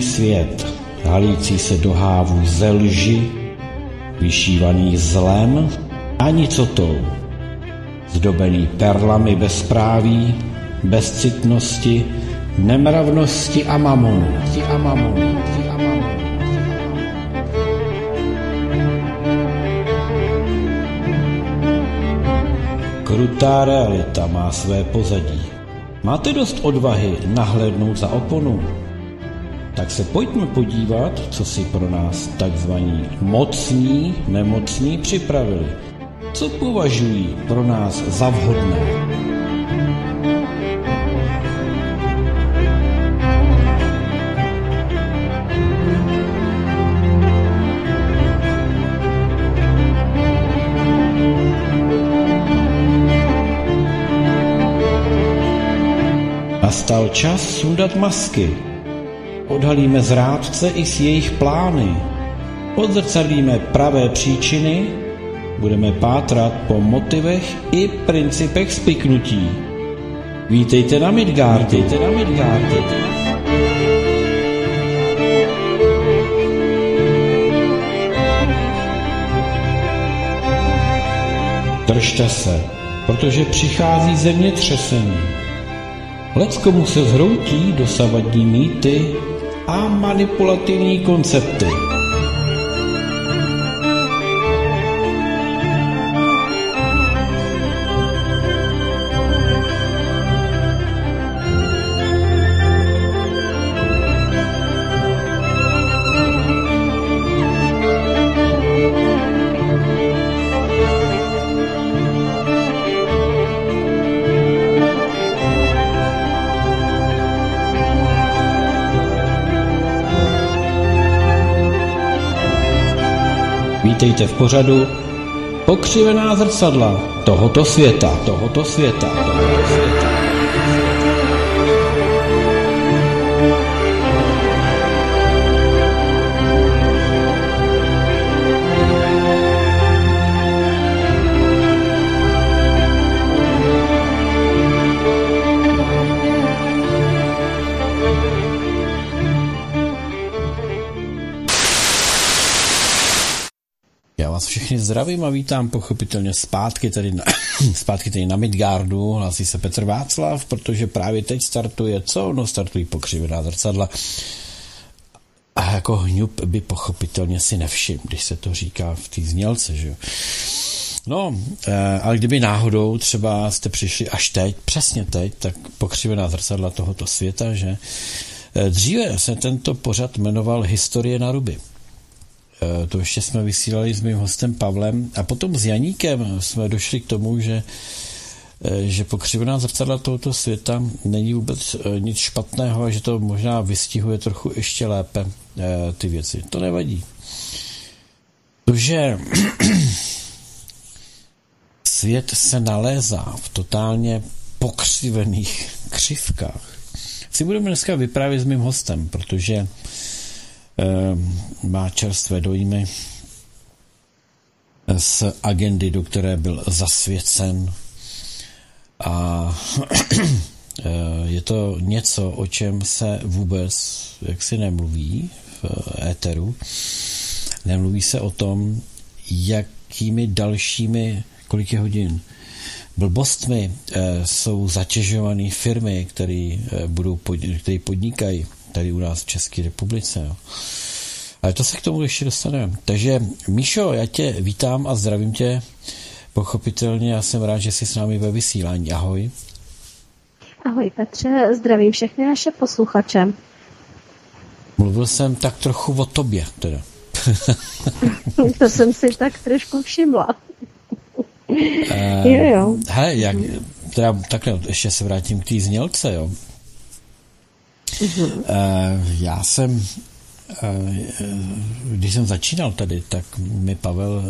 svět, halící se do hávu ze lži, vyšívaný zlem a nicotou, zdobený perlami bezpráví, bezcitnosti, nemravnosti a mamonu. A mamonu. A mamonu. Krutá realita má své pozadí. Máte dost odvahy nahlédnout za oponu? Tak se pojďme podívat, co si pro nás takzvaní mocní nemocní připravili. Co považují pro nás za vhodné? Nastal čas sundat masky. Odhalíme zrádce i s jejich plány. Odzrcadlíme pravé příčiny, budeme pátrat po motivech i principech spiknutí. Vítejte na Midgard, vítejte na Midgard. Držte se, protože přichází zemětřesení. Leckomu se zhroutí dosavadní mýty a manipulativní koncepty. Vítejte v pořadu Pokřivená zrcadla tohoto světa, tohoto světa, tohoto světa. Zdravím a vítám pochopitelně zpátky tady na, zpátky tady na Midgardu. Hlásí se Petr Václav, protože právě teď startuje co? No startují pokřivená zrcadla. A jako hňup by pochopitelně si nevšim, když se to říká v té znělce, že jo. No, ale kdyby náhodou třeba jste přišli až teď, přesně teď, tak pokřivená zrcadla tohoto světa, že dříve se tento pořad jmenoval Historie na ruby to ještě jsme vysílali s mým hostem Pavlem a potom s Janíkem jsme došli k tomu, že že pokřivená zrcadla tohoto světa není vůbec nic špatného a že to možná vystihuje trochu ještě lépe ty věci. To nevadí. To, že svět se nalézá v totálně pokřivených křivkách, si budeme dneska vyprávět s mým hostem, protože má čerstvé dojmy z agendy, do které byl zasvěcen a je to něco, o čem se vůbec jaksi nemluví v éteru. Nemluví se o tom, jakými dalšími, kolik je hodin, blbostmi jsou zatěžované firmy, které budou které podnikají tady u nás v České republice. Jo. Ale to se k tomu ještě dostaneme. Takže Míšo, já tě vítám a zdravím tě. Pochopitelně, já jsem rád, že jsi s námi ve vysílání. Ahoj. Ahoj Petře, zdravím všechny naše posluchače. Mluvil jsem tak trochu o tobě, teda. to jsem si tak trošku všimla. Uh, jo, jo. Hele, jak, teda takhle, ještě se vrátím k té znělce, jo. Uh-huh. Já jsem, když jsem začínal tady, tak mi Pavel,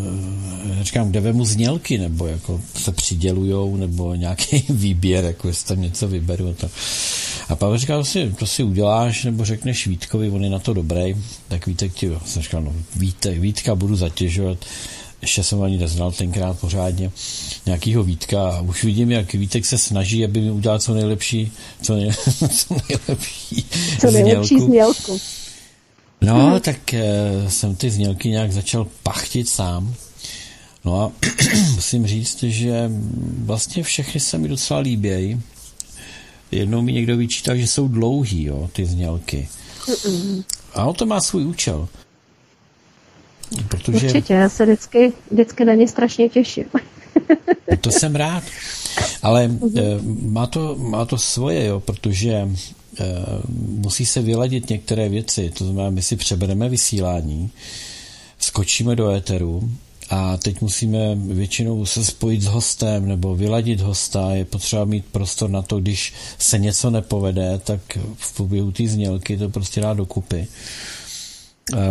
říkám, kde vemu znělky, nebo jako se přidělujou, nebo nějaký výběr, jako jestli tam něco vyberu. A, to. a Pavel říkal, si, to si uděláš, nebo řekneš Vítkovi, on je na to dobrý, tak Vítek ti, jsem říkal, no Vítek, Vítka budu zatěžovat, ještě jsem ani neznal tenkrát pořádně, nějakýho Vítka a už vidím, jak Vítek se snaží, aby mi udělal co nejlepší, co, nej, co nejlepší co nejlepší znělku. No, hmm. tak e, jsem ty znělky nějak začal pachtit sám. No a musím říct, že vlastně všechny se mi docela líbějí. Jednou mi někdo vyčítal, že jsou dlouhý, jo, ty znělky. A on to má svůj účel. Protože... Určitě, já se vždycky, vždycky na ně strašně těším. To jsem rád. Ale e, má, to, má to svoje, jo, protože e, musí se vyladit některé věci. To znamená, my si přebereme vysílání, skočíme do éteru a teď musíme většinou se spojit s hostem nebo vyladit hosta. Je potřeba mít prostor na to, když se něco nepovede, tak v průběhu té znělky to prostě dá dokupy.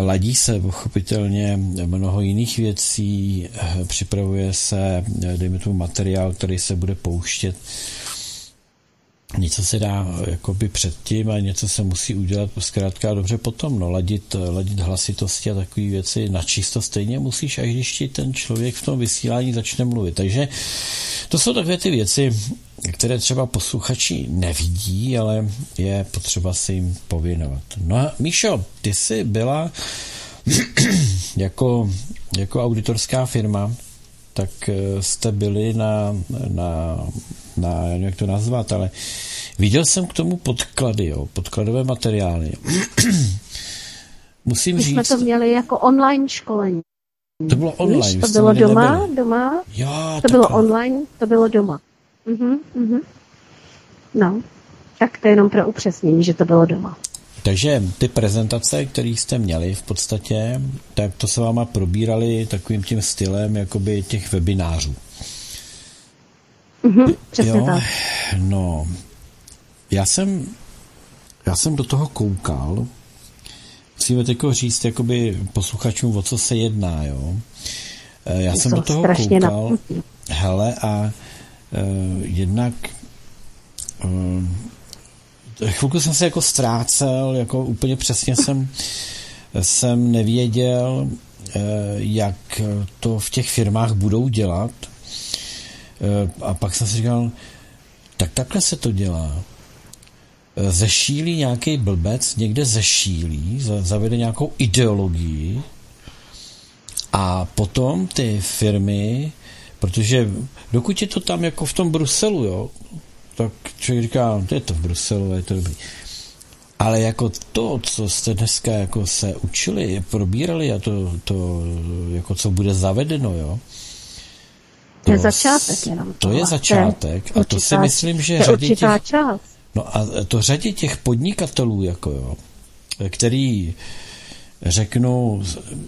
Ladí se pochopitelně mnoho jiných věcí, připravuje se, dejme tomu, materiál, který se bude pouštět něco se dá jakoby předtím a něco se musí udělat zkrátka dobře potom, no, ladit, ladit hlasitosti a takové věci na čisto stejně musíš, až když ti ten člověk v tom vysílání začne mluvit. Takže to jsou takové ty věci, které třeba posluchači nevidí, ale je potřeba si jim pověnovat. No a Míšo, ty jsi byla jako, jako auditorská firma, tak eh, jste byli na, na, na, jak to nazvat, ale viděl jsem k tomu podklady, jo, podkladové materiály. Musím My říct... jsme to měli jako online školení. To bylo online. Víš, to bylo doma, nebyli. doma. Jo, to takhle. bylo online, to bylo doma. Uh-huh. No, tak to je jenom pro upřesnění, že to bylo doma. Takže ty prezentace, které jste měli v podstatě, tak to se váma probírali takovým tím stylem jakoby těch webinářů. Mm-hmm, přesně jo, tak. No, já jsem, já jsem do toho koukal. Musíme teď říct jakoby posluchačům, o co se jedná, jo. Eh, já jsem do toho koukal. Naputí. Hele, a jednak uh, chvilku jsem se jako ztrácel, jako úplně přesně jsem, jsem nevěděl, eh, jak to v těch firmách budou dělat. Eh, a pak jsem si říkal, tak takhle se to dělá. Eh, zešílí nějaký blbec, někde zešílí, zavede nějakou ideologii a potom ty firmy, protože dokud je to tam jako v tom Bruselu, jo, tak člověk říká, to je to v Bruselu, je to dobrý. Ale jako to, co jste dneska jako se učili, probírali a to, to jako co bude zavedeno, jo, to je začátek jenom. To je začátek a to si myslím, že řadě těch, část. No a to řadě těch podnikatelů, jako jo, který řeknu,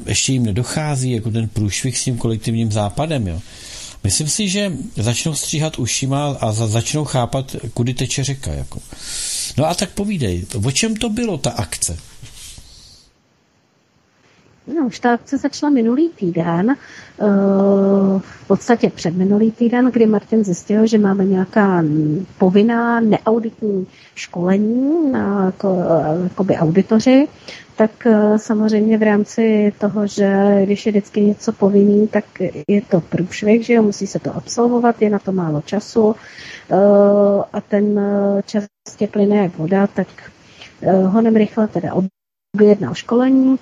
ještě jim nedochází jako ten průšvih s tím kolektivním západem, jo, Myslím si, že začnou stříhat ušima a za, začnou chápat, kudy teče řeka. Jako. No a tak povídej, o čem to bylo ta akce? No, už ta akce začala minulý týden, eh, v podstatě před minulý týden, kdy Martin zjistil, že máme nějaká povinná neauditní školení na jako, jakoby auditoři, tak eh, samozřejmě v rámci toho, že když je vždycky něco povinný, tak je to průšvih, že jo, musí se to absolvovat, je na to málo času eh, a ten čas tě plyne jak voda, tak honem rychle teda objednal školení,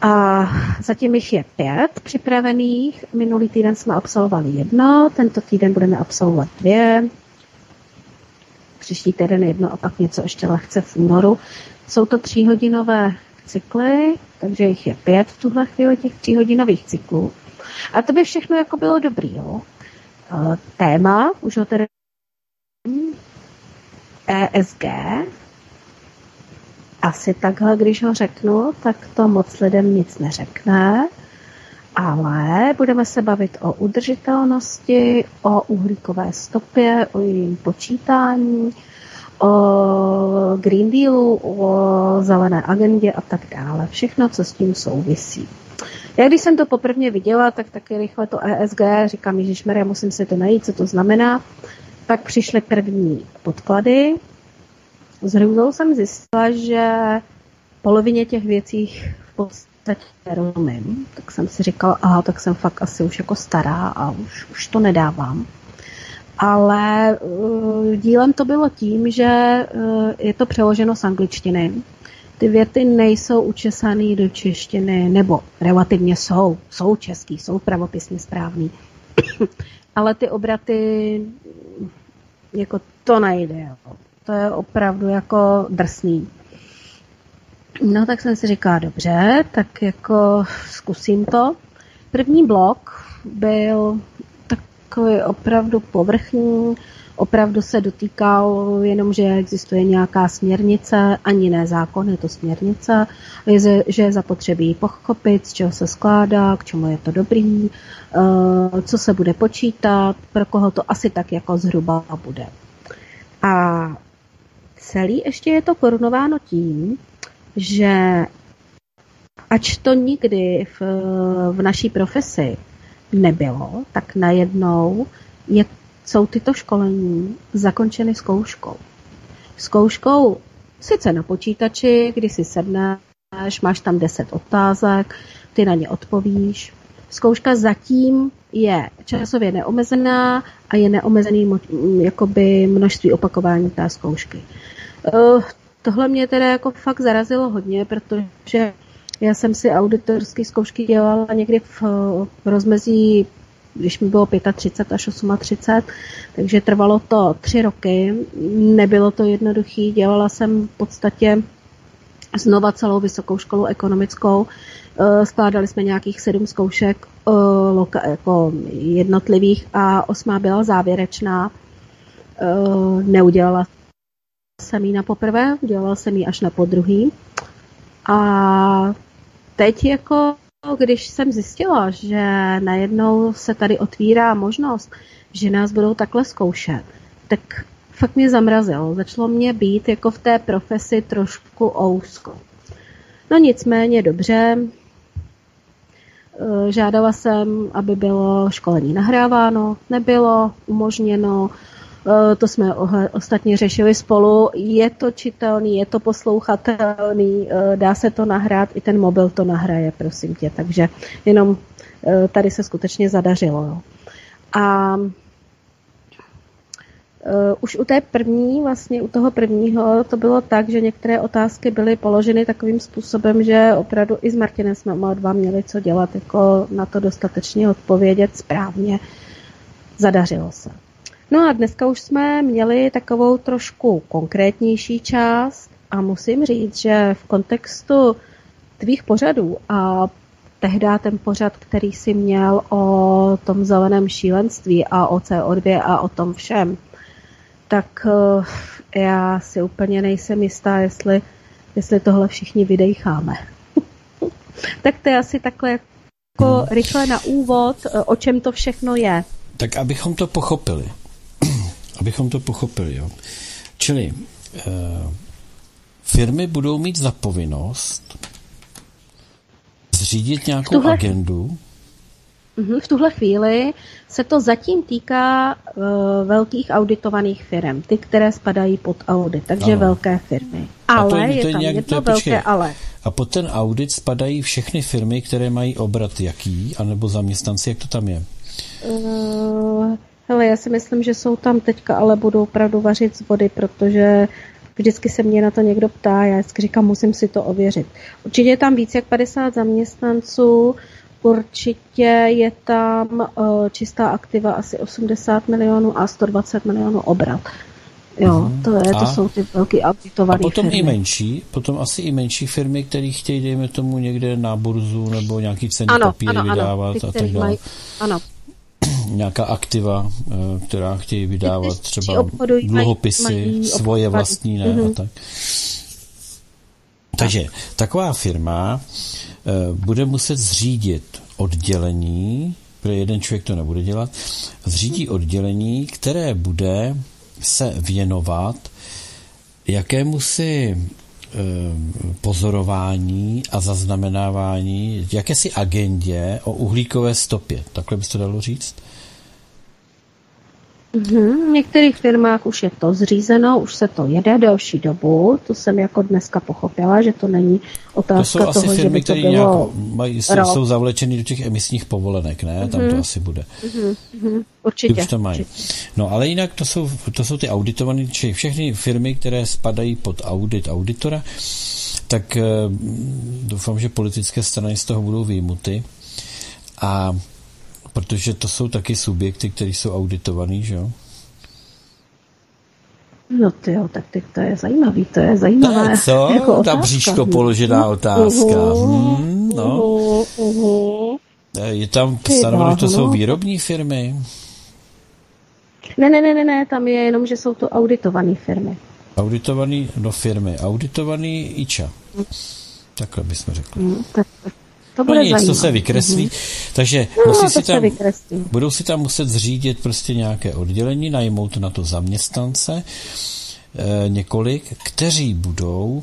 a zatím jich je pět připravených. Minulý týden jsme absolvovali jedno, tento týden budeme absolvovat dvě. Příští týden jedno a pak něco ještě lehce v únoru. Jsou to tříhodinové cykly, takže jich je pět v tuhle chvíli těch tříhodinových cyklů. A to by všechno jako bylo dobrý. Jo? Téma, už ho tedy ESG, asi takhle, když ho řeknu, tak to moc lidem nic neřekne, ale budeme se bavit o udržitelnosti, o uhlíkové stopě, o jejím počítání, o Green Dealu, o zelené agendě a tak dále. Všechno, co s tím souvisí. Já když jsem to poprvé viděla, tak taky rychle to ESG, říkám, Maria, musím si to najít, co to znamená. Pak přišly první podklady, s hrůzou jsem zjistila, že polovině těch věcí v podstatě rozumím. Tak jsem si říkala, aha, tak jsem fakt asi už jako stará a už, už to nedávám. Ale uh, dílem to bylo tím, že uh, je to přeloženo z angličtiny. Ty věty nejsou učesané do češtiny, nebo relativně jsou. Jsou český, jsou pravopisně správný. Ale ty obraty, jako to nejde. To je opravdu jako drsný. No tak jsem si říkala, dobře, tak jako zkusím to. První blok byl takový opravdu povrchní, opravdu se dotýkal jenom, že existuje nějaká směrnice, ani ne zákon, je to směrnice, že je zapotřebí pochopit, z čeho se skládá, k čemu je to dobrý, eh, co se bude počítat, pro koho to asi tak jako zhruba bude. A celý ještě je to korunováno tím, že ač to nikdy v, v naší profesi nebylo, tak najednou je, jsou tyto školení zakončeny zkouškou. Zkouškou sice na počítači, kdy si sedneš, máš tam 10 otázek, ty na ně odpovíš. Zkouška zatím je časově neomezená a je neomezený jakoby množství opakování té zkoušky. Uh, tohle mě teda jako fakt zarazilo hodně, protože já jsem si auditorské zkoušky dělala někdy v, v rozmezí, když mi bylo 35 až 38, takže trvalo to tři roky, nebylo to jednoduché, dělala jsem v podstatě znova celou vysokou školu ekonomickou, eh, skládali jsme nějakých sedm zkoušek eh, jako jednotlivých a osmá byla závěrečná. Eh, neudělala jsem ji na poprvé, udělala jsem ji až na podruhý. A teď jako, když jsem zjistila, že najednou se tady otvírá možnost, že nás budou takhle zkoušet, tak fakt mě zamrazilo. Začalo mě být jako v té profesi trošku ousko. No nicméně dobře, e, Žádala jsem, aby bylo školení nahráváno, nebylo umožněno, Eh, to jsme ostatně řešili spolu. Je to čitelný, je to poslouchatelný, eh, dá se to nahrát, i ten mobil to nahraje, prosím tě. Takže jenom eh, tady se skutečně zadařilo. A už u té první, vlastně u toho prvního, to bylo tak, že některé otázky byly položeny takovým způsobem, že opravdu i s Martinem jsme oba dva měli co dělat, jako na to dostatečně odpovědět správně. Zadařilo se. No a dneska už jsme měli takovou trošku konkrétnější část a musím říct, že v kontextu tvých pořadů a tehdy ten pořad, který si měl o tom zeleném šílenství a o CO2 a o tom všem, tak eh, já si úplně nejsem jistá, jestli, jestli tohle všichni vydejcháme. tak to je asi takhle jako rychle na úvod, eh, o čem to všechno je. Tak abychom to pochopili abychom to pochopili. Jo. Čili e, firmy budou mít za povinnost zřídit nějakou tuhle, agendu. Mhm, v tuhle chvíli se to zatím týká uh, velkých auditovaných firm, ty, které spadají pod audit, takže ano. velké firmy. Ale to je, to je, je tam nějak, jedno to je, velké ale. A pod ten audit spadají všechny firmy, které mají obrat jaký, anebo zaměstnanci, jak to tam je? Uh, Hele, já si myslím, že jsou tam teďka, ale budou opravdu vařit z vody, protože vždycky se mě na to někdo ptá, já vždycky říkám, musím si to ověřit. Určitě je tam víc jak 50 zaměstnanců, určitě je tam uh, čistá aktiva asi 80 milionů a 120 milionů obrat. Jo, mhm. to, je, to jsou ty velký auditované A potom firmy. i menší, potom asi i menší firmy, které chtějí, dejme tomu, někde na burzu nebo nějaký cenný ano, papíry ano, vydávat ano, ty, a tak dále. Mají, ano, nějaká aktiva, eh, která chtějí vydávat třeba dluhopisy, svoje vlastní, ne, a mhm. tak. Takže taková firma eh, bude muset zřídit oddělení, protože jeden člověk to nebude dělat, zřídí oddělení, které bude se věnovat jakému si pozorování a zaznamenávání, jakési si agendě o uhlíkové stopě. Takhle bys to dalo říct? Mm-hmm. V některých firmách už je to zřízeno, už se to jede delší dobu. To jsem jako dneska pochopila, že to není otázka to jsou toho, asi firmy, že by to bylo nějak mají, jsou, jsou zavlečeny do těch emisních povolenek, ne? Tam to Mhm. asi bude. Mm-hmm. Určitě. Ty už to mají. určitě. No ale jinak to jsou, to jsou ty auditované, či všechny firmy, které spadají pod audit auditora, tak eh, doufám, že politické strany z toho budou výjimuty. A protože to jsou taky subjekty, které jsou auditovaný, že jo? No ty jo, tak ty, to je zajímavý, to je zajímavá Tak co? jako Ta bříško položená otázka. Hmm, no. Eh, Je tam stanoveno, že to jsou výrobní firmy. Ne, ne, ne, ne, ne, tam je jenom, že jsou to auditované firmy. Auditovaný, no firmy, auditovaný IČA. Takhle bychom řekli. Hm, tak to, No bude nic, to se vykreslí. Takže No, musí to si se tam, vykreslí. budou si tam muset zřídit prostě nějaké oddělení, najmout na to zaměstnance, eh, několik, kteří budou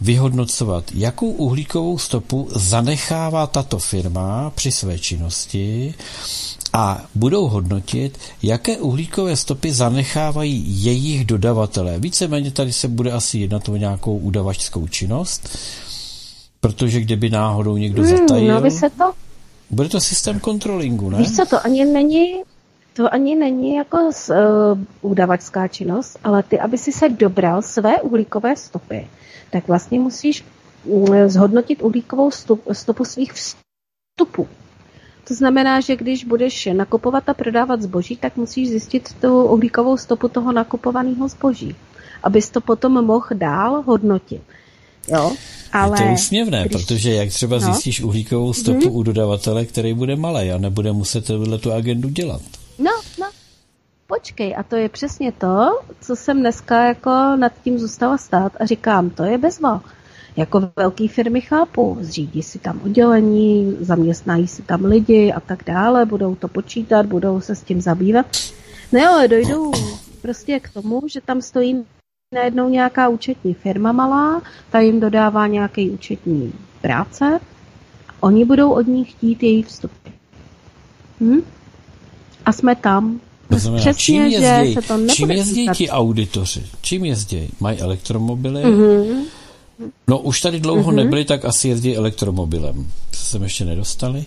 vyhodnocovat, jakou uhlíkovou stopu zanechává tato firma při své činnosti a budou hodnotit, jaké uhlíkové stopy zanechávají jejich dodavatelé. Víceméně tady se bude asi jednat o nějakou udavačskou činnost, protože kdyby náhodou někdo Hmm, zatajil, no, by se to, bude to systém kontrolingu, ne? víš co, to ani není, to ani není jako z, uh, udavačská činnost, ale ty, aby si se dobral své uhlíkové stopy, tak vlastně musíš mm, zhodnotit uhlíkovou stup, stopu svých vstupů. To znamená, že když budeš nakupovat a prodávat zboží, tak musíš zjistit tu uhlíkovou stopu toho nakupovaného zboží, abys to potom mohl dál hodnotit. Jo? Ale je to úsměvné, když- protože jak třeba No. zjistíš uhlíkovou stopu u dodavatele, který bude malý a nebude muset tuhle tu agendu dělat. No, no. Počkej, a to je přesně to, co jsem dneska jako nad tím zůstala stát a říkám, to je bezva. Jako velké firmy chápu, zřídí si tam oddělení, zaměstnají si tam lidi a tak dále, budou to počítat, budou se s tím zabývat. No ale dojdou prostě k tomu, že tam stojí najednou nějaká účetní firma malá, ta jim dodává nějaký účetní práce, oni budou od ní chtít její vstupy. Hm? A jsme tam. To znamená, Přesně, čím že jezdí, se to nebude čím jezdí ti auditoři? Čím jezdí? Mají elektromobily? Mhm. No už tady dlouho nebyli, tak asi jezdí elektromobilem. To jsem ještě nedostali.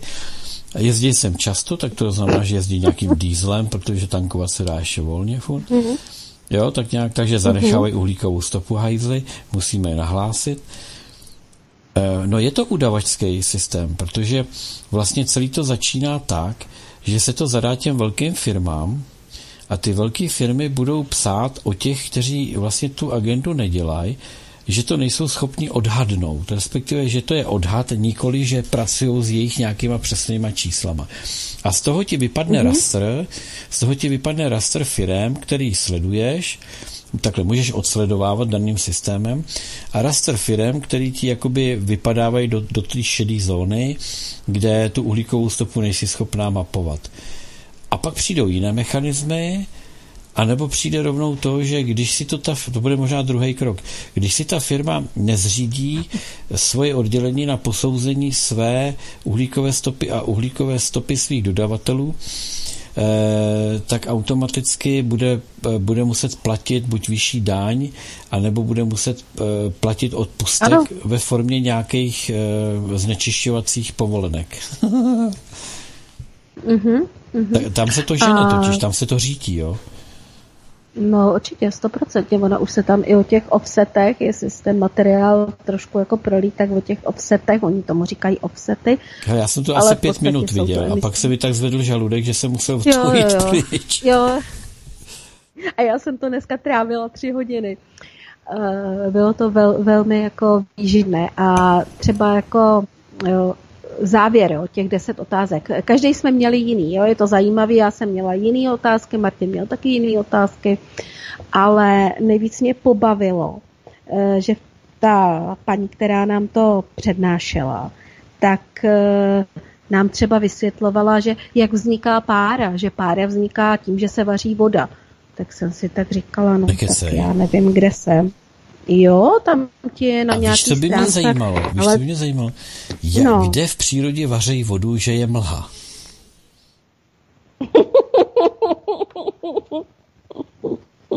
Jezdí sem často, tak to znamená, že jezdí nějakým dýzlem, protože tankovat se dá ještě volně furt. Jo, tak nějak, takže zanechávají uhlíkovou stopu hajzly, musíme je nahlásit. Eh, No je to udavačský systém, protože vlastně celý to začíná tak, že se to zadá těm velkým firmám a ty velké firmy budou psát o těch, kteří vlastně tu agendu nedělají, že to nejsou schopni odhadnout, respektive, že to je odhad, nikoli, že pracují s jejich nějakýma přesnýma číslama. A z toho ti vypadne mm-hmm. rastr, z toho ti vypadne rastr firem, který sleduješ, takhle můžeš odsledovávat daným systémem a raster firem, který ti jakoby vypadávají do, do té šedé zóny, kde tu uhlíkovou stopu nejsi schopná mapovat. A pak přijdou jiné mechanismy, a nebo přijde rovnou to, že když si to ta, to bude možná druhý krok, když si ta firma nezřídí svoje oddělení na posouzení své uhlíkové stopy a uhlíkové stopy svých dodavatelů, eh, tak automaticky bude, eh, bude muset platit buď vyšší daň, anebo bude muset eh, platit odpustek Ano. ve formě nějakých znečišťovacích povolenek. Mhm. Ta- Tam se to žene totiž, tam se to řítí, jo. No určitě, stoprocentně. Ono už se tam i o těch offsetech, jestli se ten materiál trošku jako prolít, tak o těch offsetech, oni tomu říkají offsety. Hele, já jsem to asi pět minut to viděl a pak se mi tak zvedl žaludek, že jsem musel Jo, jo, jít jo. pryč. Jo. A já jsem to dneska trávila tři hodiny. Eh, Bylo to vel, velmi jako výživné a třeba jako jo, závěr, jo, těch deset otázek. Každý jsme měli jiný, jo, je to zajímavé, já jsem měla jiný otázky, Martin měl taky jiný otázky, ale nejvíc mě pobavilo, eh, že ta paní, která nám to přednášela, tak eh, nám třeba vysvětlovala, že jak vzniká pára, že pára vzniká tím, že se vaří voda. Tak jsem si tak říkala, no tak já nevím, kde jsem. Jo, tam ti je na A nějaký víš, co by mě stránce, zajímalo? Víš, ale co by mě zajímalo? Jak, No. Kde v přírodě vařejí vodu, že je mlha?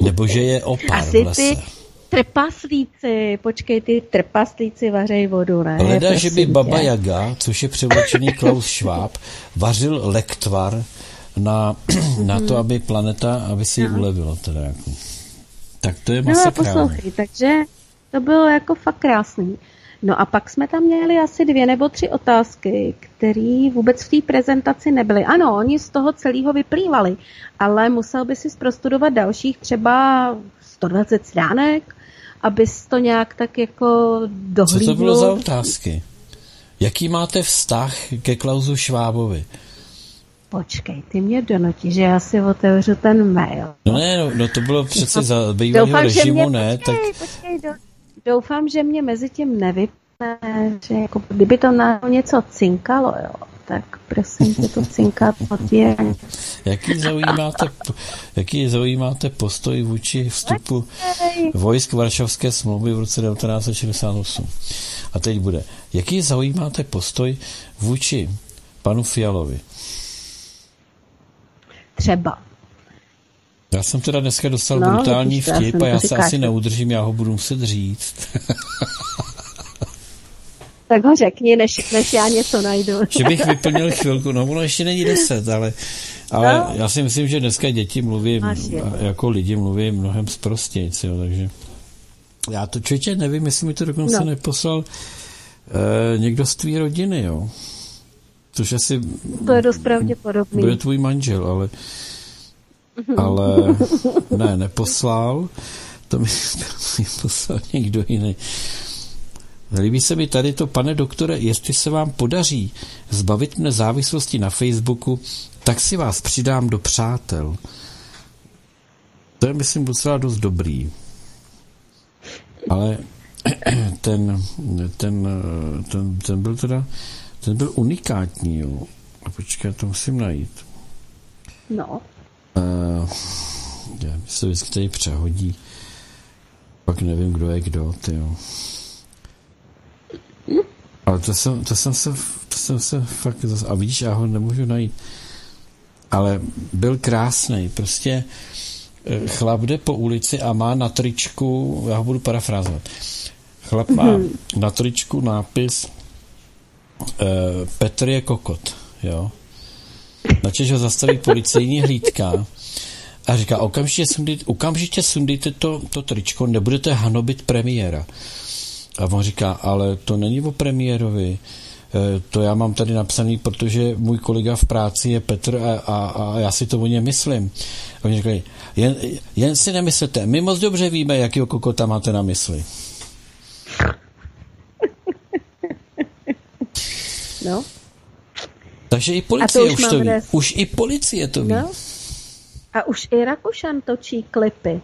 Nebo že je opar Asi v lese. ty trpaslíci, počkej, ty trpaslíci vařejí vodu, ne? Leda, že by Baba. Jaga, což je převlečený Klaus Schwab, vařil lektvar na, na to, aby planeta, aby si ji ulevilo teda jako. Tak to je No a masakrální. poslouchej, takže to bylo jako fakt krásný. No a pak jsme tam měli asi dvě nebo tři otázky, které vůbec v té prezentaci nebyly. Ano, oni z toho celého vyplývali, ale musel by si prostudovat dalších třeba 120 stránek, abys to nějak tak jako Co dohlídl. to bylo za otázky? Jaký máte vztah ke Klausu Švábovi? Počkej, ty mě donutí, že já si otevřu ten mail. No ne, no, no to bylo přece za bývalého Doufám, že režimu, mě, ne? Tak počkej, počkej, do, doufám, že mě mezi tím nevypne, že jako, kdyby to na něco cinkalo, jo, tak prosím tě to cinkat otvírání. jaký zaujímáte, jaký zaujímáte postoj vůči vstupu vojsk Varšavské smlouvy v roce 1968? A teď bude. Jaký zaujímáte postoj vůči panu Fialovi? Třeba. Já jsem teda dneska dostal No, brutální vidíš vtip a já se asi neudržím, já ho budu muset říct. Tak ho řekni, než, než já něco najdu. že bych vyplnil chvilku, no ono ještě není deset, ale, ale No. já si myslím, že dneska děti mluví, jako lidi mluví mnohem zprostějc, jo, takže já to člověče nevím, jestli mi to dokonce No. neposlal eh, někdo z tvý rodiny, jo. Což asi To je dost pravděpodobný. bude tvůj manžel, ale ale ne, neposlal, to mi, to mi poslal někdo jiný. Líbí se mi tady to, pane doktore, jestli se vám podaří zbavit mne závislosti na Facebooku, tak si vás přidám do přátel. To je, myslím, docela dost dobrý. Ale ten, ten, ten, ten byl teda, ten byl unikátní, jo. A počkej, já to musím najít. No, Uh, já se vždycky tady přehodí. Pak nevím, kdo je kdo, ty jo. Ale to jsem, to jsem se, to jsem se fakt zase, a vidíš, já ho nemůžu najít. Ale byl krásný, prostě eh, chlap jde po ulici a má na tričku, já ho budu parafrázovat, chlap má na tričku nápis Petr je kokot, jo. Načež ho zastaví policejní hlídka a říká, okamžitě sundejte, okamžitě sundejte to, to tričko, nebudete hanobit premiéra. A on říká, ale to není o premiérovi, Eh, to já mám tady napsaný, protože můj kolega v práci je Petr a, a, a já si to o něm myslím. A oni říkali, jen, jen si nemyslete, my moc dobře víme, jakýho kokota máte na mysli. No. Takže i A to policie už už, to ví. dnes. Už i policie to ví. No. A už i Rakušan točí klipy,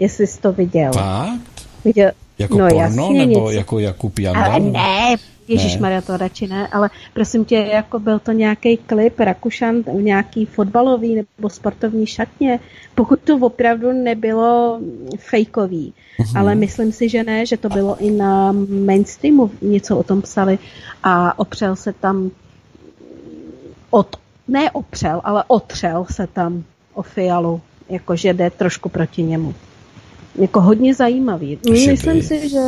jestli jsi to viděl. Fakt? viděl. Jako no, porno jasně, nebo něco. jako Jakub Ale Janda? ne, Ježíš Maria, to radši ne, ale prosím tě, jako byl to nějaký klip Rakušan v nějaký fotbalový nebo sportovní šatně, pokud to opravdu nebylo fejkový. Mhm. Ale myslím si, že ne, že to bylo i na mainstreamu, něco o tom psali a opřel se tam od, ne opřel, ale otřel se tam o Fialu, jakože jde trošku proti němu. Jako hodně zajímavý. Že Myslím by. si, že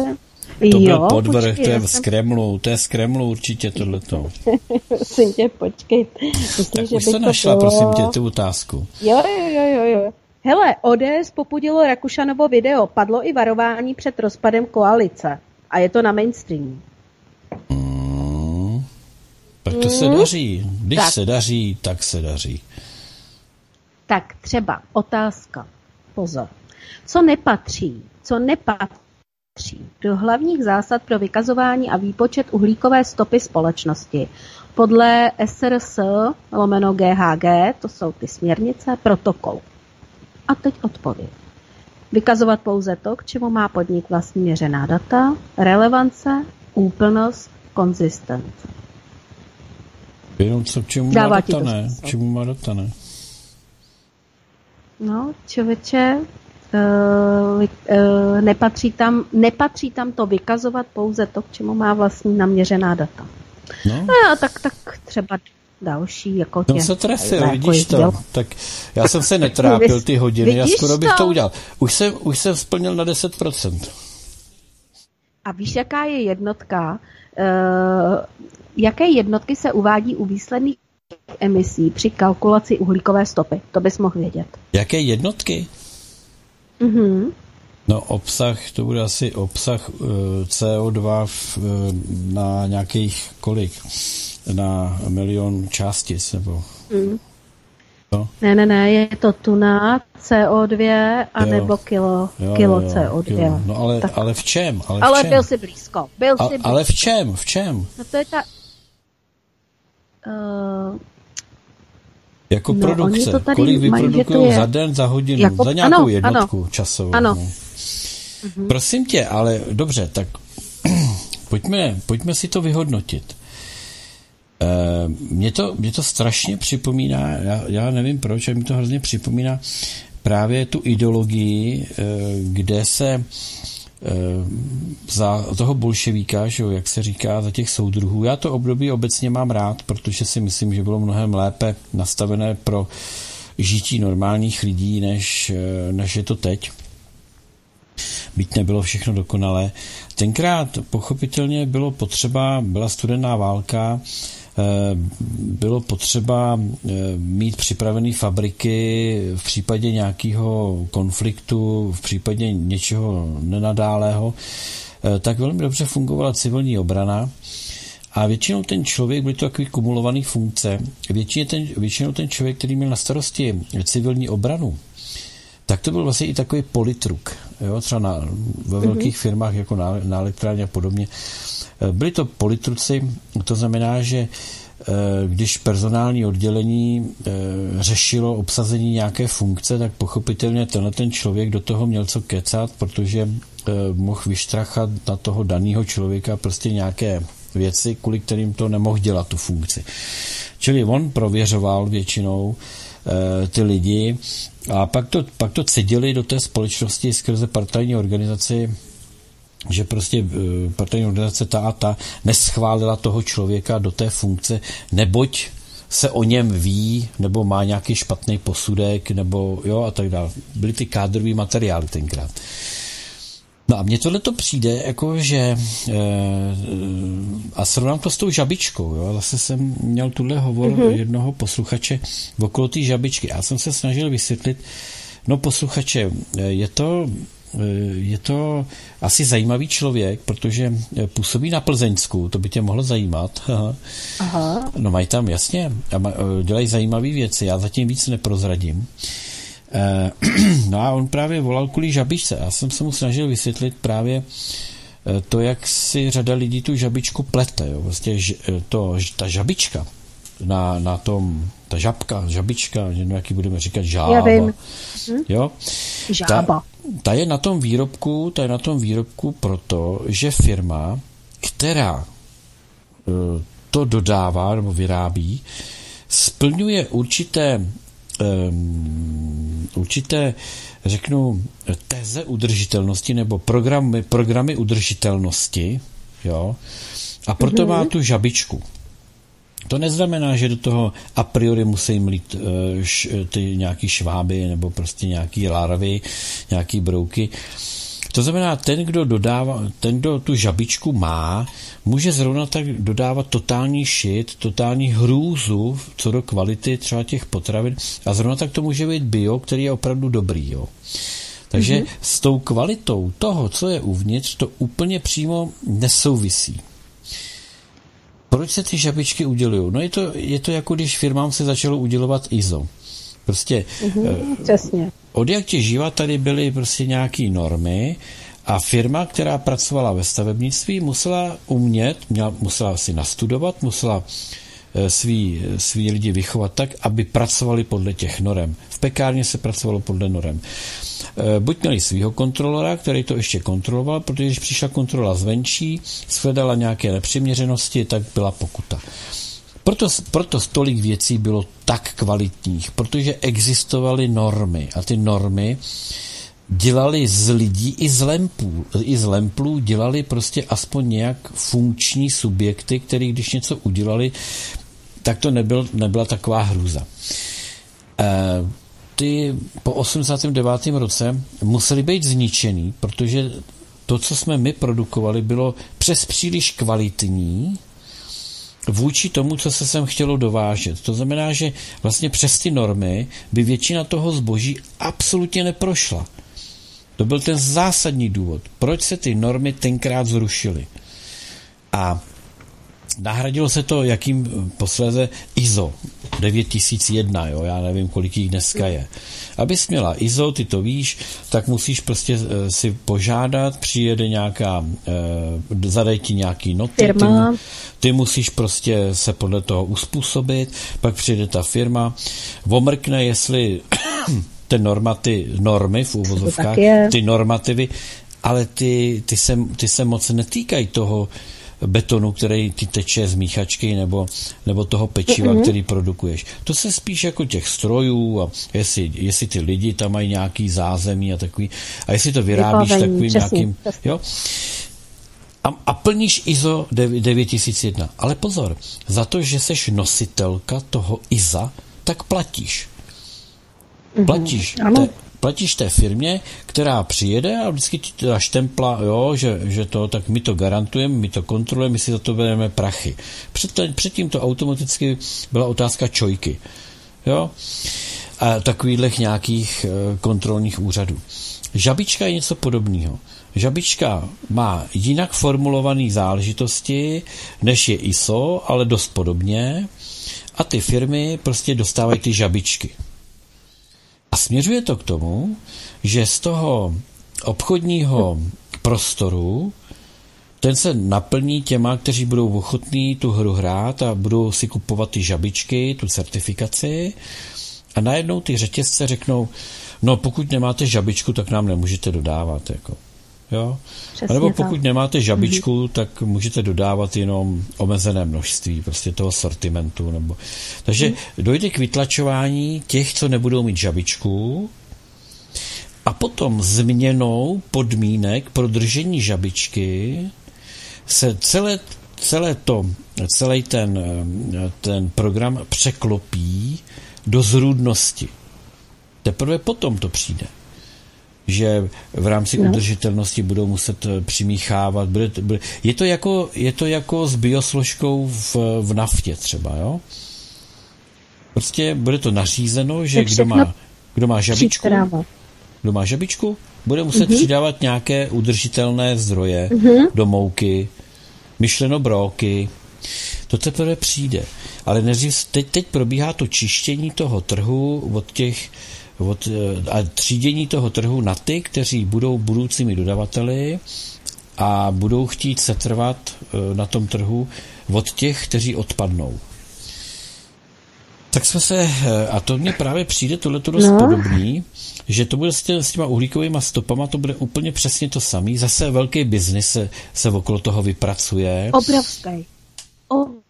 To byl jo, podvrh, počkej, to je já z jsem- Kremlu, to je z Kremlu určitě tohleto. Prosím tě, počkej. Myslím, Tak že už to to našla, bylo... prosím tě, tu otázku. Jo, jo, jo, jo, jo. Hele, ODS popudilo Rakušanovo video. Padlo i varování před rozpadem koalice. A je to na mainstreamu. Mm. Tak to se daří. Když Tak. se daří, tak se daří. Tak třeba otázka. Pozor. Co nepatří? Co nepatří do hlavních zásad pro vykazování a výpočet uhlíkové stopy společnosti? Podle SRS lomeno GHG, to jsou ty směrnice, protokol. A teď odpověď. Vykazovat pouze to, k čemu má podnik vlastní měřená data, relevance, úplnost, konzistence. Jenom co, k čemu Dává má data, ne? K čemu má data, ne? No, člověče, uh, nepatří, tam, nepatří tam to vykazovat pouze to, k čemu má vlastní naměřená data. No, No, a tak, tak třeba další. Jako tě, se trefil, jako vidíš to. Děl... Tak já jsem se netrápil ty hodiny, já skoro bych to udělal. Už jsem, už jsem splnil na 10%. A víš, jaká je jednotka? Uh, jaké jednotky se uvádí u výsledných emisí při kalkulaci uhlíkové stopy? To bys mohl vědět. Jaké jednotky? Mhm. No obsah, to bude asi obsah eh, CO2 v, uh, na nějakých kolik? Na milion částic nebo... Mm. No. Ne, ne, ne, je to tuna, CO2 a jo. nebo kilo, jo, kilo jo, CO2. Kilo. No ale, tak. ale v čem? Ale, ale v čem? byl si blízko. Byl a, si blízko. Ale v čem? V čem? No to je ta... Uh, jako no, produkce. To tady Kolik vyprodukují za den, za hodinu, jako, za nějakou ano, jednotku ano, časovou. Ano. No. Mhm. Prosím tě, ale dobře, tak pojďme, pojďme si to vyhodnotit. E, mě, to, mě to strašně připomíná, já, já nevím proč, ale mi to hrozně připomíná právě tu ideologii, e, kde se za toho bolševíka, že jo, jak se říká, za těch soudruhů. Já to období obecně mám rád, protože si myslím, že bylo mnohem lépe nastavené pro žití normálních lidí, než, než je to teď byť nebylo všechno dokonalé. Tenkrát pochopitelně bylo potřeba, byla studená válka, eh, bylo potřeba eh, mít připravené fabriky v případě nějakého konfliktu, v případě něčeho nenadálého, eh, tak velmi dobře fungovala civilní obrana. A většinou ten člověk, byly to takový kumulovaný funkce, většinou ten, většinou ten člověk, který měl na starosti civilní obranu, tak to byl vlastně i takový politruk. Jo? Třeba na, ve mhm. velkých mm-hmm. firmách, jako na, na elektrárně a podobně. Eh, byli to politruci, to znamená, že eh, když personální oddělení eh, řešilo obsazení nějaké funkce, tak pochopitelně tenhle ten člověk do toho měl co kecat, protože mohl vyštrachat na toho daného člověka prostě nějaké věci, kvůli kterým to nemohl dělat tu funkci. Čili on prověřoval většinou ty lidi a pak to, pak to cedili do té společnosti skrze partajní organizaci, že prostě eh, partajní organizace ta a ta neschválila toho člověka do té funkce, neboť se o něm ví, nebo má nějaký špatný posudek, nebo jo a tak dále. Byly ty kádrový materiály tenkrát. No a mně tohle to přijde, jako že e, a srovnám to s tou žabičkou, jo, zase jsem měl tuhle hovor mm-hmm. jednoho posluchače okolo té žabičky. Já jsem se snažil vysvětlit, no posluchače, eh, je to je to asi zajímavý člověk, protože působí na Plzeňsku, to by tě mohlo zajímat. Aha. No mají tam, jasně, dělají zajímavé věci, já zatím víc neprozradím. Eh, no a on právě volal kvůli žabičce. Já jsem se mu snažil vysvětlit právě eh, to, jak si řada lidí tu žabičku plete. Jo. Vlastně to, ta žabička na, na tom, ta žabka, žabička, no jaký budeme říkat, žába. Já vím. Hm? Jo? Žába. Ta, ta, je na tom výrobku, ta je na tom výrobku proto, že firma, která to dodává nebo vyrábí, splňuje určité um, určité, řeknu, teze udržitelnosti nebo programy, programy udržitelnosti, jo, a proto mm-hmm. má tu žabičku. To neznamená, že do toho a priori musí mít uh, š, ty nějaký šváby nebo prostě nějaký larvy, nějaký brouky. To znamená, ten, kdo dodává, ten, kdo tu žabičku má, může zrovna tak dodávat totální šit, totální hrůzu co do kvality třeba těch potravin a zrovna tak to může být bio, který je opravdu dobrý. Jo. Takže mm-hmm. s tou kvalitou toho, co je uvnitř, to úplně přímo nesouvisí. Proč se ty žabičky udělují? No je to, je to jako když firmám se začalo udělovat ISO. Prostě mm-hmm, přesně. Od jak živa tady byly prostě nějaké normy a firma, která pracovala ve stavebnictví, musela umět, měla, musela si nastudovat, musela eh, svý, svý lidi vychovat tak, aby pracovali podle těch norem. V pekárně se pracovalo podle norem. Eh, buď měli svého kontrolora, který to ještě kontroloval, protože když přišla kontrola zvenčí, shledala nějaké nepřiměřenosti, tak byla pokuta. Proto, proto tolik věcí bylo tak kvalitních, protože existovaly normy a ty normy dělali z lidí i z lempů. I z lemplů dělali prostě aspoň nějak funkční subjekty, který když něco udělali, tak to nebyl, nebyla taková hrůza. E, ty po 89. roce museli být zničený, protože to, co jsme my produkovali, bylo přes příliš kvalitní vůči tomu, co se sem chtělo dovážet. To znamená, že vlastně přes ty normy by většina toho zboží absolutně neprošla. To byl ten zásadní důvod, proč se ty normy tenkrát zrušily. A nahradilo se to jakým posléze ISO 9001, jo, já nevím, kolik jich dneska je. Abys měla ISO, ty to víš, tak musíš prostě eh, si požádat, přijede nějaká, eh, zadej ti nějaký noty, Firma. Ty, ty musíš prostě se podle toho uspůsobit, pak přijde ta firma, omrkne, jestli ten normaty, normy v úvozovkách, ty normativy, ale ty, ty, se, ty se moc netýkají toho, betonu, který ty teče z míchačky nebo, nebo toho pečiva, mm-hmm. který produkuješ. To se spíš jako těch strojů a jestli, jestli ty lidi tam mají nějaký zázemí a takový, a jestli to vyrábíš Vyplavení, takovým přesný, nějakým, přesný. jo, a, a plníš ISO 9001. Ale pozor, za to, že seš nositelka toho ISA, tak platíš. Mhm. Platíš. Mm-hmm. Ano platíš té firmě, která přijede a vždycky ti teda štempla, jo, že, že to, tak my to garantujeme, my to kontrolujeme, my si za to bereme prachy. Před, předtím to automaticky byla otázka čojky. Jo? A takových nějakých e, kontrolních úřadů. Žabička je něco podobného. Žabička má jinak formulované záležitosti, než je ISO, ale dost podobně. A ty firmy prostě dostávají ty žabičky. A směřuje to k tomu, že z toho obchodního prostoru ten se naplní těma, kteří budou ochotní tu hru hrát a budou si kupovat ty žabičky, tu certifikaci a najednou ty řetězce řeknou, no pokud nemáte žabičku, tak nám nemůžete dodávat. Jako. Jo? Přesně a nebo pokud tak. nemáte žabičku, mm-hmm. tak můžete dodávat jenom omezené množství prostě toho sortimentu. Nebo... Takže mm. dojde k vytlačování těch, co nebudou mít žabičku a potom změnou podmínek pro držení žabičky se celé, celé to, celý ten, ten program překlopí do zrůdnosti. Teprve potom to přijde že v rámci no. udržitelnosti budou muset eh, přimíchávat. Bude, bude, je, to jako, je to jako s biosložkou v, v naftě třeba, jo? Prostě bude to nařízeno, že kdo má, kdo má žabičku, kdo má žabičku, bude muset uh-huh. přidávat nějaké udržitelné zdroje uh-huh. do mouky, myšleno bróky. To teprve přijde. Ale než teď, teď probíhá to čištění toho trhu od těch od, eh, a třídění toho trhu na ty, kteří budou budoucími dodavateli a budou chtít setrvat eh, na tom trhu od těch, kteří odpadnou. Tak jsme se, eh, a to mně právě přijde tohle dost no. podobný, že to bude s, tě, s těma uhlíkovými stopama, to bude úplně přesně to samé. Zase velký biznis se, se okolo toho vypracuje. Obrovský. Obrovský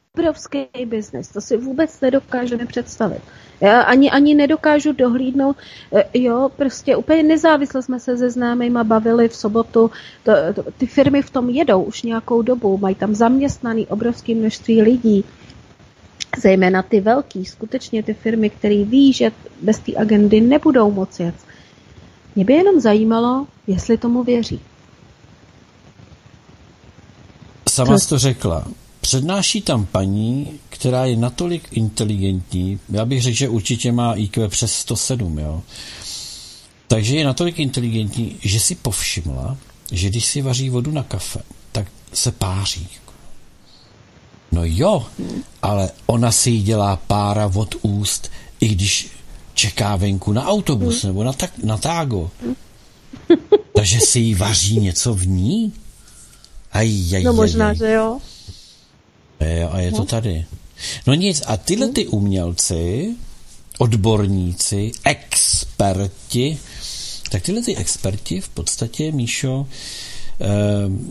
biznis. To si vůbec nedokážeme představit. Já ani, ani nedokážu dohlídnout, e, jo, prostě úplně nezávisle jsme se se známejma bavili v sobotu, to, to, ty firmy v tom jedou už nějakou dobu, mají tam zaměstnaný obrovské množství lidí, zejména ty velký, skutečně ty firmy, které ví, že bez té agendy nebudou moci jet. Mě by jenom zajímalo, jestli tomu věří. Sama jsi to řekla. Přednáší tam paní, která je natolik inteligentní, já bych řekl, že určitě má IQ přes 107, jo. Takže je natolik inteligentní, že si povšimla, že když si vaří vodu na kafe, tak se páří. No jo, ale ona si jí dělá pára od úst, i když čeká venku na autobus nebo na, tak, na tágo. Takže si jí vaří něco v ní? Aj, aj, no možná, aj. že jo. Jo, a je to no. tady. No nic, a tyhle ty umělci, odborníci, experti, tak tyhle ty experti v podstatě, Míšo, eh,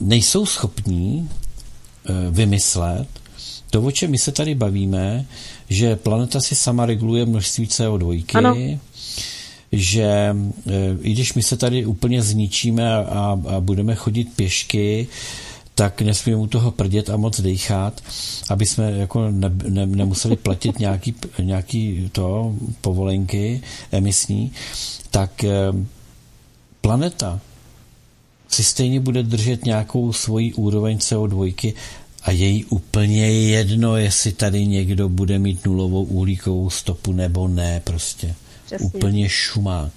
nejsou schopní eh, vymyslet to, o čem my se tady bavíme, že planeta si sama reguluje množství CO2, ano. že i když my se tady úplně zničíme a, a budeme chodit pěšky, tak nesmíme u toho prdět a moc dechat, aby jsme jako ne, ne, nemuseli platit nějaký, nějaký to povolenky emisní, tak eh, planeta si stejně bude držet nějakou svoji úroveň CO2 a její úplně jedno, jestli tady někdo bude mít nulovou uhlíkovou stopu nebo ne, prostě. Přesně. Úplně šumák.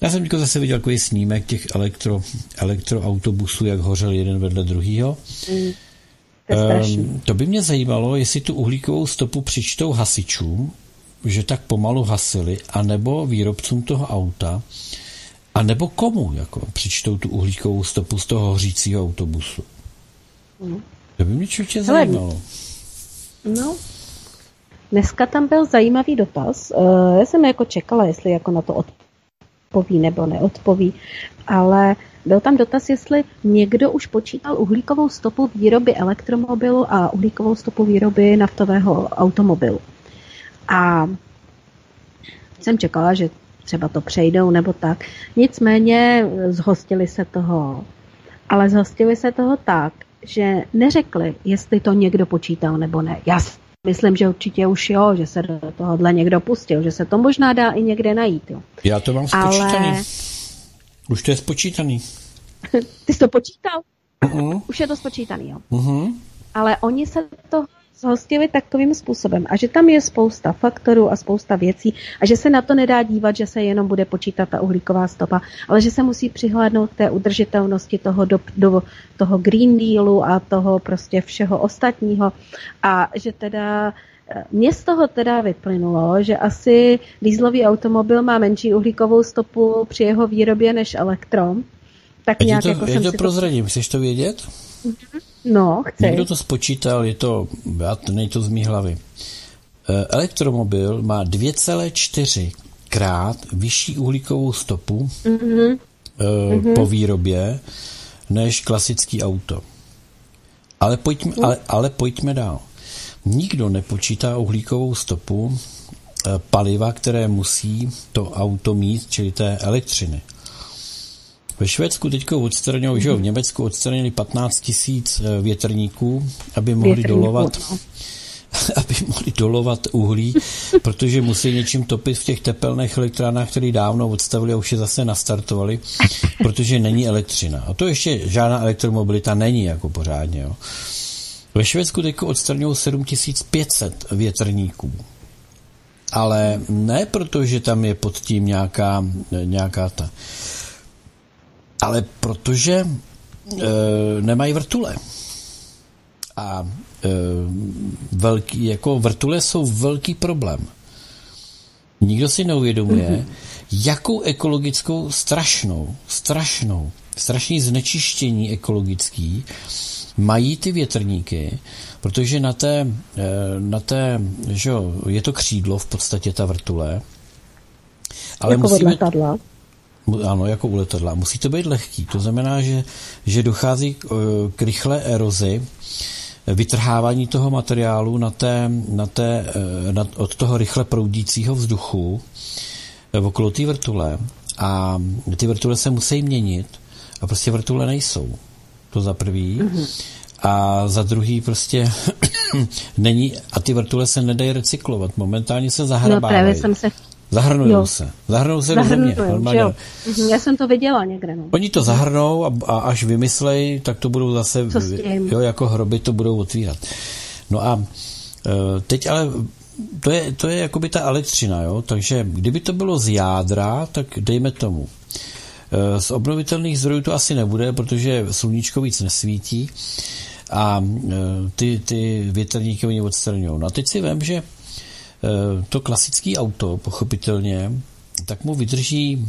Já jsem teďko zase viděl takový snímek těch elektro, elektroautobusů, jak hořel jeden vedle druhýho. Mm, to, um, to by mě zajímalo, jestli tu uhlíkovou stopu přičtou hasičům, že tak pomalu hasili, anebo výrobcům toho auta, a nebo komu jako přičtou tu uhlíkovou stopu z toho hořícího autobusu. Mm. To by mě čurčě zajímalo. No, dneska tam byl zajímavý dotaz. Uh, já jsem jako čekala, jestli jako na to odpoví nebo neodpoví, ale byl tam dotaz, jestli někdo už počítal uhlíkovou stopu výroby elektromobilu a uhlíkovou stopu výroby naftového automobilu. A jsem čekala, že třeba to přejdou nebo tak. Nicméně zhostili se toho. Ale zhostili se toho tak, že neřekli, jestli to někdo počítal nebo ne. Já myslím, že určitě už jo, že se do tohohle někdo pustil, že se to možná dá i někde najít. Jo. Já to mám spočítaný. Ale... Už to je spočítaný. Ty jsi to počítal? Uh-uh. Už je to spočítaný, jo. Uh-huh. Ale oni se to zhostili takovým způsobem a že tam je spousta faktorů a spousta věcí a že se na to nedá dívat, že se jenom bude počítat ta uhlíková stopa, ale že se musí přihlédnout k té udržitelnosti toho, do, do, toho Green Dealu a toho prostě všeho ostatního a že teda eh, mně z toho teda vyplynulo, že asi dýzlový automobil má menší uhlíkovou stopu při jeho výrobě než elektro. Tak nějak to, jako jsem to prozradím, to... chceš to vědět? Mm-hmm. No, chci. Někdo to spočítal, je to, já to nej to z mý hlavy. Eh, elektromobil má 2,4 krát vyšší uhlíkovou stopu mm-hmm. mm-hmm. po výrobě než klasický auto. Ale pojďme, mm. ale, ale pojďme dál. Nikdo nepočítá uhlíkovou stopu eh, paliva, které musí to auto mít, čili té elektřiny. Ve Švédsku teď odstranili, že v Německu odstranili 15 tisíc eh, větrníků, aby mohli Větrníků, dolovat no. aby mohli dolovat uhlí, protože musí něčím topit v těch tepelných elektrárnách, které dávno odstavili a už je zase nastartovali, protože není elektřina. A to ještě žádná elektromobilita není jako pořádně. Jo. Ve Švédsku teď odstraňují 7500 větrníků. Ale ne proto, že tam je pod tím nějaká, nějaká ta ale protože e, nemají vrtule. A e, velký, jako vrtule jsou velký problém. Nikdo si neuvědomuje, mm-hmm. jakou ekologickou strašnou, strašnou, strašný znečištění ekologický mají ty větrníky, protože na té, e, na té že jo, je to křídlo v podstatě ta vrtule, ale jako musíme, ano, jako u letadla. Musí to být lehký. To znamená, že, že dochází k, eh, k rychlé erozi, vytrhávání toho materiálu na té, na té, eh, na, od toho rychle proudícího vzduchu okolo té vrtule a ty vrtule se musí měnit a prostě vrtule nejsou. To za prvý. Mm-hmm. A za druhý prostě není, a ty vrtule se nedají recyklovat. Momentálně se zahrabávají. No právě jsem se Zahrnují se. Zahrnou se Zahrnují, do země. Normálně. Jo. Mhm, já jsem to viděla někde. No. Oni to zahrnou a, a až vymyslej, tak to budou zase, jo, jako hroby to budou otvírat. No a e, teď ale to je, to je jakoby ta elektřina, jo? takže kdyby to bylo z jádra, tak dejme tomu. E, z obnovitelných zdrojů to asi nebude, protože sluníčko víc nesvítí a e, ty, ty větrníky oni odstraňují. No a teď si vím, že to klasický auto, pochopitelně, tak mu vydrží,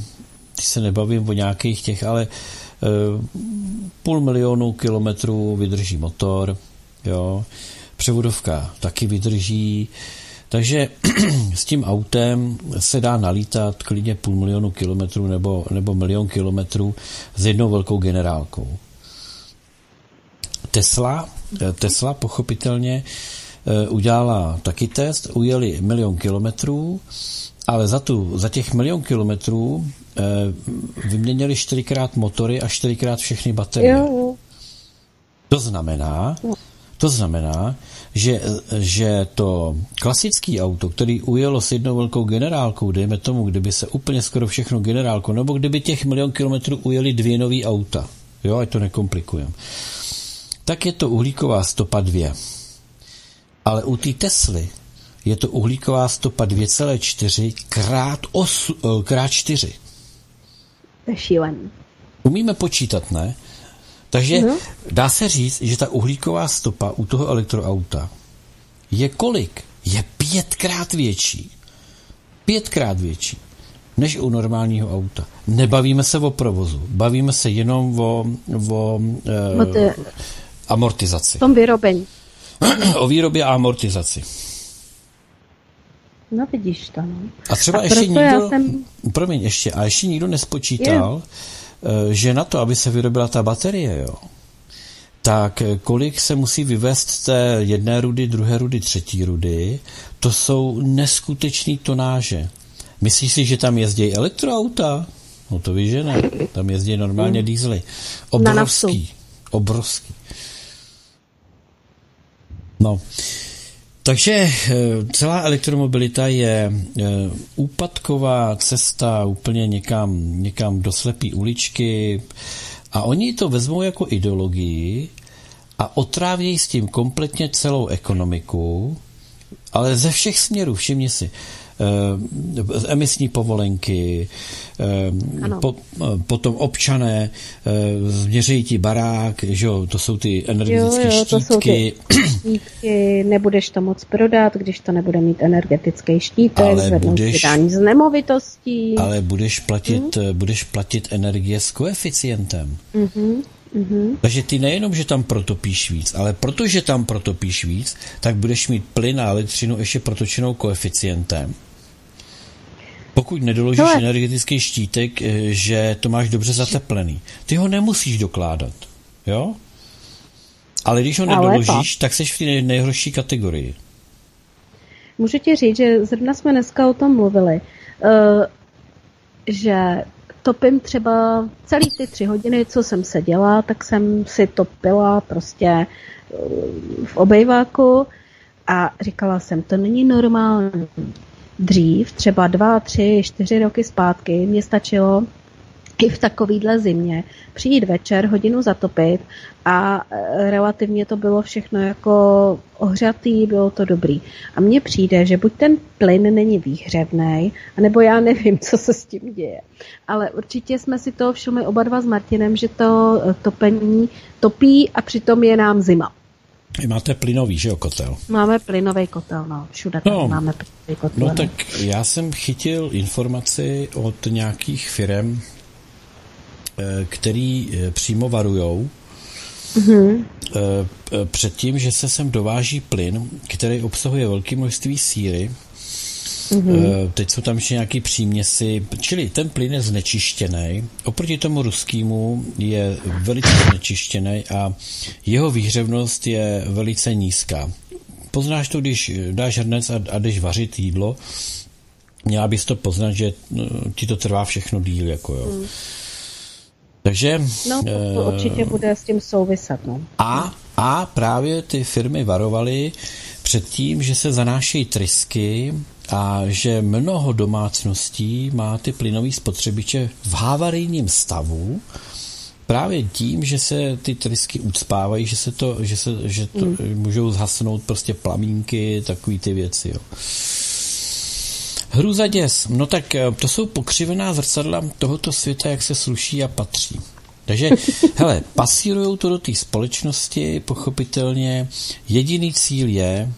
když se nebavím o nějakých těch, ale eh, půl milionu kilometrů vydrží motor, jo, převodovka taky vydrží, takže s tím autem se dá nalítat klidně půl milionu kilometrů nebo, nebo milion kilometrů s jednou velkou generálkou. Tesla, eh, Tesla pochopitelně Eh, udělala taky test, ujeli milion kilometrů, ale za, tu, za těch milion kilometrů e, vyměnili čtyřikrát motory a čtyřikrát všechny baterie. Jo. To znamená, to znamená, že, že to klasické auto, který ujelo s jednou velkou generálkou, dejme tomu, kdyby se úplně skoro všechno generálko, nebo kdyby těch milion kilometrů ujeli dvě nový auta, jo, ať to nekomplikujeme, tak je to uhlíková stopa 2. Ale u té Tesly je to uhlíková stopa 2,4 krát, osu, eh, krát 4. To je šílený. Umíme počítat, ne? Takže Mhm. dá se říct, že ta uhlíková stopa u toho elektroauta je kolik? Je pětkrát větší. Pětkrát větší než u normálního auta. Nebavíme se o provozu, bavíme se jenom o, o O e, amortizaci. V tom vyrobení. o výrobě a amortizaci. No vidíš to, no. A třeba A ještě nikdo, jsem- promiň, ještě, a ještě nikdo nespočítal, eh, že na to, aby se vyrobila ta baterie, jo, tak eh, kolik se musí vyvést z té jedné rudy, druhé rudy, třetí rudy, to jsou neskutečný tonáže. Myslíš si, že tam jezdí elektroauta? No to víš, že ne. Tam jezdí normálně. Na naftu. Obrovský. Obrovský. No. Takže eh, celá elektromobilita je eh, úpadková cesta úplně někam, někam do slepý uličky a oni to vezmou jako ideologii a otrávějí s tím kompletně celou ekonomiku, ale ze všech směrů, všimni si, emisní povolenky, eh, po, eh, potom občané eh, změří ti barák, že jo, to jsou ty energetické Jo, jo, to jsou štítky, ty štítky, nebudeš to moc prodat, když to nebude mít energetický štítek, Ale budeš- daň z nemovitostí. ale budeš platit, hmm? budeš platit energie s koeficientem. Mhm, mhm. Takže ty nejenom, že tam protopíš víc, ale protože tam protopíš víc, tak budeš mít plyn a elektřinu ještě protočenou koeficientem. Pokud nedoložíš Hele. energetický štítek, eh, že to máš dobře zateplený. Ty ho nemusíš dokládat, jo? Ale když ho nedoložíš, tak seš v té nej- nejhorší kategorii. Můžu ti říct, že zrovna jsme dneska o tom mluvili, eh, že topím třeba celý ty tři hodiny, co jsem seděla, tak jsem si topila prostě eh, v obejváku a říkala jsem, to není normální. Dřív, třeba dva, tři, čtyři roky zpátky, mě stačilo i v takovýhle zimě přijít večer, hodinu zatopit a e, relativně to bylo všechno jako ohřatý, bylo to dobrý. A mně přijde, že buď ten plyn není výhřevný, anebo já nevím, co se s tím děje. Ale určitě jsme si to všimli oba dva s Martinem, že to e, topení topí a přitom je nám zima. Vy máte plynový, že jo, kotel? Máme plynový kotel, no, všude No. máme plynový kotel. No tak já jsem chytil informaci od nějakých firm, eh, který eh, přímo varujou Mhm. eh, eh, před tím, že se sem dováží plyn, který obsahuje velké množství síry. Mm-hmm. Teď jsou tam ještě nějaký příměsi, čili ten plyn je znečištěný. Oproti tomu ruskému je velice znečištěný a jeho výhřevnost je velice nízká. Poznáš to, když dáš hrnec a, a jdeš vařit jídlo, měla bys to poznat, že no, ti to trvá všechno díl. Jako jo. Mm. Takže No, to, to určitě bude s tím souviset, no. a, a právě ty firmy varovaly před tím, že se zanášejí trysky a že mnoho domácností má ty plynové spotřebiče v havarijním stavu, právě tím, že se ty trysky ucpávají, že se to, že se, že to mm. můžou zhasnout prostě plamínky, takové ty věci, jo. Hruza děs. No tak eh, to jsou pokřivená zrcadla tohoto světa, jak se sluší a patří. Takže, hele, pasírují to do té společnosti, pochopitelně. Jediný cíl je,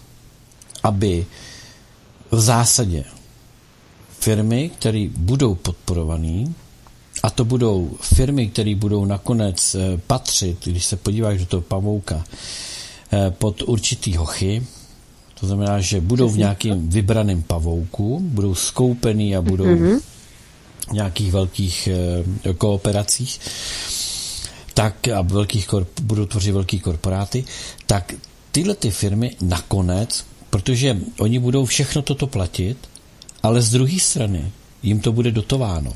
aby v zásadě firmy, které budou podporované, a to budou firmy, které budou nakonec eh, patřit, když se podíváš do toho pavouka, eh, pod určitý hochy, to znamená, že budou v nějakém vybraném pavouku, budou skoupený a budou mm-hmm. v nějakých velkých e, kooperacích, tak a velkých korp, budou tvořit velký korporáty, tak tyhle ty firmy nakonec, protože oni budou všechno toto platit, ale z druhé strany jim to bude dotováno.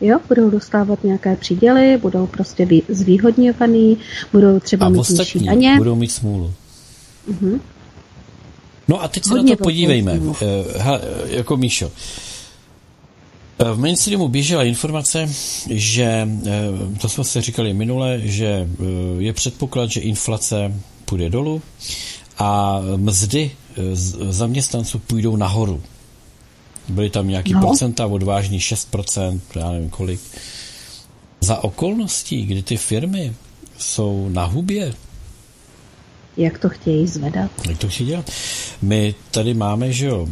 Jo, budou dostávat nějaké příděly, budou prostě zvýhodňovaný, budou třeba a mít ostatní daně. budou mít smůlu. Uh-huh. No a teď se Hodně na to podívejme. Uh, ha, jako Míšo, eh, v mainstreamu běžela informace, že, eh, to jsme se říkali minule, že je předpoklad, že inflace půjde dolů a mzdy zaměstnanců půjdou nahoru. Byly tam nějaký no. procenta, odvážní 6%, já nevím kolik. Za okolností, kdy ty firmy jsou na hubě, jak to chtějí zvedat. Jak to chtějí dělat? My tady máme, že jo,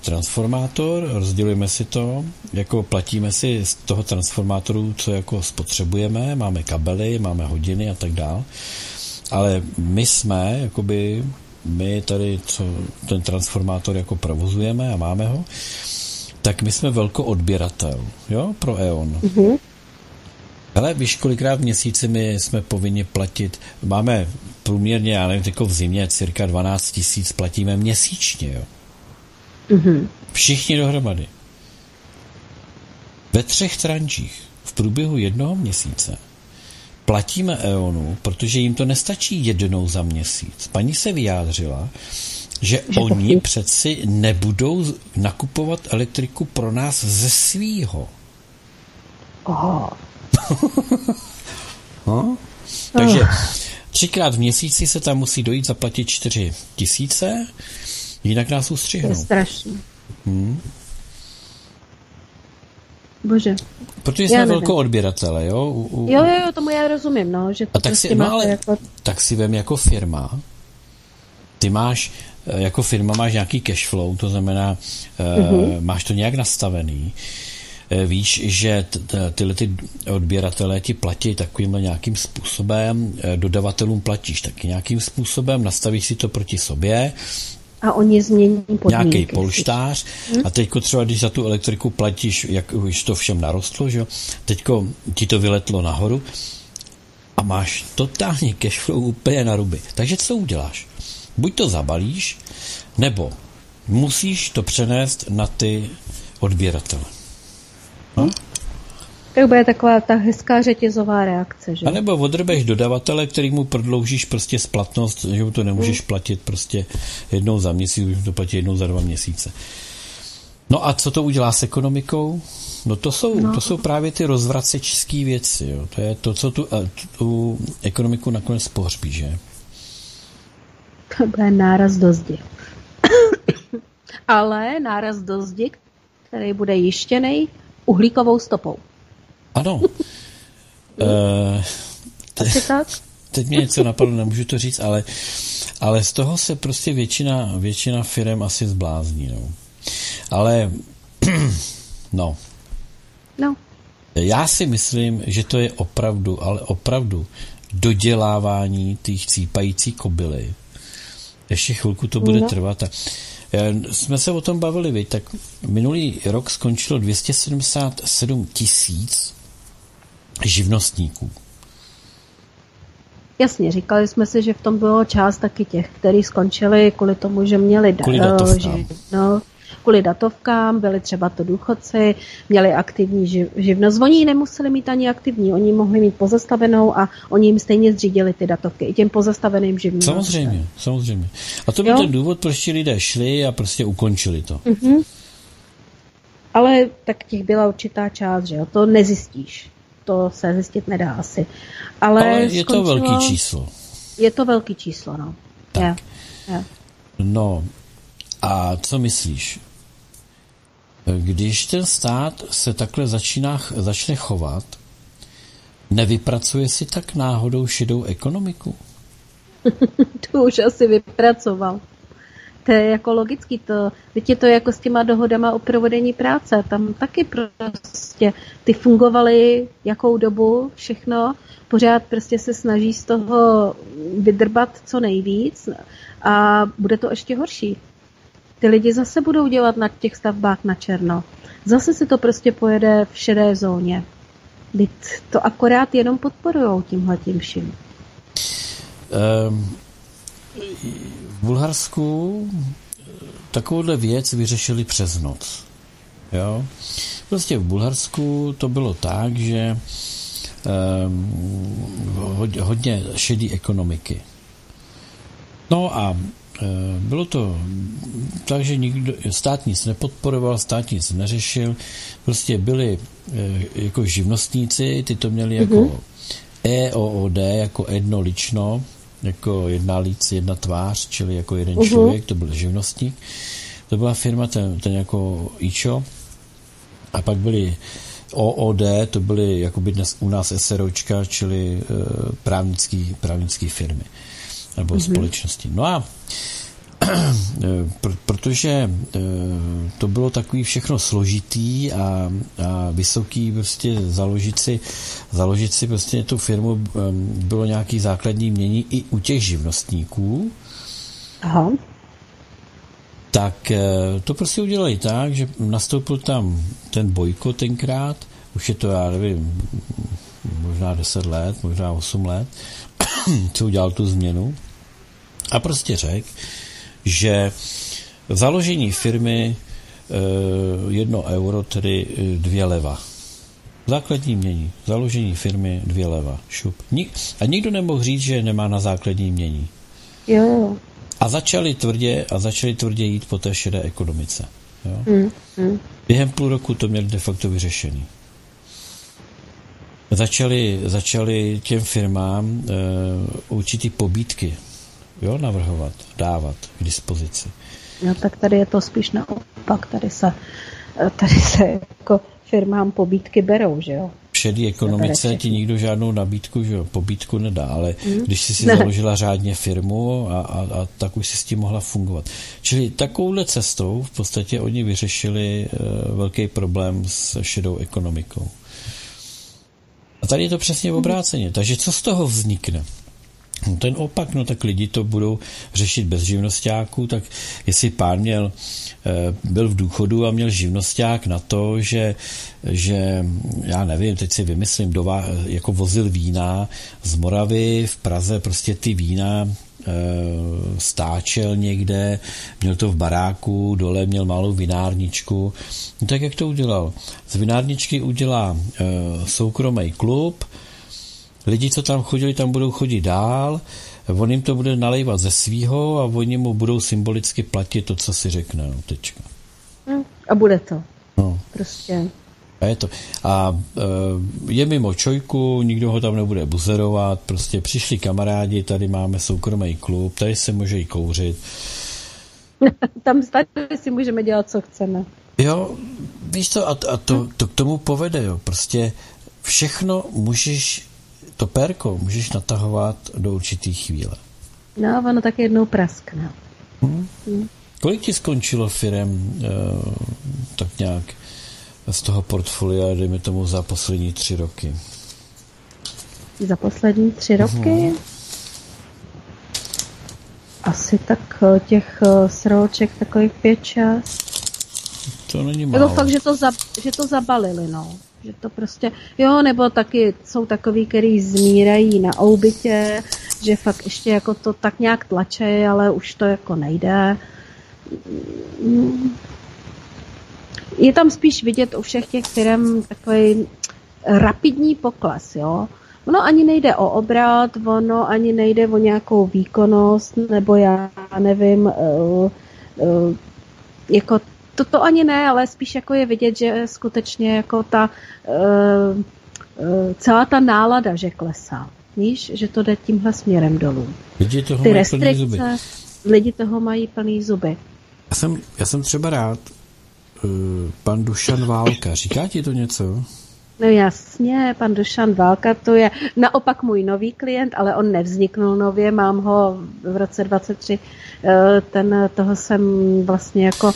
transformátor, rozdělujeme si to, jako platíme si z toho transformátoru, co jako spotřebujeme, máme kabely, máme hodiny a tak dál, ale my jsme, jakoby, my tady, co ten transformátor jako provozujeme a máme ho, tak my jsme velko odběratel, jo, pro E.ON. Mm-hmm. Ale víš, kolikrát v měsíci my jsme povinni platit, máme průměrně, já nevím, jako v zimě, cirka 12 tisíc platíme měsíčně, jo. Mm-hmm. Všichni dohromady. Ve třech trančích v průběhu jednoho měsíce platíme EONu, protože jim to nestačí jednou za měsíc. Paní se vyjádřila, že oni přeci nebudou nakupovat elektriku pro nás ze svýho. Oh. no? Takže třikrát v měsíci se tam musí dojít zaplatit čtyři tisíce, jinak nás ustřihnou. To je strašný. Hmm. Bože. Protože jsme velkou odběratele, jo? U, u, jo, jo, jo, tomu já rozumím, no, že to a tak prostě si, no, ale, jako... tak si vem jako firma, ty máš, eh, jako firma máš nějaký cash flow, to znamená, uh-huh. máš to nějak nastavený, Eh, víš, že tyhle ty odběratelé ti platí takovým nějakým způsobem, dodavatelům platíš taky nějakým způsobem, nastavíš si to proti sobě, a oni změní podmínky. Nějaký polštář hm? a teďko třeba, když za tu elektriku platíš, jak už to všem narostlo, že jo, teďko ti to vyletlo nahoru a máš totálně cashflow úplně na ruby. Takže co uděláš? Buď to zabalíš, nebo musíš to přenést na ty odběratele. No? Tak bude taková ta hezká řetězová reakce, že? A nebo odrbeš dodavatele, který mu prodloužíš prostě splatnost, že mu to nemůžeš hmm. platit prostě jednou za měsíc, už to platit jednou za dva měsíce. No a co to udělá s ekonomikou? No to jsou, no. to jsou právě ty rozvracečské věci. Jo. To je to, co tu, tu ekonomiku nakonec pohřbí, že? To bude náraz do zdi. Ale náraz do zdi, který bude jištěný uhlíkovou stopou. Ano. uh, te, tak? Teď mě něco napadlo, nemůžu to říct, ale, ale z toho se prostě většina, většina firm asi zblázní. No. Ale no. No. Já si myslím, že to je opravdu, ale opravdu dodělávání těch cípající kobily. Ještě chvilku to bude no. trvat. A jsme se o tom bavili, vy, tak minulý rok skončilo 277 tisíc živnostníků. Jasně, říkali jsme si, že v tom bylo část taky těch, kteří skončili kvůli tomu, že měli kvůli datovkám. Že, no, kvůli datovkám, byli třeba to důchodci, měli aktivní živ, živnost. Oni nemuseli mít ani aktivní, oni mohli mít pozastavenou a oni jim stejně zřídili ty datovky, i těm pozastaveným živnostem. Samozřejmě, samozřejmě. A to byl jo? ten důvod, proč ti lidé šli a prostě ukončili to. Mm-hmm. Ale tak těch byla určitá část, že jo, to nezjistíš. To se zjistit nedá asi. Ale, Ale je skončilo... to velký číslo. Je to velký číslo, no. Tak. Je, je. No, a co myslíš? Když ten stát se takhle začíná, začne chovat, nevypracuje si tak náhodou šedou ekonomiku? to už asi vypracoval. To je jako logický, to, teď je to jako s těma dohodama o provedení práce, tam taky prostě ty fungovaly jakou dobu, všechno, pořád prostě se snaží z toho vydrbat co nejvíc a bude to ještě horší ty lidi zase budou dělat na těch stavbách na černo. Zase se to prostě pojede v šedé zóně. Teď to akorát jenom podporujou tímhle tím vším. Um, v Bulharsku takovouhle věc vyřešili přes noc. Jo? Prostě v Bulharsku to bylo tak, že um, hodně šedý ekonomiky. No a e, bylo to tak, že nikdo, stát nic nepodporoval, stát nic neřešil, prostě byli e, jako živnostníci, ty to měli jako mm-hmm. EOOD, jako jedno lično, jako jedna líc, jedna tvář, čili jako jeden uh-huh. člověk, to byl živnostník. To byla firma, ten, ten jako IČO. A pak byly OOD, to byly jakoby dnes u nás SROčka, čili e, právnický, právnický firmy nebo uh-huh. společnosti. No a protože eh, to bylo takový všechno složitý a, a vysoký, prostě založit si, založit si prostě tu firmu eh, bylo nějaký základní mění i u těch živnostníků. Aha. Tak eh, to prostě udělali tak, že nastoupil tam ten bojko tenkrát, už je to, já nevím, možná 10 let, možná 8 let, co udělal tu změnu a prostě řekl, že založení firmy eh, jedno euro, tedy eh, dvě leva. Základní mění. Založení firmy dvě leva. Šup. A nikdo nemohl říct, že nemá na základní mění. Jo, jo. A začali tvrdě, a začali tvrdě jít po té šedé ekonomice. Jo? Mm, mm. Během půl roku to měli de facto vyřešený. Začali, začali těm firmám e, určitý pobítky jo, navrhovat, dávat k dispozici. No tak tady je to spíš naopak, tady se, tady se jako firmám pobítky berou, že jo? V šedý ekonomice ti nikdo žádnou nabídku, že jo, pobítku nedá, ale hmm. když jsi si ne. založila řádně firmu a, a, a tak už si s tím mohla fungovat. Čili takovouhle cestou v podstatě oni vyřešili uh, velký problém s šedou ekonomikou. A tady je to přesně obráceně. Takže co z toho vznikne? No ten opak, no tak lidi to budou řešit bez živnostáků, tak jestli pán měl, eh, byl v důchodu a měl živnosták na to, že, že já nevím, teď si vymyslím, dová, jako vozil vína z Moravy v Praze, prostě ty vína eh, stáčel někde, měl to v baráku, dole měl malou vinárničku. No tak jak to udělal? Z vinárničky udělá eh, soukromý klub, lidi, co tam chodili, tam budou chodit dál, on jim to bude nalejvat ze svýho a oni mu budou symbolicky platit to, co si řekne. No, tečka. Hm, a bude to. No. Prostě. A je to. A e, je mimo čojku, nikdo ho tam nebude buzerovat, prostě přišli kamarádi, tady máme soukromý klub, tady se může i kouřit. tam tady si můžeme dělat, co chceme. Jo, víš co, a, a to, to k tomu povede, jo. Prostě všechno můžeš to perko můžeš natahovat do určitý chvíle. No, ono tak jednou praskne. Hmm. Hmm. Kolik ti skončilo firem uh, tak nějak z toho portfolia, dejme tomu, za poslední tři roky? Za poslední tři roky? Hmm. Asi tak eh, těch uh, sroček takových pět, šest. To není málo. Je to fakt, že to, za, že to zabalili, no že to prostě, jo, nebo taky jsou takový, který zmírají na oubitě, že fakt ještě jako to tak nějak tlače, ale už to jako nejde. Je tam spíš vidět u všech těch firm takový rapidní pokles, jo. Ono ani nejde o obrat, ono ani nejde o nějakou výkonnost, nebo já nevím, uh, uh, jako to, to ani ne, ale spíš jako je vidět, že skutečně jako ta uh, uh, celá ta nálada, že klesá. Víš, že to jde tímhle směrem dolů. Lidi toho Ty mají plný zuby. Lidi toho mají plný zuby. Já jsem, já jsem třeba rád, uh, pan Dušan Válka, říká ti to něco? No jasně, pan Dušan Válka, to je naopak můj nový klient, ale on nevzniknul nově, mám ho v roce 23, ten, toho jsem vlastně jako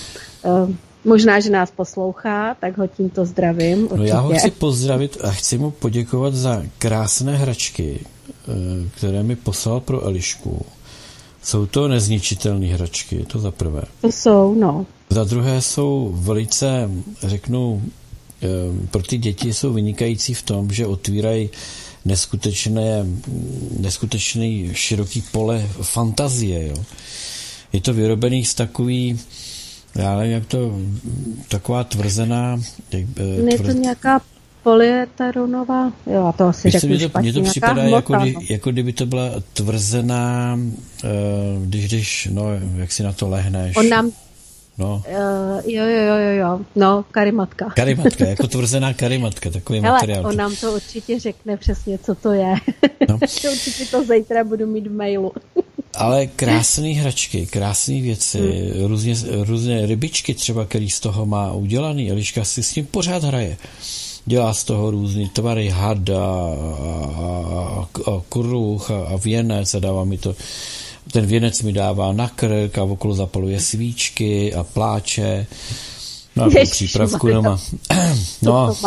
Eh, možná, že nás poslouchá, tak ho tímto zdravím. Určitě. No já ho chci pozdravit a chci mu poděkovat za krásné hračky, eh, které mi poslal pro Elišku. Jsou to nezničitelné hračky, to za prvé. To jsou, no. Za druhé jsou velice, řeknu, eh, pro ty děti jsou vynikající v tom, že otvírají neskutečné, neskutečný široký pole fantazie. Jo. Je to vyrobený z takový já nevím, jak to, taková tvrzená... Jak, tvrz... Je to nějaká polyetaronová, jo, a to asi řeknu mě to, špatně, mě to připadá, jako, kdy, jako kdyby to byla tvrzená, uh, když, když, no, jak si na to lehneš. On nám No. Uh, jo, jo, jo, jo, no, karimatka. Karimatka, jako tvrzená karimatka, takový Hele, materiál. on nám to určitě řekne přesně, co to je. No. určitě to zítra budu mít v mailu. Ale krásné hračky, krásné věci, hmm. různě, různé rybičky třeba, který z toho má udělaný. Eliška si s tím pořád hraje. Dělá z toho různé tvary, hada a, a, a kruh a, a věnec a dává mi to ten věnec mi dává na krk a okolo zapaluje svíčky a pláče. No a přípravku doma. No.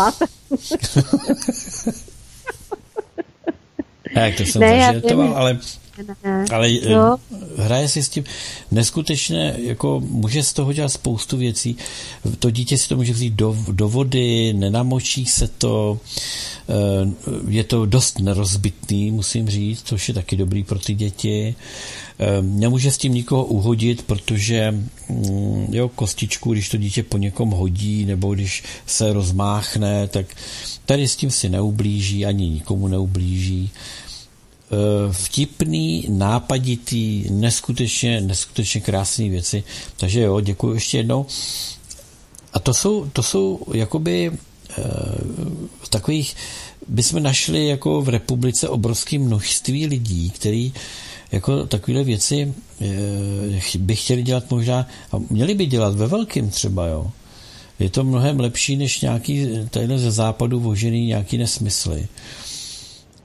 Jak to jsem ne, zažertoval, ale ale no. hraje si s tím neskutečně, jako může z toho dělat spoustu věcí. To dítě si to může vzít do, do vody, nenamočí se to, eh, je to dost nerozbitný, musím říct, což je taky dobrý pro ty děti. Ehm, nemůže s tím nikoho uhodit, protože mm, jo, kostičku, když to dítě po někom hodí nebo když se rozmáchne, tak tady s tím si neublíží, ani nikomu neublíží ehm, vtipný, nápaditý, neskutečně, neskutečně krásné věci. Takže jo, děkuji ještě jednou. A to jsou, to jsou jakoby e, takových, bychom našli jako v republice obrovské množství lidí, který jako takovéhle věci eh, by chtěli dělat možná, a měli by dělat ve velkým třeba, jo. Je to mnohem lepší, než nějaký tady ze západu vožený nějaký nesmysly.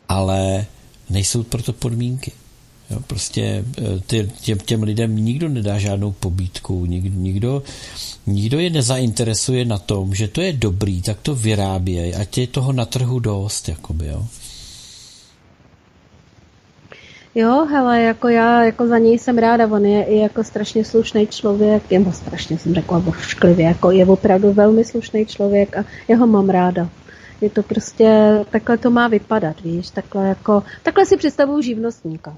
Ale nejsou proto podmínky. Jo, prostě eh, ty, těm, těm lidem nikdo nedá žádnou pobítku, nikdo, nikdo, nikdo je nezainteresuje na tom, že to je dobrý, tak to vyráběj, ať je toho na trhu dost, jakoby, jo. Jo, hele, jako já jako za něj jsem ráda, on je i jako strašně slušný člověk, nebo strašně jsem řekla bošklivě, jako je opravdu velmi slušný člověk a já ho mám ráda. Je to prostě, takhle to má vypadat, víš, takhle jako, takhle si představuju živnostníka.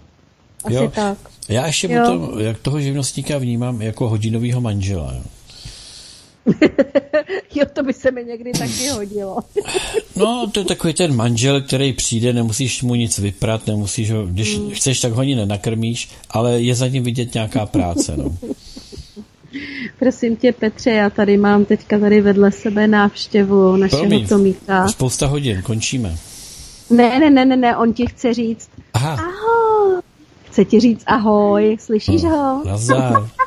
Asi jo. tak. Já ještě jo. Tom, jak toho živnostníka vnímám jako hodinového manžela. Jo. Jo, to by se mi někdy taky hodilo. no, to je takový ten manžel, který přijde, nemusíš mu nic vyprat, nemusíš ho, když mm. chceš, tak ho ani nenakrmíš, ale je za ním vidět nějaká práce, no. Prosím tě, Petře, já tady mám teďka tady vedle sebe návštěvu našeho Promiň, Tomíka. Spousta hodin, končíme. Ne, ne, ne, ne, ne, on ti chce říct Aha. ahoj. Chce ti říct ahoj, slyšíš no, ho? Nazdar.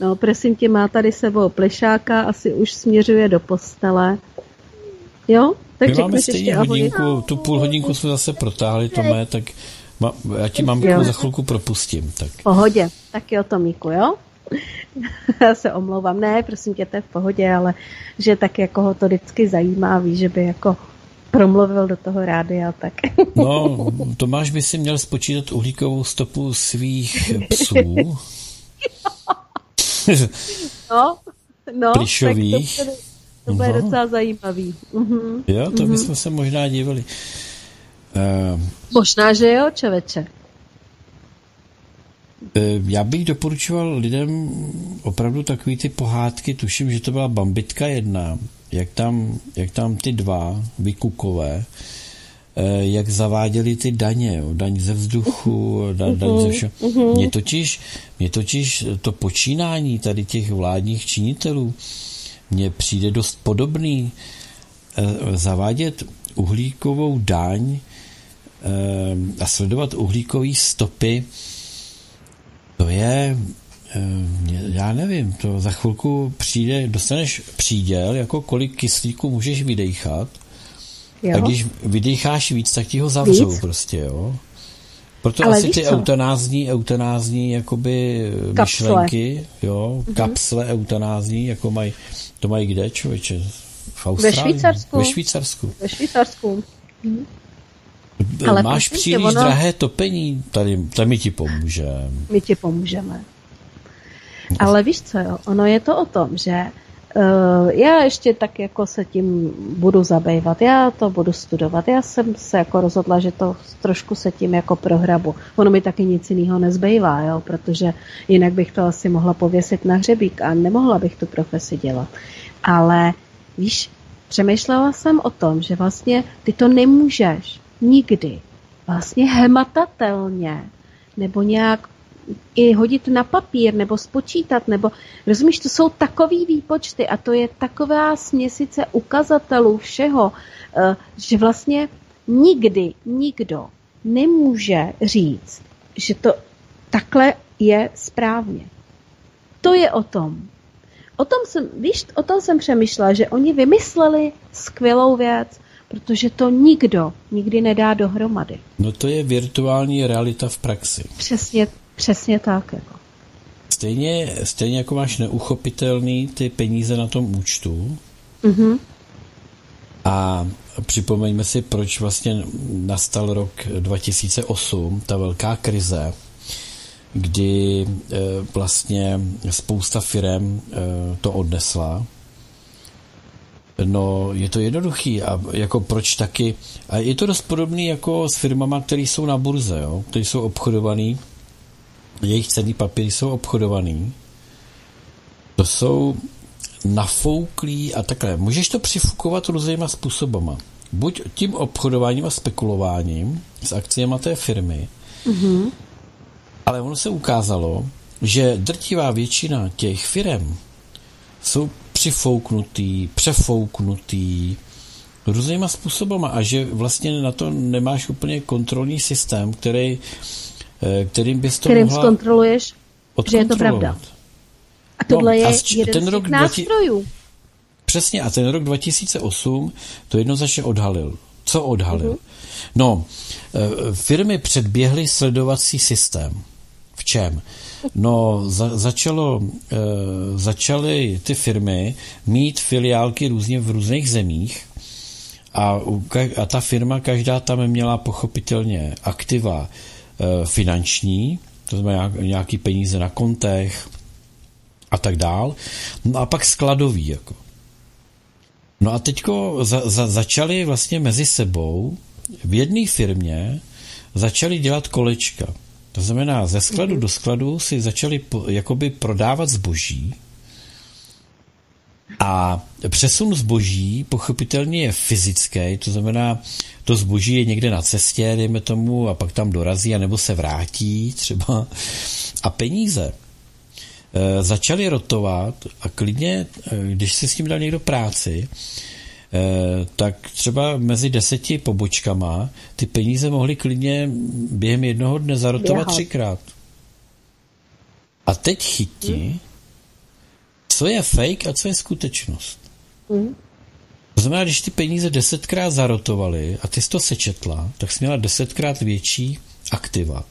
No, prosím tě, má tady sebou plešáka, asi už směřuje do postele. Jo? Tak My máme stejně hodinku, ahoj. tu půl hodinku jsme zase protáhli, Tome, tak ma, já ti mám za chvilku propustím. Tak. Pohodě, tak jo, Tomíku, jo? já se omlouvám, ne, prosím tě, to je v pohodě, ale že tak jako ho to vždycky zajímá, ví, že by jako promluvil do toho rádia, tak. no, Tomáš by si měl spočítat uhlíkovou stopu svých psů. no, no, plišových. Tak to, bude, to bude no. docela zajímavý. Uh-huh. Jo, to uh-huh. bychom se možná dívali. Uh, možná, že jo, čověče. Uh, já bych doporučoval lidem opravdu takový ty pohádky, tuším, že to byla Bambitka jedna, jak tam, jak tam ty dva vykukové, jak zaváděli ty daně, jo, daň ze vzduchu, daň, daň ze všeho. Mě totiž, mě totiž to počínání tady těch vládních činitelů mně přijde dost podobný. Eh, zavádět uhlíkovou daň eh, a sledovat uhlíkové stopy, to je, já nevím, to za chvilku přijde, dostaneš příděl, jako kolik kyslíku můžeš vydechat, Jo? A když vydýcháš víc, tak ti ho zavřou víc? prostě, jo. Proto Ale asi ty co? eutanázní, eutanázní jakoby kapsle. myšlenky, jo, mm-hmm. kapsle eutanázní, jako mají, to mají kde, člověče? V Austrálii? Ve Švýcarsku. Ve Švýcarsku. Ve Švýcarsku. Mhm. Ale Máš příliš ono... drahé topení, tady, tady my ti pomůžeme. My ti pomůžeme. Ale víš co, jo? ono je to o tom, že já ještě tak jako se tím budu zabývat, já to budu studovat. Já jsem se jako rozhodla, že to trošku se tím jako prohrabu. Ono mi taky nic jiného nezbývá, jo, protože jinak bych to asi mohla pověsit na hřebík a nemohla bych tu profesi dělat. Ale víš, přemýšlela jsem o tom, že vlastně ty to nemůžeš nikdy vlastně hematatelně nebo nějak i hodit na papír nebo spočítat, nebo rozumíš, to jsou takový výpočty a to je taková směsice ukazatelů všeho, eh, že vlastně nikdy nikdo nemůže říct, že to takhle je správně. To je o tom. O tom jsem, víš, o tom jsem přemýšlela, že oni vymysleli skvělou věc, protože to nikdo nikdy nedá dohromady. No to je virtuální realita v praxi. Přesně, přesně tak. Jako. Stejně, stejně jako máš neuchopitelný ty peníze na tom účtu. Mm-hmm. A připomeňme si, proč vlastně nastal rok 2008, ta velká krize, kdy e, vlastně spousta firm e, to odnesla No, je to jednoduchý a jako proč taky, a je to dost podobný jako s firmama, které jsou na burze, jo, které jsou obchodovaný, jejich cenný papíry jsou obchodovaný, to jsou nafouklí a takhle. Můžeš to přifukovat různýma způsobama. Buď tím obchodováním a spekulováním s akciemi té firmy, mm-hmm. ale ono se ukázalo, že drtivá většina těch firm jsou přifouknutý, přefouknutý různýma způsobama a že vlastně na to nemáš úplně kontrolní systém, který, kterým bys to kterým mohla zkontroluješ, že je to pravda. A tohle no, je a jeden ten z rok nástrojů. Přesně, a ten rok 2008 to jednoznačně odhalil. Co odhalil? Uh-huh. No, eh, firmy předběhly sledovací systém. V čem? No, za, začalo, e, začaly ty firmy mít filiálky různě v různých zemích a, a ta firma každá tam měla pochopitelně aktiva finanční, to znamená nějaký peníze na kontech a tak dál, no a pak skladový, jako. No a teďko za, za, začali vlastně mezi sebou v jedné firmě začali dělat kolečka. To znamená, ze skladu do skladu si začali po, jakoby prodávat zboží a přesun zboží pochopitelně je fyzický, to znamená, to zboží je někde na cestě, dejme tomu, a pak tam dorazí, anebo se vrátí třeba. A peníze e, začaly rotovat a klidně, e, když si s tím dal někdo práci, Eh, tak třeba mezi deseti pobočkama ty peníze mohly klidně během jednoho dne zarotovat Běhat. třikrát. A teď chytí, hmm. Co je fake a co je skutečnost. Hmm. To znamená, když ty peníze desetkrát zarotovaly a ty jsi to sečetla, tak jsi měla desetkrát větší aktiva.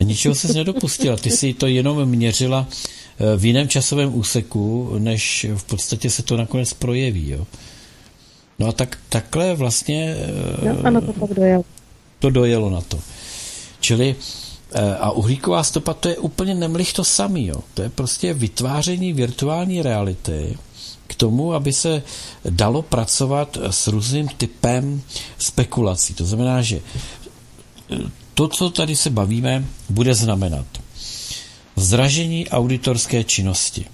A ničeho se nedopustila. Ty si to jenom měřila Eh, v jiném časovém úseku, než v podstatě se to nakonec projeví. Jo. No a tak, takhle vlastně no, ano, to tak dojelo. to dojelo na to. Čili eh, a uhlíková stopa to je úplně nemlich to samý. Jo. To je prostě vytváření virtuální reality k tomu, aby se dalo pracovat s různým typem spekulací. To znamená, že to, co tady se bavíme, bude znamenat zdražení auditorské činnosti.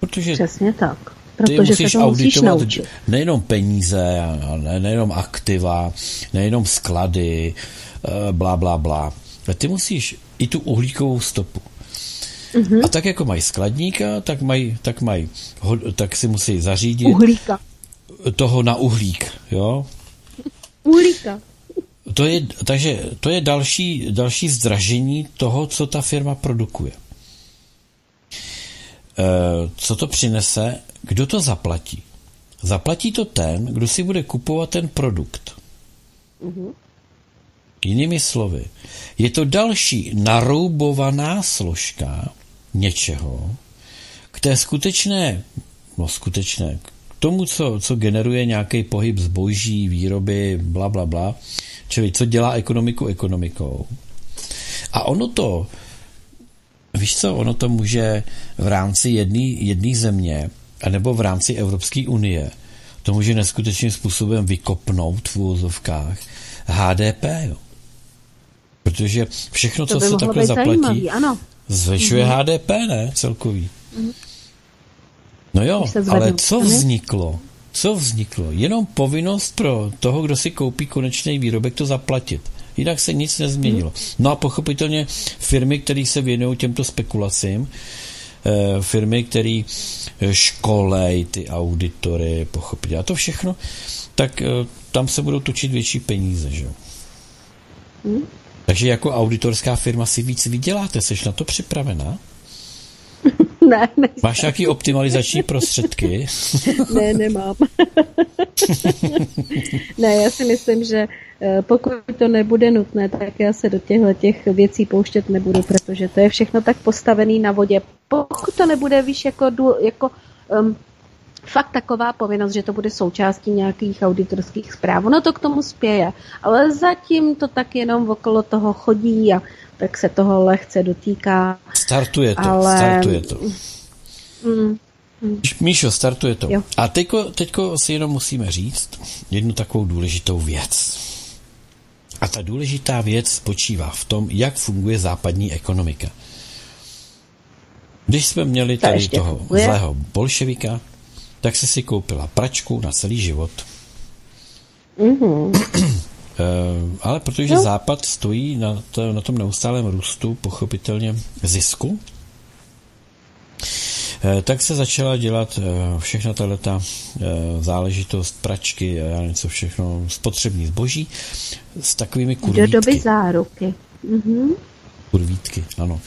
Protože Přesně tak. Protože ty musíš se to auditovat musíš nejenom peníze, nejenom aktiva, nejenom sklady, bla, bla, bla. Ty musíš i tu uhlíkovou stopu. Mm-hmm. A tak jako mají skladníka, tak, mají, tak, mají, tak si musí zařídit Uhlíka. toho na uhlík, jo? Uhlíka. To je, takže to je další, další zdražení toho, co ta firma produkuje. E, co to přinese? Kdo to zaplatí? Zaplatí to ten, kdo si bude kupovat ten produkt. Mm-hmm. Jinými slovy, je to další naroubovaná složka něčeho k té skutečné, no skutečné, k tomu, co, co generuje nějaký pohyb zboží, výroby, bla, bla, bla, Čili co dělá ekonomiku ekonomikou. A ono to víš co, ono to může v rámci jedné země, anebo v rámci Evropské unie, to může neskutečným způsobem vykopnout v úvozovkách HDP, jo. Protože všechno, co se takhle zaplatí, ano. zvyšuje mm-hmm. HDP, ne, celkový. Mm-hmm. No jo, ale co vzniklo? Co vzniklo? Jenom povinnost pro toho, kdo si koupí konečný výrobek, to zaplatit. Jinak se nic nezměnilo. No a pochopitelně firmy, které se věnují těmto spekulacím, eh, firmy, které eh, školej ty auditory, pochopitelně. A to všechno, tak eh, tam se budou točit větší peníze, že jo. Hmm. Takže jako auditorská firma si víc vyděláte, jsi na to připravená? ne, ne. Máš nějaký optimalizační prostředky? ne, nemám. ne, já si myslím, že eh, pokud to nebude nutné, tak já se do těchto těch věcí pouštět nebudu, protože to je všechno tak postavený na vodě. Pokud to nebude, víš, jako, jako um, fakt taková povinnost, že to bude součástí nějakých auditorských zpráv. No to k tomu spěje, ale zatím to tak jenom okolo toho chodí a tak se toho lehce dotýká. Startuje to, ale... startuje to. Mm, mm. Míšo, startuje to. Jo. A teďko, teďko si jenom musíme říct jednu takovou důležitou věc. A ta důležitá věc spočívá v tom, jak funguje západní ekonomika. Když jsme měli tady toho funguje? zlého bolševika, tak se si koupila pračku na celý život. Mm-hmm. Ale protože no. Západ stojí na, to, na tom neustálém růstu, pochopitelně zisku, eh, tak se začala dělat eh, všechna tato záležitost pračky a já něco všechno, spotřební zboží s takovými kurvítky. Do doby záruky. Mm-hmm. Kurvítky, ano.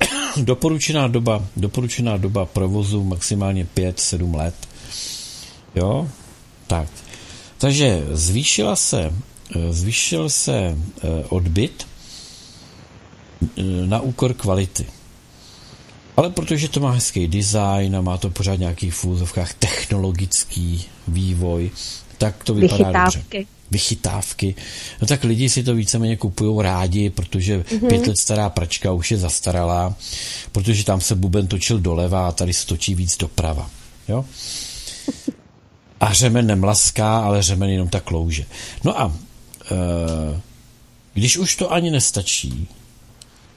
doporučená doba, doporučená doba provozu maximálně 5-7 let. Jo, tak. Takže zvýšila se, eh, zvýšil se eh, odbyt eh, na úkor kvality. Ale protože to má hezký design a má to pořád nějaký v úzovkách technologický vývoj, tak to vypadá Vychytávky. dobře. Vychytávky. No tak lidi si to víceméně kupují rádi, protože mm-hmm. pět let stará pračka už je zastaralá, protože tam se buben točil doleva a tady se točí víc doprava. Jo? A řemen nemlaská, ale řemen jenom tak louže. No a e, když už to ani nestačí,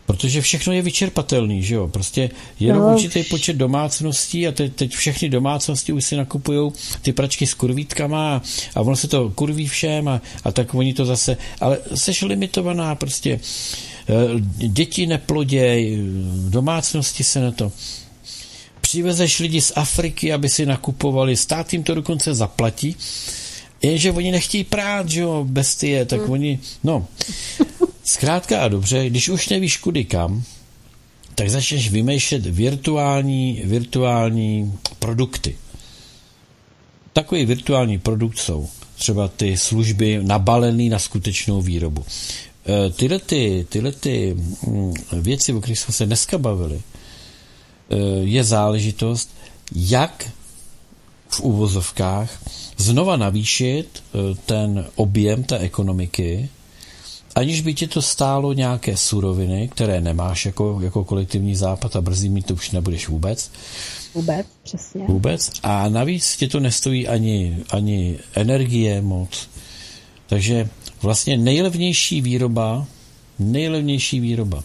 protože všechno je vyčerpatelný, že jo, prostě jenom no. určitý počet domácností a teď, teď všechny domácnosti už si nakupují ty pračky s kurvítkama a, a ono se to kurví všem a, a tak oni to zase, ale seš limitovaná prostě, e, děti neploděj, domácnosti se na to přivezeš lidi z Afriky, aby si nakupovali, stát jim to dokonce zaplatí, jenže oni nechtějí prát, že jo, bestie, tak hmm. oni, no, zkrátka a dobře, když už nevíš kudy kam, tak začneš vymýšlet virtuální, virtuální produkty. Takový virtuální produkt jsou třeba ty služby nabalené na skutečnou výrobu. E, tyhle, ty, tyhle ty mm, věci, o kterých jsme se dneska bavili, je záležitost, jak v úvozovkách znova navýšit eh, ten objem té ekonomiky, aniž by ti to stálo nějaké suroviny, které nemáš jako, jako kolektivní západ a brzy mít to už nebudeš vůbec. Vůbec, přesně. Vůbec. A navíc ti to nestojí ani, ani energie moc. Takže vlastně nejlevnější výroba, nejlevnější výroba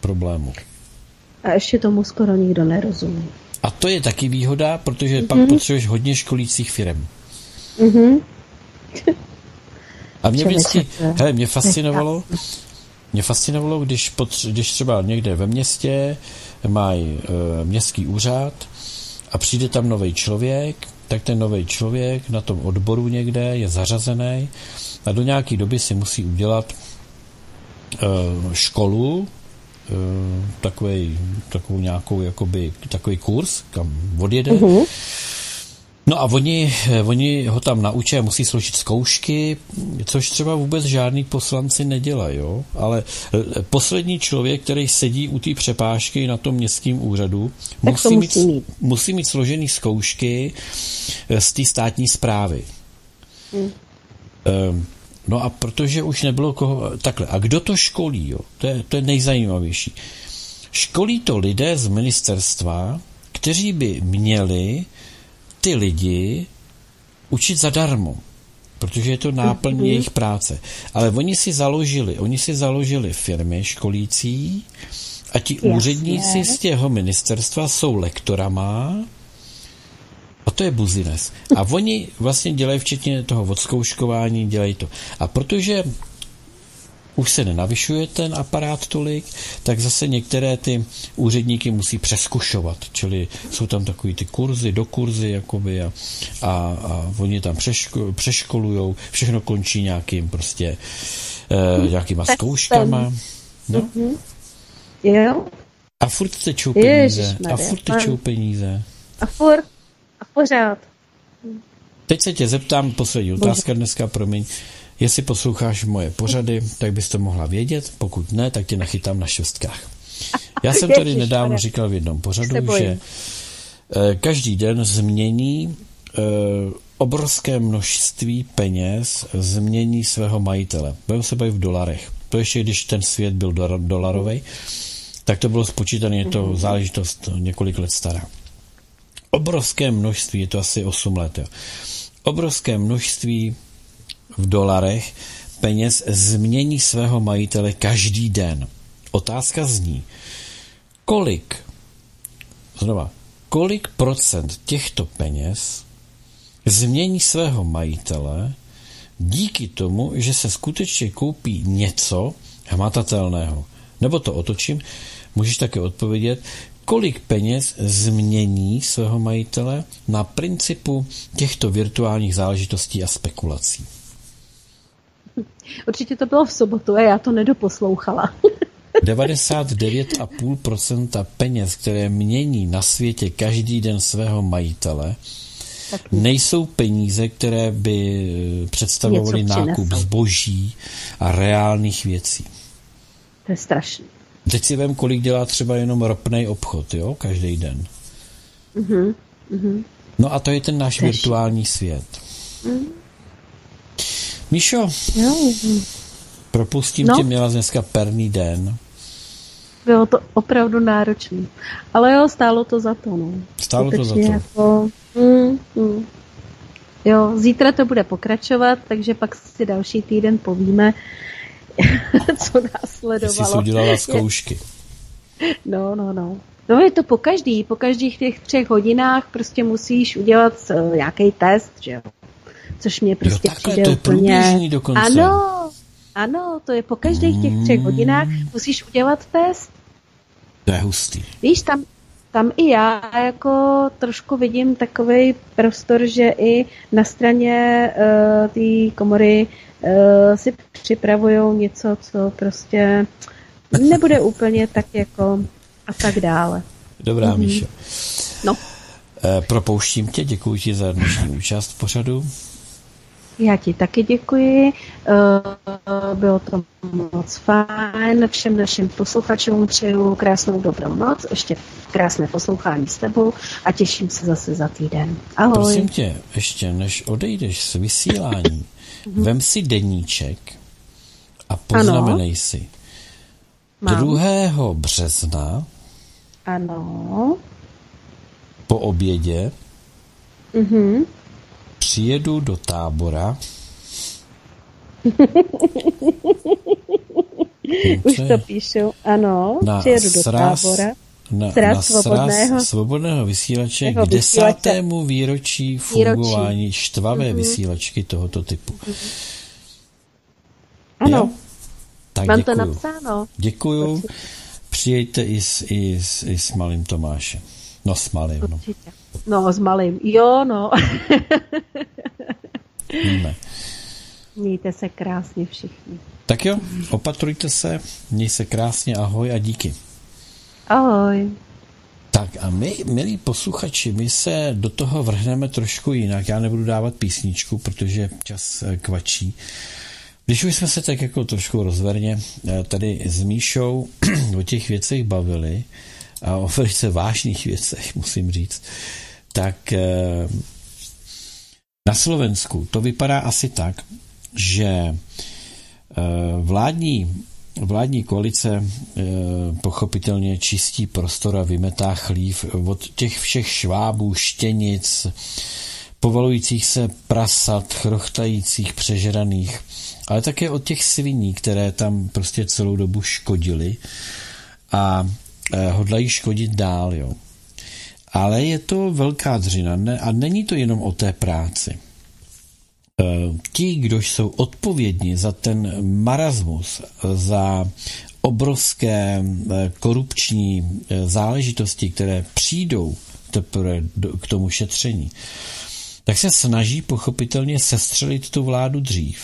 problému. A ještě tomu skoro nikdo nerozumí. A to je taky výhoda, protože mm-hmm. pak potřebuješ hodně školících firm. Mm-hmm. A mě vždycky, hele, mě fascinovalo, mě fascinovalo, když, potř- když třeba někde ve městě mají e, městský úřad a přijde tam nový člověk, tak ten nový člověk na tom odboru někde je zařazený a do nějaké doby si musí udělat e, školu, takový, takovou nějakou jakoby, takový kurz, kam odjede. Uh-huh. No a oni, eh, oni ho tam naučí a musí složit zkoušky, což třeba vůbec žádný poslanci nedělají, jo? ale eh, poslední člověk, který sedí u té přepážky na tom městském úřadu, musí, musí, mít, musí mít složený zkoušky z té státní zprávy. Hmm. Um, No a protože už nebylo koho... Takhle, a kdo to školí? Jo? To, je, to je nejzajímavější. Školí to lidé z ministerstva, kteří by měli ty lidi učit zadarmo, protože je to náplň mm-hmm. jejich práce. Ale oni si založili, oni si založili firmy školící a ti Jasně. úředníci z těho ministerstva jsou lektorama to je buzines. A oni vlastně dělají včetně toho odzkouškování, dělají to. A protože už se nenavyšuje ten aparát tolik, tak zase některé ty úředníky musí přeskušovat, čili jsou tam takový ty kurzy, do kurzy jakoby a, a, a oni tam přeško, přeškolujou, všechno končí nějakým prostě e, nějakýma zkouškama. No. Mm-hmm. Jo. A furt tečou peníze. A furt tečou peníze. A furt. A pořád. Teď se tě zeptám, poslední otázka dneska, promiň. Jestli posloucháš moje pořady, tak bys to mohla vědět, pokud ne, tak tě nachytám na šestkách. Já jsem tady nedávno říkal v jednom pořadu, že eh, každý den změní eh, obrovské množství peněz, změní svého majitele. Budeme se bavit v dolarech. To ještě, když ten svět byl dolarový, tak to bylo spočítané, je to mhm. záležitost několik let stará. Obrovské množství, je to asi 8 let, jo. obrovské množství v dolarech peněz změní svého majitele každý den. Otázka zní, kolik, znova, kolik procent těchto peněz změní svého majitele díky tomu, že se skutečně koupí něco hmatatelného. Nebo to otočím, můžeš také odpovědět, kolik peněz změní svého majitele na principu těchto virtuálních záležitostí a spekulací. Určitě to bylo v sobotu a já to nedoposlouchala. 99,5% peněz, které mění na světě každý den svého majitele, tak nejsou peníze, které by představovaly nákup zboží a reálných věcí. To je strašné. Teď si vím, kolik dělá třeba jenom ropný obchod, jo, každý den. Uh-huh. No a to je ten náš Strašný. virtuální svět. Uh-huh. Míšo, jo. propustím no. tě, měla dneska perný den. Bylo to opravdu náročné. Ale jo, stálo to za to. No. Stálo Skutečně to za to. Jako, mm, mm. Jo, zítra to bude pokračovat, takže pak si další týden povíme, co následovalo. Jsi udělala zkoušky. No, no, no. No je to po každý, po každých těch třech hodinách prostě musíš udělat uh, nějaký test, že jo což mě prostě jo, přijde to je úplně... dokonce. Ano, ano, to je po každých těch třech mm. hodinách musíš udělat test. To je hustý. Víš, tam, tam i já jako trošku vidím takový prostor, že i na straně uh, té komory uh, si připravují něco, co prostě nebude úplně tak jako a tak dále. Dobrá, mm-hmm. Míšo. No. E, propouštím tě, děkuji ti za dnešní účast v pořadu. Já ti taky děkuji. Eh, bylo to moc fajn. Všem našim posluchačům přeju krásnou dobrou noc, ještě krásné poslouchání s tebou a těším se zase za týden. Ahoj. Prosím tě, ještě než odejdeš z vysílání, mhm. vem si deníček a poznamenej si. Mám. 2. března ano. po obědě mhm přijedu do tábora. Už to píšu, ano, na přijedu do sraz, tábora. Na, sraz na svobodného, sraz svobodného vysílače k desátému výročí fungování výročí. štvavé mm-hmm. vysílačky tohoto typu. Mm-hmm. Ano, jo? tak mám děkuju. to napsáno. Děkuju. Přijďte i s, i, s, i s malým Tomášem. No s malým, no. Určitě. No, s malým. Jo, no. Víme. Mějte se krásně všichni. Tak jo, opatrujte se, měj se krásně, ahoj a díky. Ahoj. Tak a my, milí posluchači, my se do toho vrhneme trošku jinak. Já nebudu dávat písničku, protože čas eh, kvačí. Když už jsme se tak jako trošku rozverně eh, tady s Míšou o těch věcech bavili, a o velice vážných věcech, musím říct, tak eh, na Slovensku to vypadá asi tak, že vládní vládní koalice pochopitelně čistí prostor a vymetá chlív od těch všech švábů, štěnic, povalujících se prasat, chrochtajících, přežraných, ale také od těch sviní, které tam prostě celou dobu škodily a hodlají škodit dál. Jo. Ale je to velká dřina ne, a není to jenom o té práci. E, ti, kdo jsou odpovědní za ten marasmus, za obrovské e, korupční e, záležitosti, které přijdou teprve k tomu šetření, tak se snaží pochopitelně sestřelit tu vládu dřív,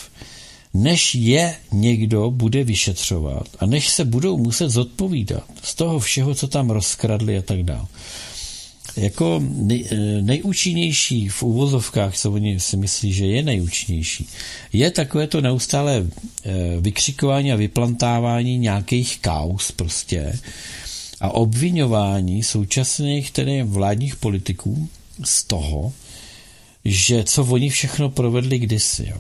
než je někdo bude vyšetřovat a než se budou muset zodpovídat z toho všeho, co tam rozkradli a tak dále jako nej, nejúčinnější v úvozovkách, co oni si myslí, že je nejúčinnější, je takové to neustále eh, vykřikování a vyplantávání nějakých kaus prostě a obvinování současných tedy vládních politiků z toho, že co oni všechno provedli kdysi. Jo.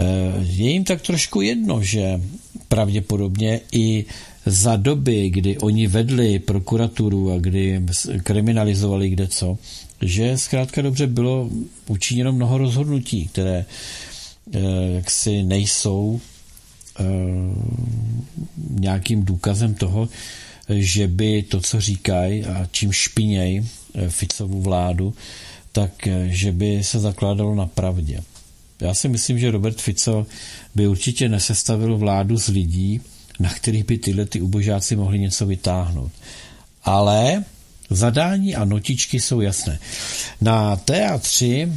Eh, je jim tak trošku jedno, že pravděpodobně i za doby, kdy oni vedli prokuraturu a kdy kriminalizovali kde co, že zkrátka dobře bylo učiněno mnoho rozhodnutí, které eh, jaksi nejsou eh, nějakým důkazem toho, že by to, co říkají a čím špiněj eh, Ficovu vládu, tak že by se zakládalo na pravdě. Já si myslím, že Robert Fico by určitě nesestavil vládu z lidí, na kterých by tyhle ty ubožáci mohli něco vytáhnout. Ale zadání a notičky jsou jasné. Na TA3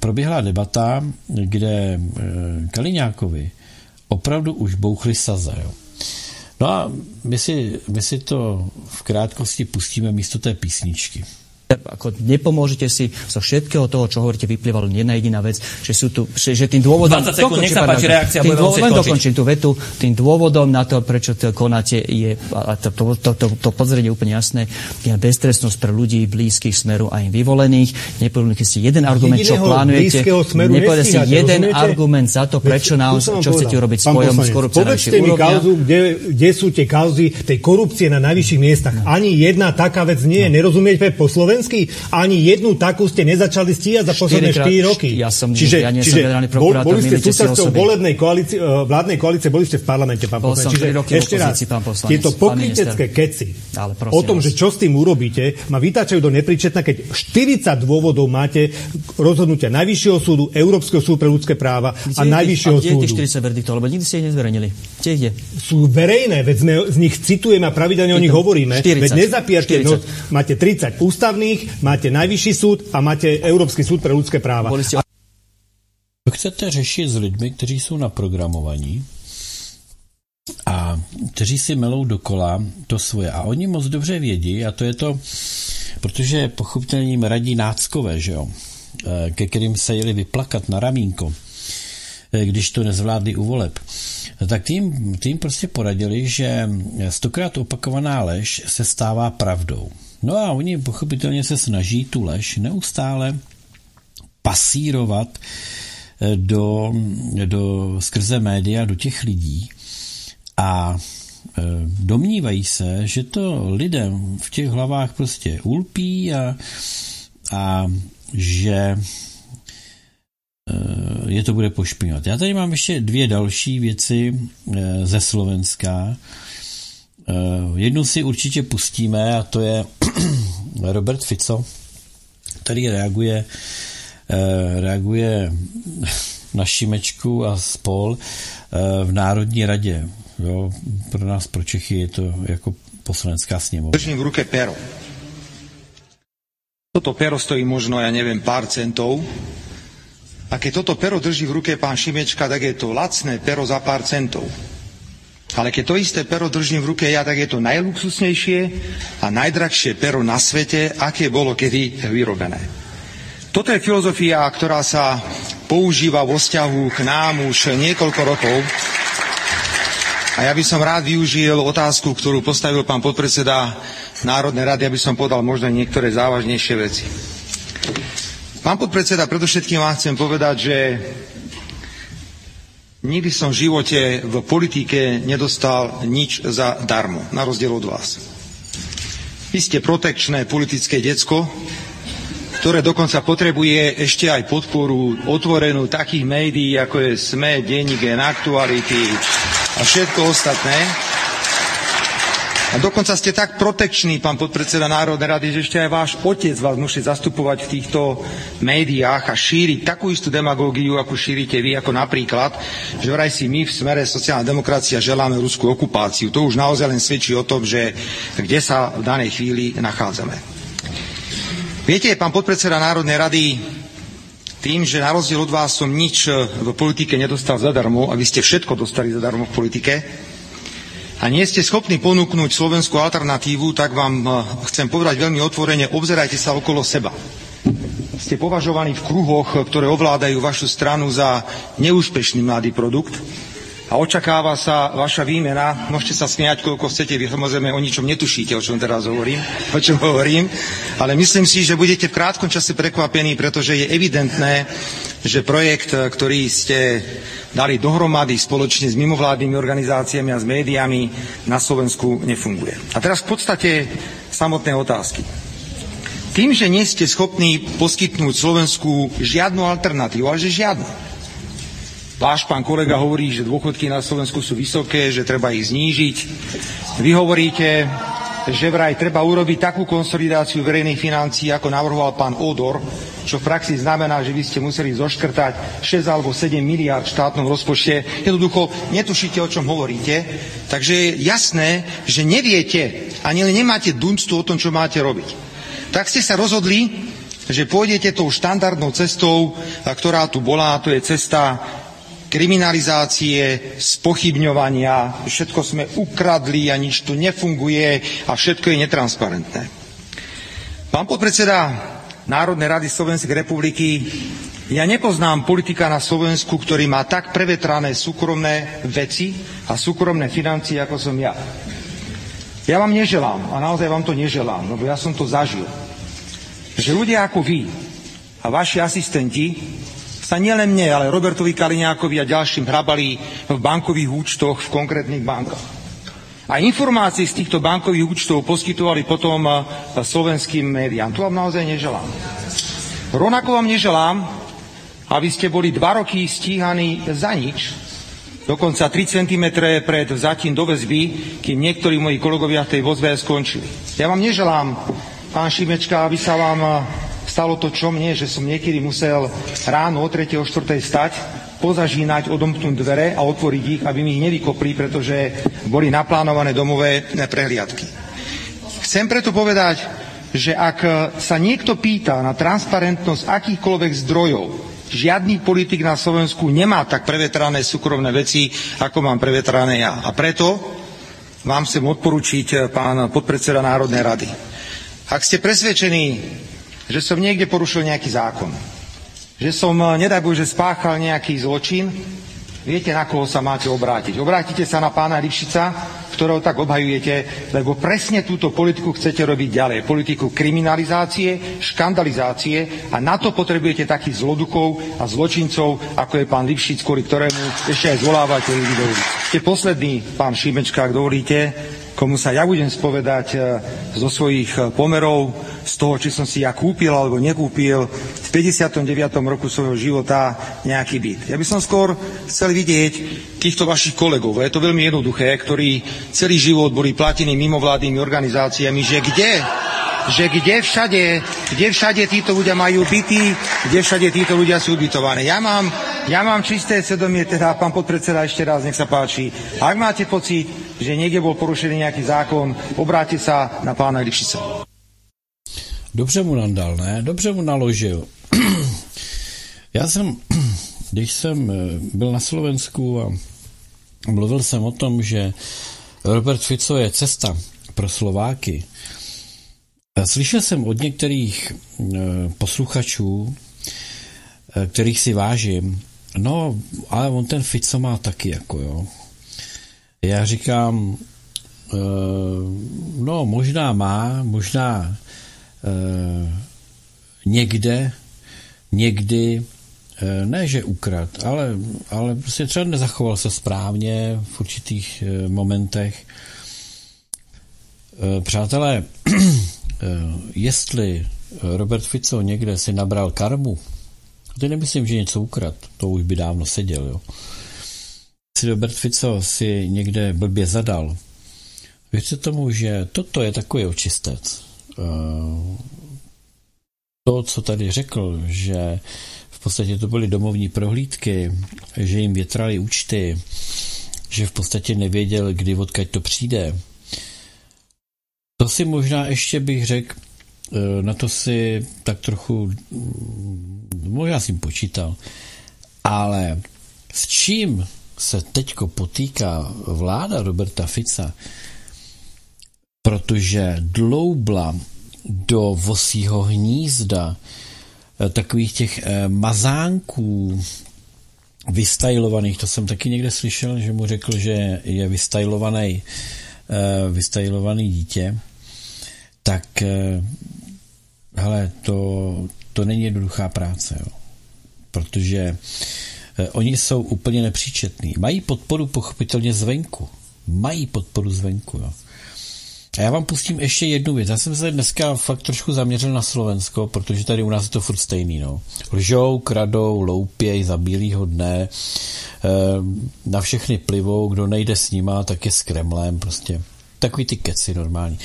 proběhla debata, kde eh, Kaliňákovi opravdu už bouchly saze. Jo. No a my si, my si to v krátkosti pustíme místo té písničky ako nepomôžete si zo všetkého toho, čo hovoríte, vyplývalo jedna jediná vec, že sú tu, že, že tým dôvodom... 20 sekúnd, nech sa páči, reakcia, tým dôvodom, len dokončím tú vetu, tým dôvodom na to, prečo to konáte, je, a to, to, to, to, to podzrenie je úplne jasné, je beztrestnosť pre ľudí blízkych smeru a im vyvolených. Nepovedali ste jeden argument, čo plánujete. Nepovedali ste jeden rozumiete? argument za to, prečo nám, čo chcete urobiť spojom s korupciou Povedzte mi kauzu, kde, kde sú tie kauzy tej korupcie na najvyšších miestach. No. Ani jedna taká vec nie je. No. Nerozumiete po slovensky? Ani jednu takú ste nezačali stíhať za posledné 4 roky. Ja som, čiže, ja nie čiže som bol, boli ste súčasťou volebnej koalície, uh, vládnej koalície, boli ste v parlamente, pán poslanec. Čiže roky ešte raz, pán poslanec, tieto pokrytecké keci o tom, vás. že čo s tým urobíte, ma vytáčajú do nepríčetna, keď 40 dôvodov máte rozhodnutia Najvyššieho súdu, Európskeho súdu pre ľudské práva kde a Najvyššieho a súdu. Kde 40 verdiktov, lebo nikdy ste ich nezverejnili. Kde je? Sú verejné, veď sme z nich citujeme a pravidelne o nich hovoríme. 40, veď nezapierte, no, máte 30 ústavných, máte Najvyšší súd a máte Európsky súd pre ľudské práva. To chcete řešit s lidmi, kteří jsou naprogramovaní a kteří si melou dokola to svoje. A oni moc dobře vědí, a to je to, protože pochopitelně jim radí náckové, že jo, eh, ke kterým se jeli vyplakat na ramínko, eh, když to nezvládli u voleb, tak tým, tým prostě poradili, že stokrát opakovaná lež se stává pravdou. No a oni pochopitelně se snaží tu lež neustále pasírovat eh, do, do skrze média do těch lidí a eh, domnívají se, že to lidem v těch hlavách prostě ulpí a, a že eh, je to bude pošpinovat. Já tady mám ještě dvě další věci ze Slovenska. Jednu si určitě pustíme a to je Robert Fico, který reaguje, eh, reaguje na Šimečku a spol eh, v Národní radě. Jo, pro nás, pro Čechy, je to jako poslanecká sněmovna. Držím v ruke pero. Toto pero stojí možno, ja neviem, pár centov. A keď toto pero drží v ruke pán Šimečka, tak je to lacné pero za pár centov. Ale keď to isté pero držím v ruke ja, tak je to najluxusnejšie a najdrahšie pero na svete, aké bolo kedy vyrobené. Toto je filozofia, ktorá sa používa vo vzťahu k nám už niekoľko rokov. A ja by som rád využil otázku, ktorú postavil pán podpredseda Národnej rady, aby som podal možno niektoré závažnejšie veci. Pán podpredseda, predovšetkým vám chcem povedať, že Nikdy som v živote v politike nedostal nič za darmo, na rozdiel od vás. Vy ste protekčné politické decko, ktoré dokonca potrebuje ešte aj podporu otvorenú takých médií, ako je SME, Denník, Aktuality a všetko ostatné. A dokonca ste tak protekční, pán podpredseda Národnej rady, že ešte aj váš otec vás musí zastupovať v týchto médiách a šíriť takú istú demagógiu, ako šírite vy, ako napríklad, že vraj si my v smere sociálna demokracia želáme ruskú okupáciu. To už naozaj len svedčí o tom, že kde sa v danej chvíli nachádzame. Viete, pán podpredseda Národnej rady, tým, že na rozdiel od vás som nič v politike nedostal zadarmo a vy ste všetko dostali zadarmo v politike, a nie ste schopní ponúknuť slovenskú alternatívu, tak vám eh, chcem povedať veľmi otvorene, obzerajte sa okolo seba. Ste považovaní v kruhoch, ktoré ovládajú vašu stranu za neúspešný mladý produkt a očakáva sa vaša výmena. Môžete sa smiať, koľko chcete, vy samozrejme o ničom netušíte, o čom teraz hovorím, o čom hovorím, ale myslím si, že budete v krátkom čase prekvapení, pretože je evidentné, že projekt, ktorý ste dali dohromady spoločne s mimovládnymi organizáciami a s médiami na Slovensku nefunguje. A teraz v podstate samotné otázky. Tým, že nie ste schopní poskytnúť Slovensku žiadnu alternatívu, ale že žiadnu. Váš pán kolega hovorí, že dôchodky na Slovensku sú vysoké, že treba ich znížiť. Vy hovoríte, že vraj treba urobiť takú konsolidáciu verejných financií, ako navrhoval pán Odor, čo v praxi znamená, že by ste museli zoškrtať 6 alebo 7 miliard v štátnom rozpočte. Jednoducho netušíte, o čom hovoríte. Takže je jasné, že neviete, ani nemáte dunstu o tom, čo máte robiť. Tak ste sa rozhodli, že pôjdete tou štandardnou cestou, ktorá tu bola, to je cesta kriminalizácie, spochybňovania, všetko sme ukradli a nič tu nefunguje a všetko je netransparentné. Pán podpredseda Národnej rady Slovenskej republiky, ja nepoznám politika na Slovensku, ktorý má tak prevetrané súkromné veci a súkromné financie, ako som ja. Ja vám neželám, a naozaj vám to neželám, lebo ja som to zažil, že ľudia ako vy a vaši asistenti sa nielen mne, ale Robertovi Kaliňákovi a ďalším hrabali v bankových účtoch v konkrétnych bankách. A informácie z týchto bankových účtov poskytovali potom eh, slovenským médiám. To vám naozaj neželám. Rovnako vám neželám, aby ste boli dva roky stíhaní za nič, dokonca 3 cm pred vzatím do väzby, kým niektorí moji kolegovia v tej vozve skončili. Ja vám neželám, pán Šimečka, aby sa vám eh, stalo to, čo mne, že som niekedy musel ráno o 3. o 4. stať, pozažínať, odomknúť dvere a otvoriť ich, aby mi ich nevykopli, pretože boli naplánované domové prehliadky. Chcem preto povedať, že ak sa niekto pýta na transparentnosť akýchkoľvek zdrojov, žiadny politik na Slovensku nemá tak prevetrané súkromné veci, ako mám prevetrané ja. A preto vám chcem odporučiť, pán podpredseda Národnej rady. Ak ste presvedčení, že som niekde porušil nejaký zákon, že som, eh, nedaj Bože, spáchal nejaký zločin, viete, na koho sa máte obrátiť. Obrátite sa na pána Lipšica, ktorého tak obhajujete, lebo presne túto politiku chcete robiť ďalej. Politiku kriminalizácie, škandalizácie a na to potrebujete takých zloduchov a zločincov, ako je pán Lipšic, kvôli ktorému ešte aj zvolávate ľudí do ulic. Ste posledný, pán Šimečka, ak dovolíte, komu sa ja budem spovedať eh, zo svojich eh, pomerov, z toho, či som si ja kúpil alebo nekúpil v 59. roku svojho života nejaký byt. Ja by som skôr chcel vidieť týchto vašich kolegov, je to veľmi jednoduché, ktorí celý život boli platení mimovládnymi organizáciami, že kde že kde všade, kde všade títo ľudia majú byty, kde všade títo ľudia sú ubytované. Ja mám, ja mám čisté svedomie, teda pán podpredseda ešte raz, nech sa páči. Ak máte pocit, že niekde bol porušený nejaký zákon, obráte sa na pána Lipšica. Dobře mu nandal, ne? Dobře mu naložil. Já jsem, když jsem eh, byl na Slovensku a mluvil jsem o tom, že Robert Fico je cesta pro Slováky, slyšel jsem od některých eh, posluchačů, eh, kterých si vážím, no, ale on ten Fico má taky, jako jo. Já říkám, no, možná má, možná Eh, někde, někdy ne, že ukrad, ale, ale prostě třeba nezachoval se správně v určitých momentech. Přátelé, jestli Robert Fico někde si nabral karmu, to nemyslím, že něco ukrad, to už by dávno seděl, jo. Si Robert Fico si někde blbě zadal, věřte tomu, že toto je takový očistec. Eh, to, co tady řekl, že v podstatě to byly domovní prohlídky, že jim větrali účty, že v podstatě nevěděl, kdy odkaď to přijde. To si možná ještě bych řekl, eh, na to si tak trochu, možná jsem počítal, ale s čím se teďko potýká vláda Roberta Fica, protože dloubla do vosího hnízda eh, takových těch eh, mazánků vystajlovaných, to jsem taky někde slyšel, že mu řekl, že je vystajlovaný, eh, vystajlovaný dítě, tak hele, to, to není jednoduchá práce, jo. protože oni jsou úplně nepříčetní. Mají podporu pochopitelně zvenku. Mají podporu zvenku, jo. A já vám pustím ještě jednu věc. Já jsem se dneska fakt trošku zaměřil na Slovensko, protože tady u nás je to furt stejný. No. Lžou, kradou, loupěj za bílýho dne, eh, na všechny plivou, kdo nejde s nima, tak je s Kremlem, prostě. Takový ty keci normální.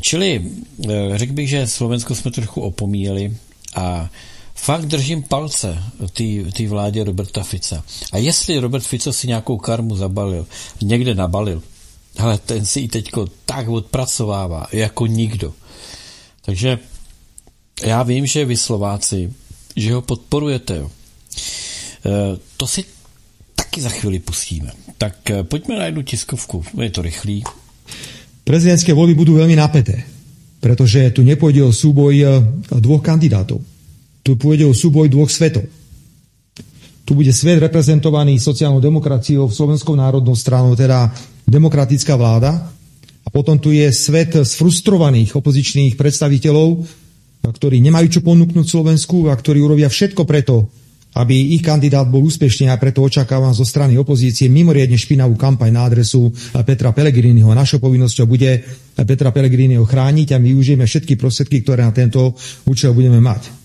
Čili eh, řekl bych, že Slovensko jsme trochu opomíjeli a fakt držím palce té vládě Roberta Fica. A jestli Robert Fico si nějakou karmu zabalil, někde nabalil, ale ten si ji teďko tak odpracovává, jako nikdo. Takže já vím, že vy Slováci, že ho podporujete. E, to si taky za chvíli pustíme. Tak e, pojďme na jednu tiskovku, je to rychlý. Prezidentské voľby budú veľmi napäté, pretože tu nepôjde o súboj e, dvoch kandidátov. Tu pôjde o súboj dvoch svetov. Tu bude svet reprezentovaný sociálnou demokraciou, Slovenskou národnou stranou, teda demokratická vláda a potom tu je svet sfrustrovaných opozičných predstaviteľov, ktorí nemajú čo ponúknuť Slovensku a ktorí urobia všetko preto, aby ich kandidát bol úspešný a preto očakávam zo strany opozície mimoriadne špinavú kampaň na adresu Petra Pellegriniho. Našou povinnosťou bude Petra Pellegriniho chrániť a my využijeme všetky prostriedky, ktoré na tento účel budeme mať.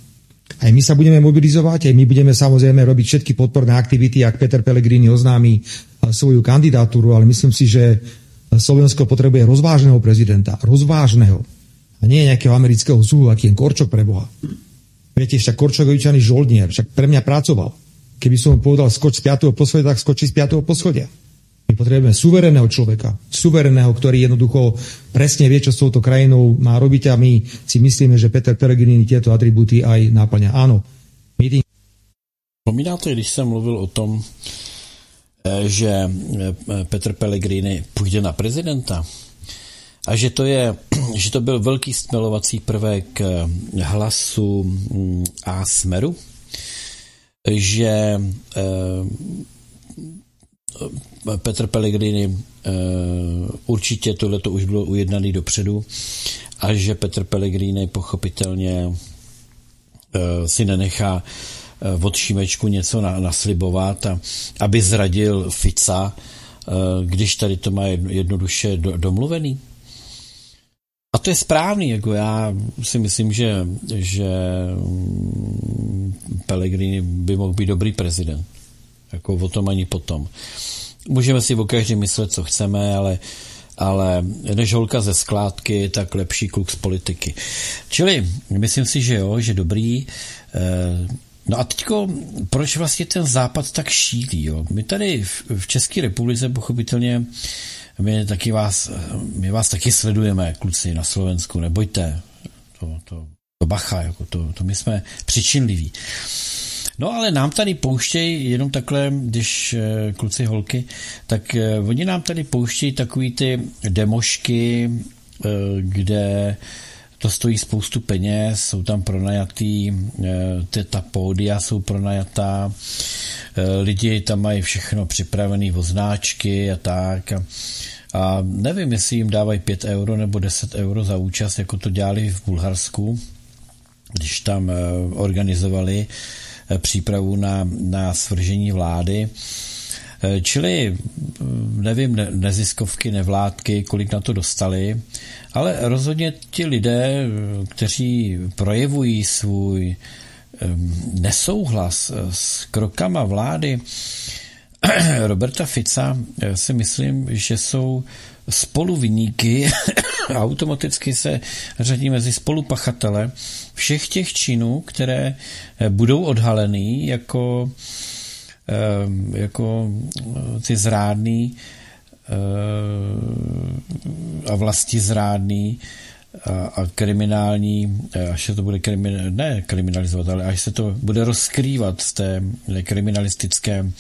Aj my sa budeme mobilizovať, aj my budeme samozrejme robiť všetky podporné aktivity, ak Peter Pellegrini oznámi svoju kandidatúru, ale myslím si, že Slovensko potrebuje rozvážneho prezidenta. Rozvážneho. A nie nejakého amerického zúhu, aký je Korčok pre Boha. Viete, však Korčok je žoldnier, však pre mňa pracoval. Keby som mu povedal skoč z 5. poschodia, tak skočí z 5. poschodia. My potrebujeme suverénneho človeka, suverénneho, ktorý jednoducho presne vie, čo s touto krajinou má robiť a my si myslíme, že Peter Pellegrini tieto atributy aj náplňa. Áno. Tým... Pomínáte, když jsem mluvil o tom, Eh, že eh, Petr Pellegrini půjde na prezidenta a že to, je, že to byl velký stmelovací prvek eh, hlasu mm, a smeru, že Petr Pellegrini určitě tohle to už bylo ujednaný dopředu a že Petr Pellegrini pochopitelně si nenechá Eh, od Šímečku něco naslibovat, a, aby zradil Fica, eh, když tady to má jednoduše domluvený. A to je správný, jako já si myslím, že, že mm, Pellegrini by mohl být dobrý prezident. Jako o tom ani potom. Můžeme si o každém myslet, co chceme, ale, ale než holka ze skládky, tak lepší kluk z politiky. Čili myslím si, že jo, že dobrý. Eh, No a teďko, proč vlastně ten západ tak šílí? Jo? My tady v, v České republice pochopitelně my taky vás, my vás taky sledujeme, kluci na Slovensku, nebojte, to, to, to bacha, jako to, to my jsme přičinliví. No ale nám tady pouštějí jenom takhle, když eh, kluci holky, tak eh, oni nám tady pouštějí takový ty demošky, eh, kde to stojí spoustu peněz, jsou tam pronajatý, ty, ta pódia jsou pronajatá, lidi tam mají všechno připravené oznáčky a tak. A, a nevím, jestli jim dávají 5 euro nebo 10 euro za účast, jako to dělali v Bulharsku, když tam organizovali přípravu na, na svržení vlády. Čili nevím, neziskovky, nevládky, kolik na to dostali, ale rozhodně ti lidé, kteří projevují svůj nesouhlas s krokama vlády Roberta Fica, si myslím, že jsou spoluviníky. Automaticky se řadí mezi spolupachatele všech těch činů, které budou odhaleny jako, jako ty zrádný a vlasti zrádný a, kriminální, až se to bude krimin, ne kriminalizovat, ale až se to bude rozkrývat z té kriminalistické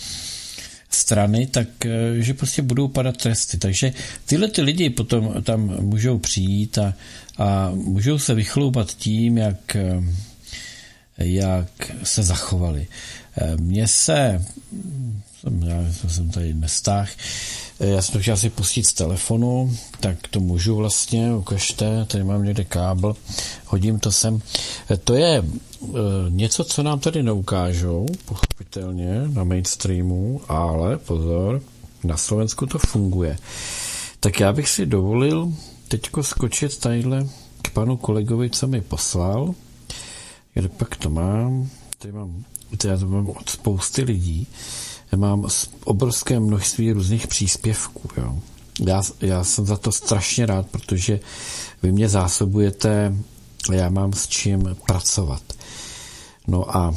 strany, tak že prostě budou padat tresty. Takže tyhle ty lidi potom tam můžou přijít a, a můžou se vychloupat tím, jak, jak se zachovali. Mně se, já jsem tady nestáh, já jsem to chtěl si pustit z telefonu, tak to můžu vlastně, ukažte, tady mám někde kábel, hodím to sem. To je uh, něco, co nám tady neukážou, pochopitelně, na mainstreamu, ale pozor, na Slovensku to funguje. Tak já bych si dovolil teďko skočit tadyhle k panu kolegovi, co mi poslal. Kde pak to mám? Tady mám, tady já to mám od spousty lidí mám obrovské množství různých příspěvků. Jo. Já, já jsem za to strašně rád, protože vy mě zásobujete a já mám s čím pracovat. No a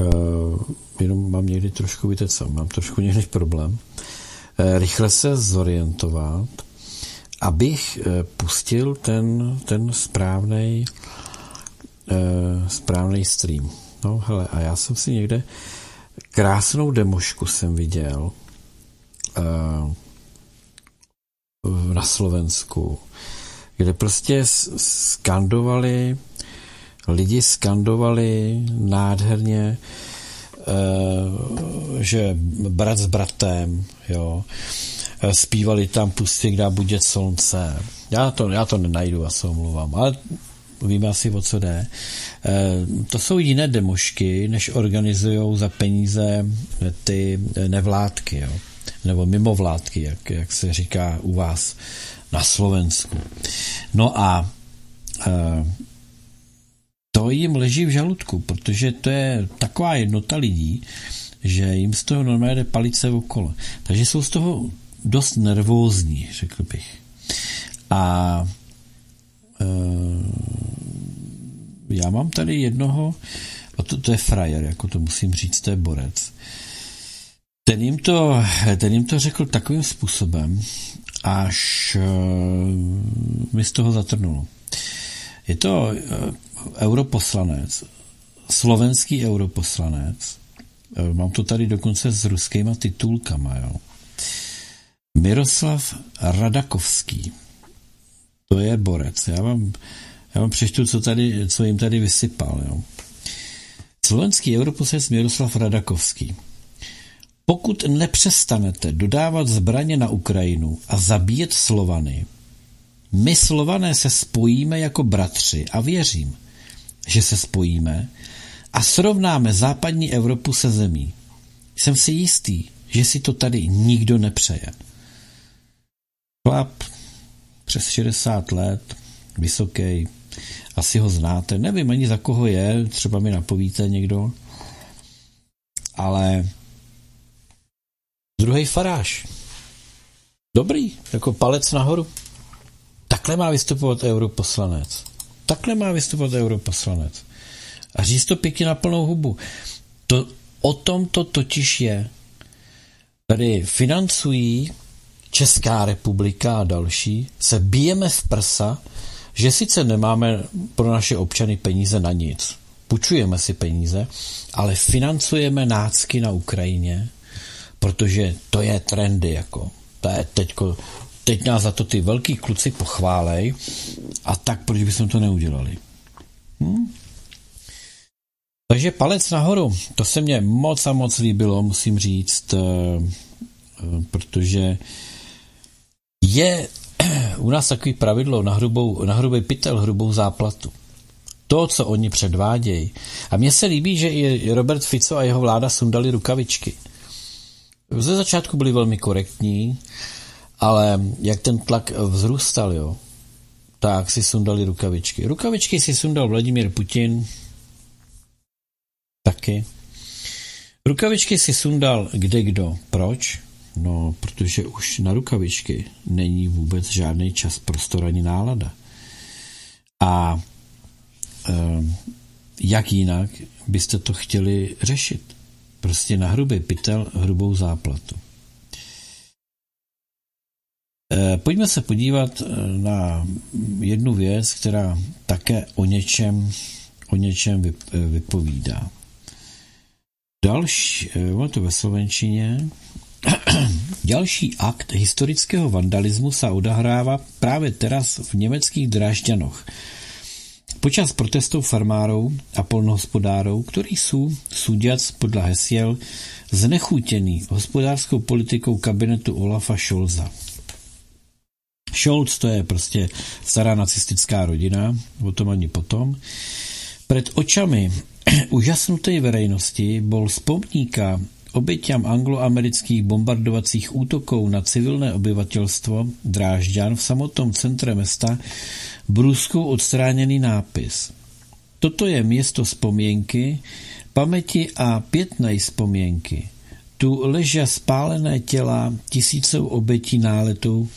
uh, jenom mám někdy trošku, víte co, mám trošku někdy problém, uh, rychle se zorientovat, abych uh, pustil ten, ten správný uh, správný stream. No hele, a já jsem si někde krásnou demošku jsem viděl uh, na Slovensku, kde prostě skandovali, lidi skandovali nádherně, uh, že brat s bratem, jo, eh, zpívali tam Pustě, kde bude slunce. Já to, já to nenajdu, já se omluvám, ale víme asi, o co jde. Eh, to jsou jiné demošky, než organizují za peníze ty nevládky, jo? nebo mimovládky, jak, jak se říká u vás na Slovensku. No a eh, to jim leží v žaludku, protože to je taková jednota lidí, že jim z toho normálně jde palice okolo. Takže jsou z toho dost nervózní, řekl bych. A Eh, já mám tady jednoho, a to, to je frajer, jako to musím říct, to je borec. Ten jim to, ten jim to řekl takovým způsobem, až uh, mi z toho zatrnulo. Je to uh, europoslanec, slovenský europoslanec, uh, mám to tady dokonce s ruskýma titulkama, jo. Miroslav Radakovský. To je borec. Já vám, já vám přečtu, co, tady, co jim tady vysypal. Jo. Slovenský europoslanec Miroslav Radakovský. Pokud nepřestanete dodávat zbraně na Ukrajinu a zabíjet Slovany, my Slované se spojíme jako bratři a věřím, že se spojíme a srovnáme západní Evropu se zemí. Jsem si jistý, že si to tady nikdo nepřeje. Chlap přes 60 let, vysoký, asi ho znáte, nevím ani za koho je, třeba mi napovíte někdo, ale druhý faráš. Dobrý, jako palec nahoru. Takhle má vystupovat europoslanec. Takhle má vystupovat europoslanec. A říct to pěkně na plnou hubu. To, o tom to totiž je. Tady financují Česká republika a další se bijeme v prsa, že sice nemáme pro naše občany peníze na nic, půjčujeme si peníze, ale financujeme nácky na Ukrajině, protože to je trendy, jako. To je teďko, teď nás za to ty velký kluci pochválej a tak proč bychom to neudělali? Hm? Takže palec nahoru, to se mně moc a moc líbilo, musím říct, eh, eh, protože je u nás takový pravidlo na, hrubou, na hrubý pytel, hrubou záplatu. to, co oni předvádějí. A mně se líbí, že i Robert Fico a jeho vláda sundali rukavičky. Ze začátku byli velmi korektní, ale jak ten tlak vzrůstal, jo, tak si sundali rukavičky. Rukavičky si sundal Vladimír Putin taky. Rukavičky si sundal kde kdo. Proč? No, protože už na rukavičky není vůbec žádný čas, prostor ani nálada. A e, jak jinak byste to chtěli řešit? Prostě na hrubý pytel, hrubou záplatu. E, pojďme se podívat eh, na jednu věc, která také o něčem, o něčem vypovídá. Další, ono to ve slovenčině, Další akt historického vandalismu sa odahrává právě teraz v německých Drážďanoch. Počas protestů farmárov a polnohospodárov, ktorí sú, súdiac podľa hesiel, znechutení hospodářskou politikou kabinetu Olafa Scholza. Scholz to je prostě stará nacistická rodina, o tom ani potom. Pred očami úžasnutej verejnosti bol z pomníka Oběťam angloamerických bombardovacích útoků na civilné obyvatelstvo Drážďan v samotnom centre mesta bruskou odstráněný nápis. Toto je město vzpomínky, paměti a pětnej vzpomínky. Tu ležia spálené těla tisíců obětí náletů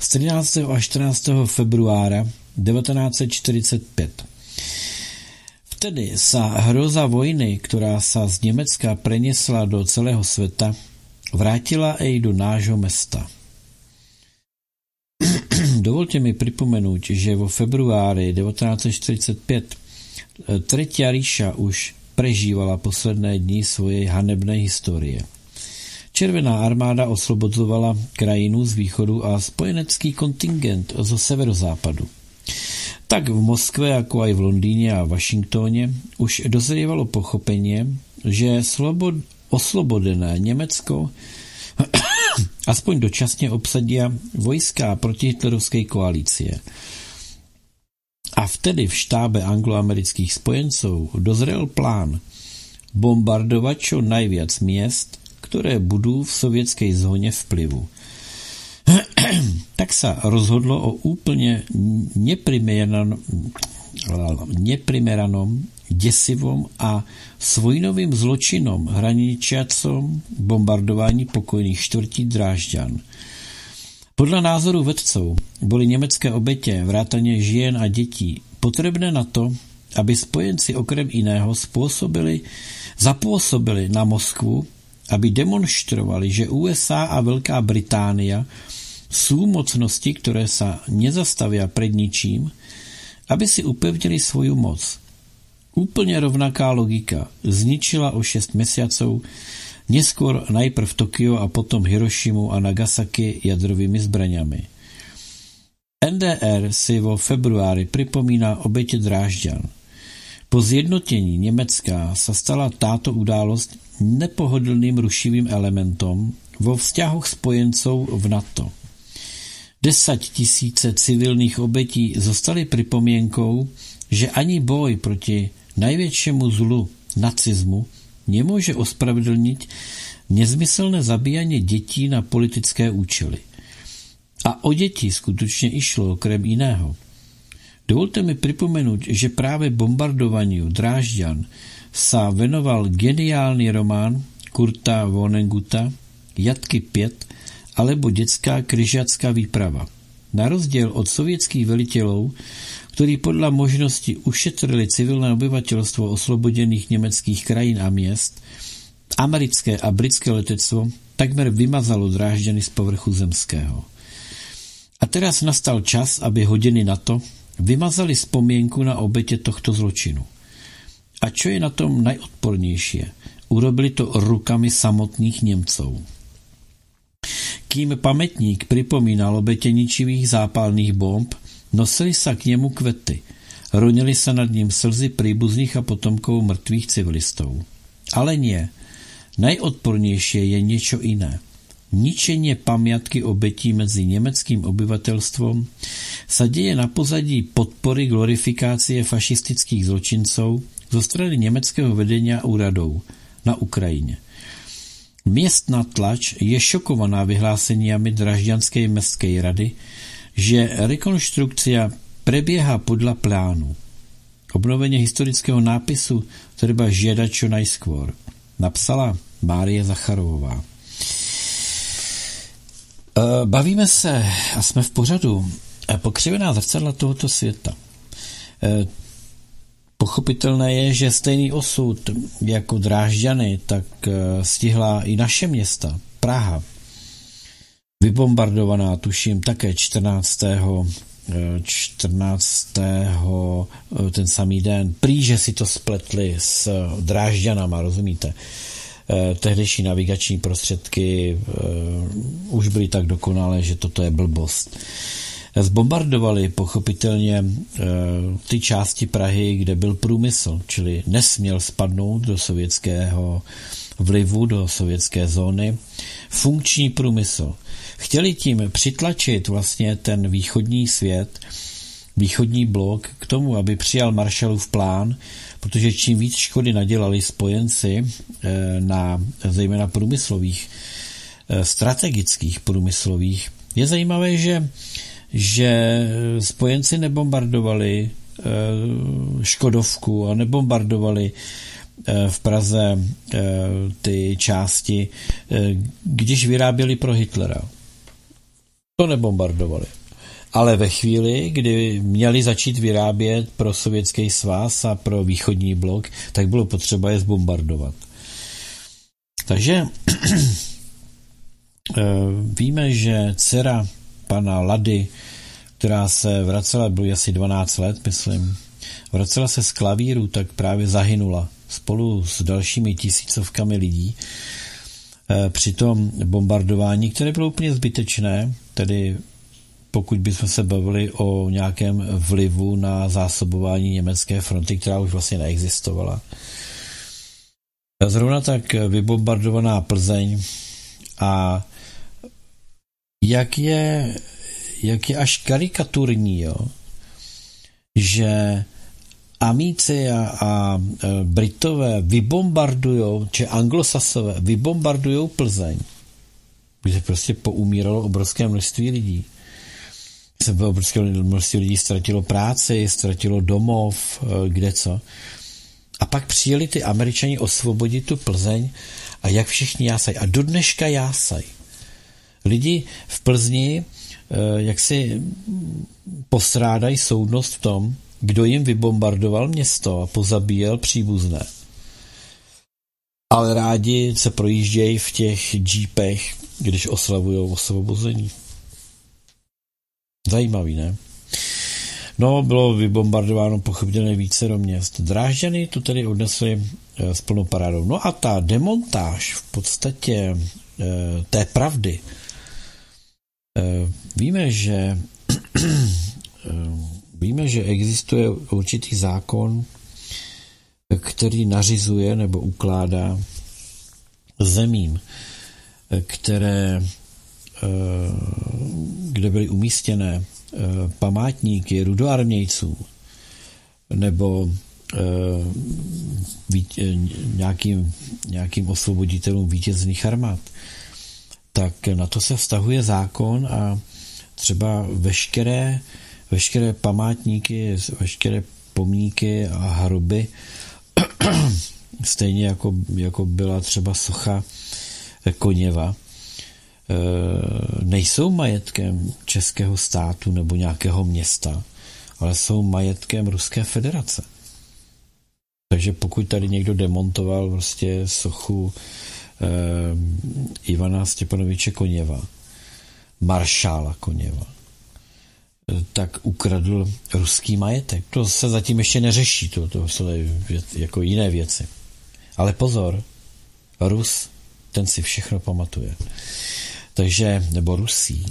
z 13. a 14. februára 1945. Vtedy sa hroza vojny, ktorá sa z Nemecka preniesla do celého sveta, vrátila aj do nášho mesta. Dovolte mi pripomenúť, že vo februári 1945 Tretia ríša už prežívala posledné dní svojej hanebnej histórie. Červená armáda oslobodzovala krajinu z východu a spojenecký kontingent zo severozápadu. Tak v Moskve, ako aj v Londýne a Washingtone už dozrievalo pochopenie, že slobod, oslobodené Německo aspoň dočasně obsadia vojská protihitlerovskej koalície. A vtedy v štábe angloamerických spojencov dozrel plán bombardovat čo najviac miest, ktoré budú v sovětskej zóně vplyvu – tak sa rozhodlo o úplne neprimeranom, desivom a svojnovým zločinom hraničiacom bombardování pokojných čtvrtí Drážďan. Podle názoru vedcov boli německé obětě, vrátaně žien a dětí, potřebné na to, aby spojenci okrem iného spôsobili, zapôsobili na Moskvu, aby demonstrovali, že USA a Velká Británia sú mocnosti, ktoré sa nezastavia pred ničím, aby si upevnili svoju moc. Úplne rovnaká logika zničila o 6 mesiacov neskôr najprv Tokio a potom Hirošimu a Nagasaki jadrovými zbraňami. NDR si vo februári pripomína obete Drážďan. Po zjednotení Německa sa stala táto událost nepohodlným rušivým elementom vo vzťahoch spojencov v NATO – tisíce civilných obetí zostaly pripomienkou, že ani boj proti najväčšiemu zlu, nacizmu, nemôže ospravedlniť nezmyslné zabíjanie detí na politické účely. A o deti skutočne išlo okrem iného. Dovolte mi pripomenúť, že práve bombardovaniu Drážďan sa venoval geniálny román Kurta Vonneguta Jatky 5 alebo detská kryžiacká výprava. Na rozdiel od sovětských veliteľov, ktorí podľa možnosti ušetrili civilné obyvateľstvo oslobodených německých krajín a miest, americké a britské letectvo takmer vymazalo drážďany z povrchu zemského. A teraz nastal čas, aby hodiny na to vymazali spomienku na obete tohto zločinu. A čo je na tom najodpornejšie? Urobili to rukami samotných Němcov. Kým pamätník pripomínal obete ničivých zápalných bomb, nosili sa k nemu kvety. Ronili sa nad ním slzy príbuzných a potomkov mŕtvych civilistov. Ale nie. Najodpornejšie je niečo iné. ničeně památky obětí mezi německým obyvatelstvem sa děje na pozadí podpory glorifikácie fašistických zločinců zo strany německého vedení úradou na Ukrajině. Městná tlač je šokovaná vyhláseniami Dražďanské městské rady, že rekonstrukcia preběhá podle plánu. Obnovení historického nápisu treba žiadať čo najskôr. Napsala Márie Zacharová. E, bavíme se a jsme v pořadu pokřivená zrcadla tohoto světa. Pochopitelné je, že stejný osud jako Drážďany, tak e, stihla i naše města, Praha. Vybombardovaná, tuším, také 14. 14. ten samý den. Prý, že si to spletli s Drážďanama, rozumíte? Eh, tehdejší navigační prostředky eh, už byly tak dokonalé, že toto je blbost. Zbombardovali pochopitelně eh, ty části Prahy, kde byl průmysl, čili nesměl spadnout do sovětského vlivu, do sovětské zóny, funkční průmysl. Chtěli tím přitlačit vlastně ten východní svět, východní blok k tomu, aby přijal Marshallův plán, protože čím víc škody nadělali spojenci eh, na zejména průmyslových, eh, strategických průmyslových, je zajímavé, že, že spojenci nebombardovali eh, Škodovku a nebombardovali v Praze ty části, když vyráběli pro Hitlera. To nebombardovali ale ve chvíli, kdy měli začít vyrábět pro sovětský svaz a pro východní blok, tak bylo potřeba je zbombardovat. Takže eh, víme, že dcera pana Lady, která se vracela, bylo asi 12 let, myslím, vracela se z klavíru, tak právě zahynula spolu s dalšími tisícovkami lidí eh, při tom bombardování, které bylo úplně zbytečné, tedy pokud bychom se bavili o nějakém vlivu na zásobování německé fronty, která už vlastně neexistovala. Zrovna tak vybombardovaná Plzeň a jak je, jak je až karikaturní, jo, že Amíci a, a e, Britové vybombardujou, či anglosasové vybombardujou Plzeň, kde prostě poumíralo obrovské množství lidí se obrovské množství lidí ztratilo práci, ztratilo domov, eh, kde co. A pak přijeli ty američani osvobodit tu Plzeň a jak všichni jásají. A do dneška jásají. Lidi v Plzni eh, jak si postrádají soudnost v tom, kdo jim vybombardoval město a pozabíjel příbuzné. Ale rádi se projíždějí v těch jeepech, když oslavují osvobození. Zajímavý, ne? No, bylo vybombardováno pochopitelně více do měst. Drážďany to tedy odnesli s plnou parádou. No a ta demontáž v podstatě e, té pravdy. E, víme, že e, víme, že existuje určitý zákon, který nařizuje nebo ukládá zemím, které Eh, kde byly umístěné eh, památníky rudoarmějců nebo eh, nějakým, nějakým osvoboditelům vítězných armád, tak na to se vztahuje zákon a třeba veškeré, veškeré památníky, veškeré pomníky a hroby, stejně jako, jako byla třeba socha Koněva, Eh, nejsou majetkem českého státu nebo nějakého města, ale jsou majetkem Ruské federace. Takže pokud tady někdo demontoval prostě sochu Ivana Stěpanoviče Koněva, maršála Koněva, eh, tak ukradl ruský majetek. To se zatím ještě neřeší, to, to jsou jako jiné věci. Ale pozor, Rus, ten si všechno pamatuje. Takže, nebo Rusí.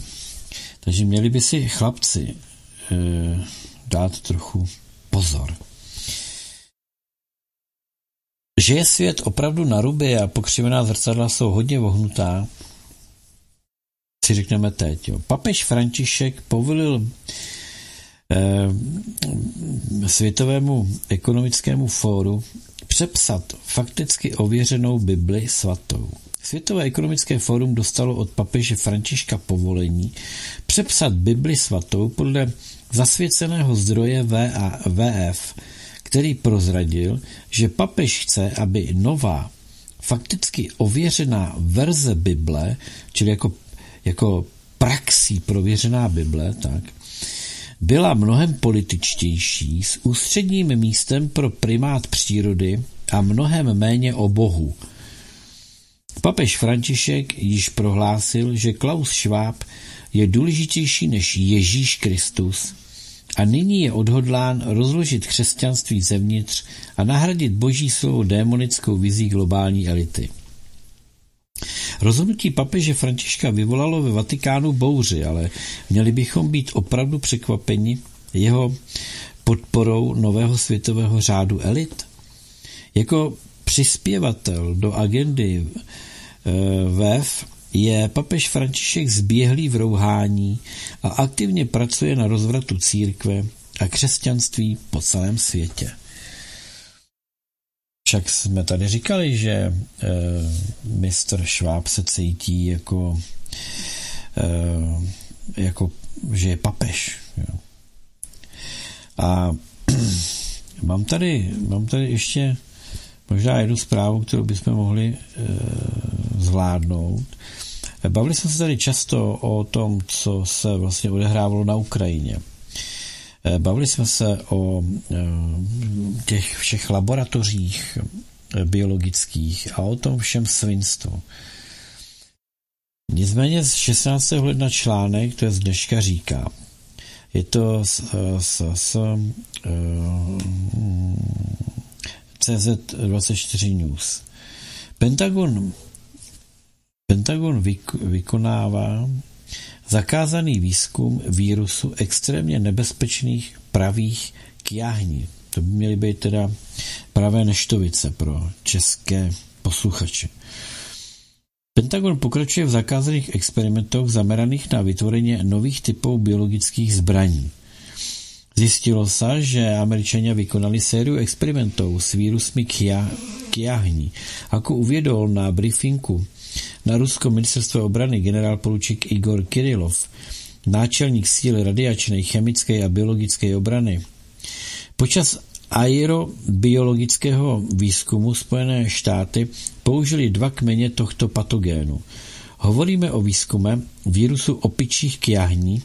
Takže měli by si chlapci e, dát trochu pozor. Že je svět opravdu na ruby a pokřivená zrcadla jsou hodně vohnutá, si řekneme teď. Jo. Papež František povolil eh, Světovému ekonomickému fóru přepsat fakticky ověřenou Bibli svatou. Světové ekonomické fórum dostalo od papeže Františka povolení přepsat Bibli svatou podle zasvěceného zdroje VF, který prozradil, že papež chce, aby nová, fakticky ověřená verze Bible, čili jako, jako praxí prověřená Bible, tak, byla mnohem političtější, s ústředním místem pro primát přírody a mnohem méně o Bohu. Papež František již prohlásil, že Klaus Schwab je důležitější než Ježíš Kristus a nyní je odhodlán rozložit křesťanství zevnitř a nahradit boží slovo démonickou vizí globální elity. Rozhodnutí papeže Františka vyvolalo ve Vatikánu bouři, ale měli bychom být opravdu překvapeni jeho podporou nového světového řádu elit. Jako přispěvatel do agendy eh, VEF je papež František zběhlý v rouhání a aktivně pracuje na rozvratu církve a křesťanství po celém světě. Však jsme tady říkali, že e, mistr Šváb se cítí jako, e, jako že je papež. Jo. A mám tady, mám tady ještě možná jednu zprávu, kterou bychom mohli e, zvládnout. Bavili jsme se tady často o tom, co se vlastně odehrávalo na Ukrajině. Eh, bavili jsme se o eh, těch všech laboratořích eh, biologických a o tom všem svinstvu. Nicméně z 16. ledna článek, to je z dneška říká, je to z, z, z CZ24 News. Pentagon Pentagon vykonává zakázaný výzkum vírusu extrémně nebezpečných pravých kjáhní. To by měly být teda pravé neštovice pro české posluchače. Pentagon pokračuje v zakázaných experimentech zameraných na vytvoření nových typů biologických zbraní. Zjistilo se, že američania vykonali sériu experimentů s vírusmi kiahní. Ako uvědol na briefingu na Rusko ministerstvo obrany generál poručík Igor Kirilov, náčelník síly radiačnej, chemické a biologické obrany. Počas aerobiologického výzkumu Spojené štáty použili dva kmeně tohto patogénu. Hovoríme o výzkume vírusu opičích kjahní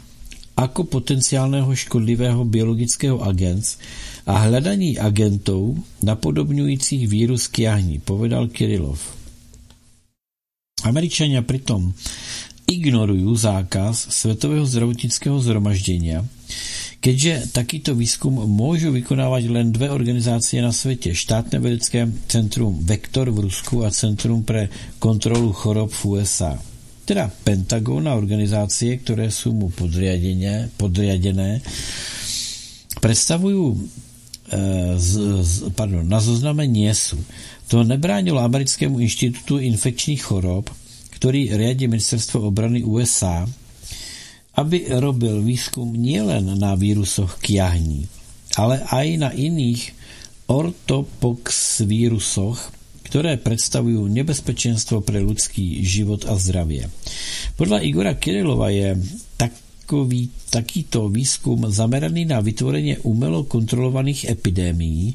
ako potenciálného škodlivého biologického agent a hledaní agentů napodobňujících vírus kjahní, povedal Kirilov. Američania pritom ignorujú zákaz Svetového zdravotnického zhromaždenia, keďže takýto výskum môžu vykonávať len dve organizácie na svete. Štátne vedecké centrum Vektor v Rusku a Centrum pre kontrolu chorob v USA. Teda Pentagon a organizácie, ktoré sú mu podriadené, podriadené predstavujú e, z, z, pardon, na zozname nie sú. To nebránilo americkému inštitútu infekčních chorob, ktorý riadi ministerstvo obrany USA, aby robil výskum nielen na vírusoch kiahní, ale aj na iných ortopox vírusoch, ktoré predstavujú nebezpečenstvo pre ľudský život a zdravie. Podľa Igora Kirilova je takový, takýto výskum zameraný na vytvorenie umelo kontrolovaných epidémií,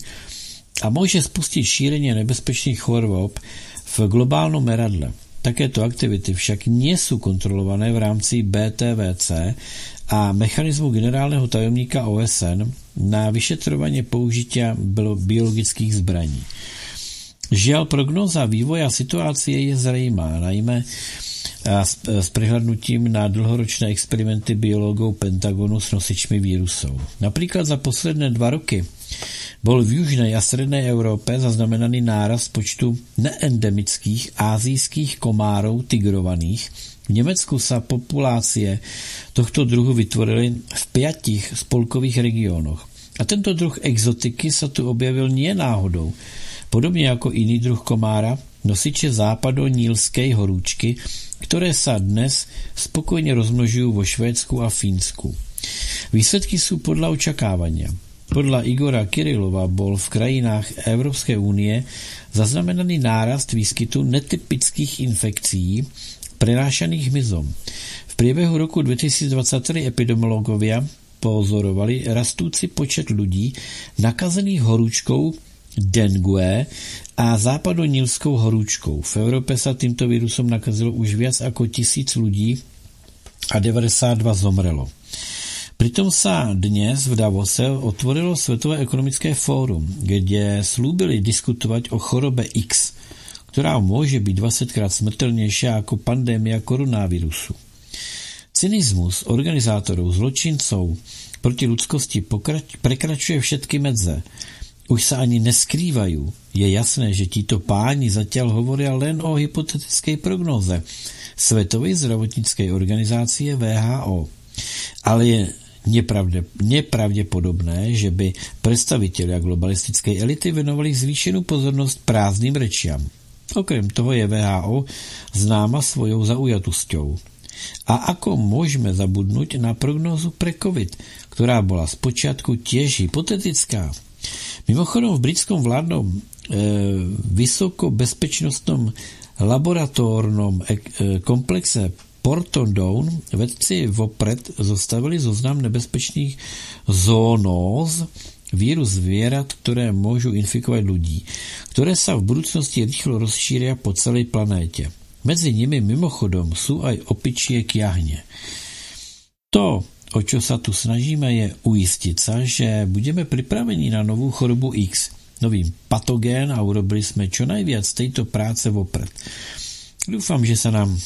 a může spustit šíření nebezpečných chorob v globálnom meradle. Takéto aktivity však nie kontrolované v rámci BTVC a mechanizmu generálneho tajomníka OSN na vyšetrovanie použitia biologických zbraní. Žiaľ, prognoza vývoja situácie je zrejmá, najmä s prihľadnutím na dlhoročné experimenty biologov Pentagonu s nosičmi vírusov. Napríklad za posledné dva roky bol v južnej a strednej Európe zaznamenaný nárast počtu neendemických ázijských komárov tigrovaných. V Nemecku sa populácie tohto druhu vytvorili v piatich spolkových regiónoch. A tento druh exotiky sa tu objavil nie náhodou. Podobně jako iný druh komára, nosiče západo-nílskej horúčky, které se dnes spokojně rozmnožují vo Švédsku a Fínsku. Výsledky jsou podle očekávání. Podle Igora Kirilova bol v krajinách Evropské unie zaznamenaný nárast výskytu netypických infekcí prenášaných hmyzom. V průběhu roku 2023 epidemiologovia pozorovali rastoucí počet lidí nakazených horúčkou dengue a západonilskou horúčkou. V Evropě se tímto vírusom nakazilo už víc jako tisíc lidí a 92 zomrelo. Přitom se dnes v Davose otvorilo Světové ekonomické fórum, kde slúbili diskutovat o chorobe X, která může být 20krát smrtelnější jako pandemia koronavirusu. Cynismus organizátorů zločinců proti lidskosti pokrač- prekračuje všetky medze. Už se ani neskrývají. Je jasné, že títo páni zatím hovorí len o hypotetické prognoze Světové zdravotnické organizácie VHO. Ale je nepravděpodobné, že by představitelé globalistické elity věnovali zvýšenou pozornost prázdným rečiam. Okrem toho je VHO známa svojou zaujatosťou. A ako můžeme zabudnout na prognózu pre COVID, která byla zpočátku těž hypotetická. Mimochodem v britskom vládnom e, vysokobezpečnostnom laboratórnom e, komplexe Porton Down vedci vopred zostavili zoznam nebezpečných zónóz víru zvěrat, které můžou infikovat lidí, které se v budoucnosti rychlo rozšíří po celé planétě. Mezi nimi mimochodom jsou aj opičie kjahně. To, o čo sa tu snažíme, je ujistit se, že budeme připraveni na novou chorobu X, nový patogén a urobili jsme čo najviac této práce vopred. Doufám, že se nám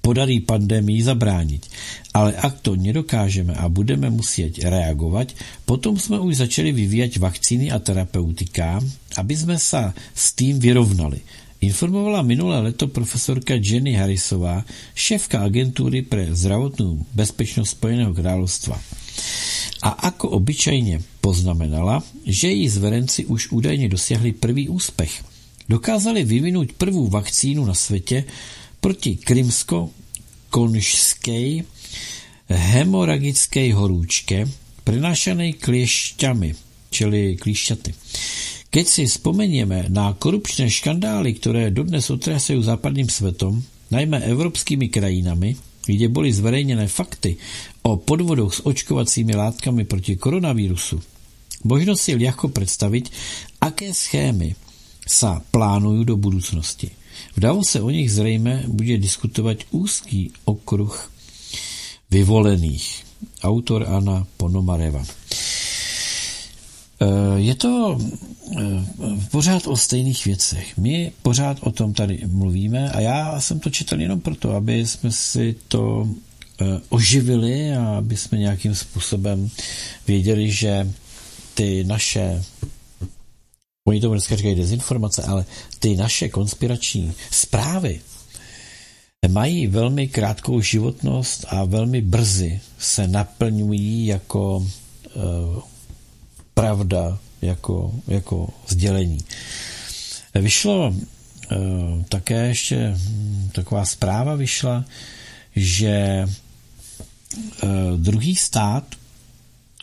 podarí pandemii zabránit. Ale ak to nedokážeme a budeme muset reagovat, potom jsme už začali vyvíjať vakcíny a terapeutika, aby jsme se s tím vyrovnali. Informovala minulé leto profesorka Jenny Harrisová, šéfka agentury pre zdravotnou bezpečnost Spojeného královstva. A ako obyčajně poznamenala, že její zverenci už údajně dosiahli prvý úspěch. Dokázali vyvinout prvou vakcínu na světě proti krymsko-konžské hemoragické horúčke prenášanej kliešťami, čili klíšťaty. Keď si vzpomenieme na korupčné škandály, které dodnes otřesají západním světom, najmä evropskými krajinami, kde byly zverejněné fakty o podvodoch s očkovacími látkami proti koronavírusu, možno si ľahko představit, aké schémy sa plánují do budoucnosti. V Davose o nich zřejmě bude diskutovat úzký okruh vyvolených. Autor Anna Ponomareva. Eh, je to eh, pořád o stejných věcech. My pořád o tom tady mluvíme a já jsem to četl jenom proto, aby jsme si to eh, oživili a aby jsme nějakým způsobem věděli, že ty naše Oni tomu dneska říkají dezinformace, ale ty naše konspirační zprávy mají velmi krátkou životnost a velmi brzy se naplňují jako uh, pravda, jako, jako sdělení. Vyšlo uh, také ještě hm, taková zpráva vyšla, že uh, druhý stát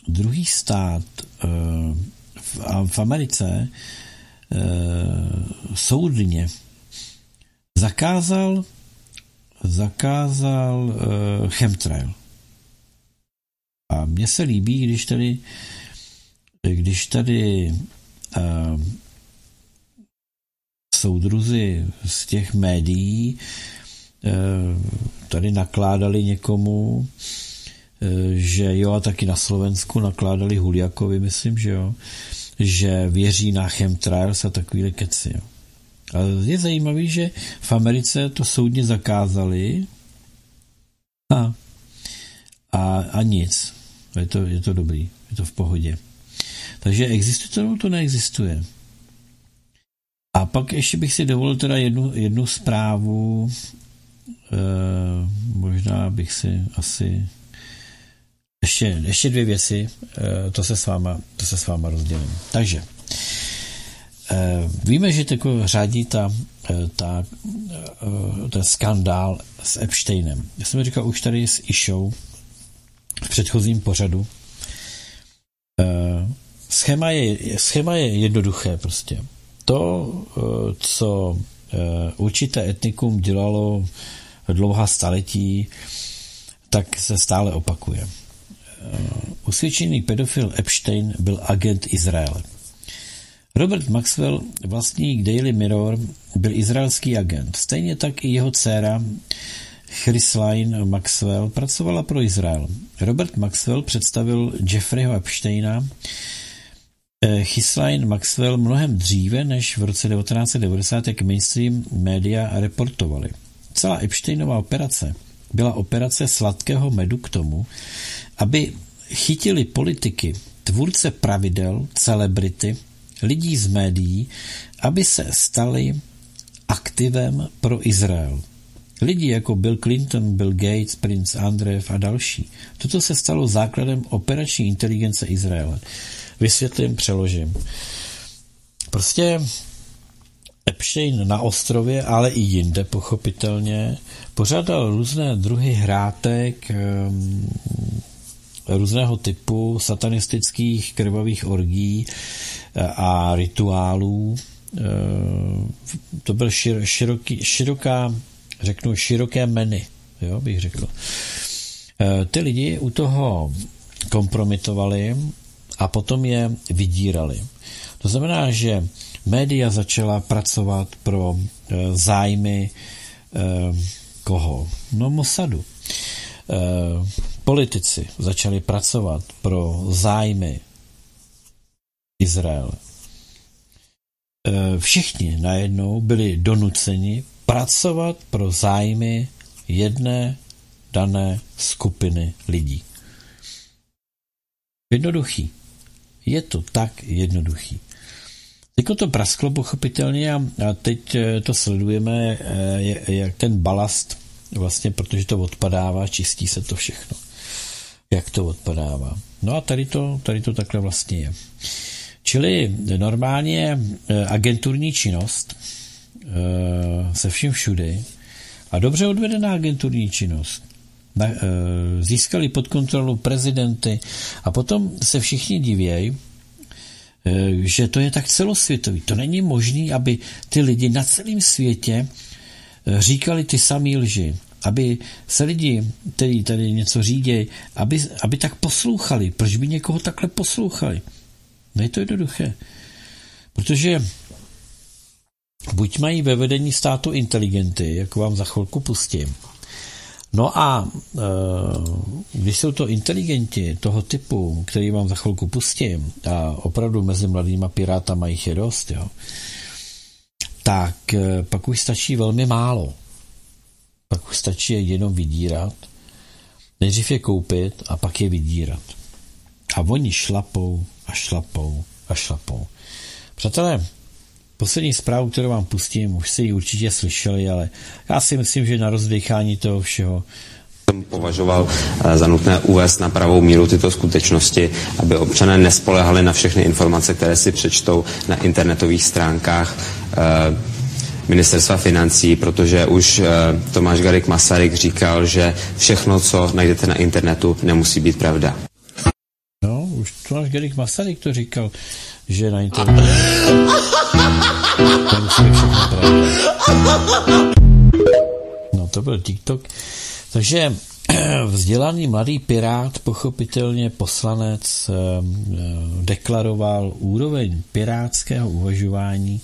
druhý stát uh, v, v Americe e, soudně zakázal zakázal e, chemtrail. A mně se líbí, když tady když tady e, soudruzi z těch médií e, tady nakládali někomu, e, že jo, a taky na Slovensku nakládali Huliakovi, myslím, že jo, že věří na chemtrails a takovýhle keci. Jo. A je zajímavý, že v Americe to soudně zakázali a, a, a nic. Je to, je to dobrý, je to v pohodě. Takže existuje to, nebo to neexistuje? A pak ještě bych si dovolil teda jednu, jednu zprávu, e, možná bych si asi ještě, ještě dvě věci, eh, to se s váma, to se s váma rozdělím. Takže, Víme, že tako řádí ta, ta, ten skandál s Epsteinem. Já jsem říkal už tady s Išou v předchozím pořadu. Schéma je, schéma je jednoduché prostě. To, co určité etnikum dělalo dlouhá staletí, tak se stále opakuje. Usvědčený pedofil Epstein byl agent Izraele. Robert Maxwell, vlastník Daily Mirror, byl izraelský agent. Stejně tak i jeho dcéra Chrisline Maxwell pracovala pro Izrael. Robert Maxwell představil Jeffreyho Epsteina eh, Chrisline Maxwell mnohem dříve než v roce 1990, jak mainstream média reportovali. Celá Epsteinová operace byla operace sladkého medu k tomu, aby chytili politiky, tvůrce pravidel, celebrity, lidí z médií, aby se stali aktivem pro Izrael. Lidi jako Bill Clinton, Bill Gates, Prince Andrew a další. Toto se stalo základem operační inteligence Izraele. Vysvětlím, přeložím. Prostě Epstein na ostrově, ale i jinde pochopitelně, pořádal různé druhy hrátek, ehm, různého typu satanistických krvavých orgí eh, a rituálů. Eh, to byl šir, široký, široká, řeknu, široké meny, jo, bych řekl. Eh, ty lidi u toho kompromitovali a potom je vydírali. To znamená, že média začala pracovat pro zájmy koho? No Mossadu. Politici začali pracovat pro zájmy Izraele. Všichni najednou byli donuceni pracovat pro zájmy jedné dané skupiny lidí. Jednoduchý. Je to tak jednoduchý. Teď to prasklo pochopitelně a, teď e, to sledujeme, e, jak ten balast vlastně, protože to odpadává, čistí se to všechno jak to odpadává. No a tady to, tady to takhle vlastně je. Čili normálně eh, agenturní činnost eh, se vším všudy a dobře odvedená agenturní činnost eh, získali pod kontrolu prezidenty a potom se všichni divějí, že to je tak celosvětový. To není možné, aby ty lidi na celém světě říkali ty samé lži aby se lidi, kteří tady něco řídí, aby, aby tak poslouchali. Proč by někoho takhle poslouchali? No je to jednoduché. Protože buď mají ve vedení státu inteligenty, jak vám za chvilku pustím, No a e, když jsou to inteligenti toho typu, který vám za chvilku pustím, a opravdu mezi mladýma pirátama jich je dost, jo, tak e, pak už stačí velmi málo pak už stačí je jenom vydírat, nejdřív je koupit a pak je vydírat. A oni šlapou a šlapou a šlapou. Přátelé, poslední zprávu, kterou vám pustím, už si ji určitě slyšeli, ale já si myslím, že na rozdechání toho všeho jsem považoval eh, za nutné uvést na pravou míru tyto skutečnosti, aby občané nespolehali na všechny informace, které si přečtou na internetových stránkách eh, ministerstva financí, protože už eh, Tomáš Garik Masaryk říkal, že všechno, co najdete na internetu, nemusí být pravda. No, už Tomáš Garik Masaryk to říkal, že na internetu. No, to byl TikTok. Takže vzdělaný mladý pirát, pochopitelně poslanec, eh, eh, deklaroval úroveň pirátského uvažování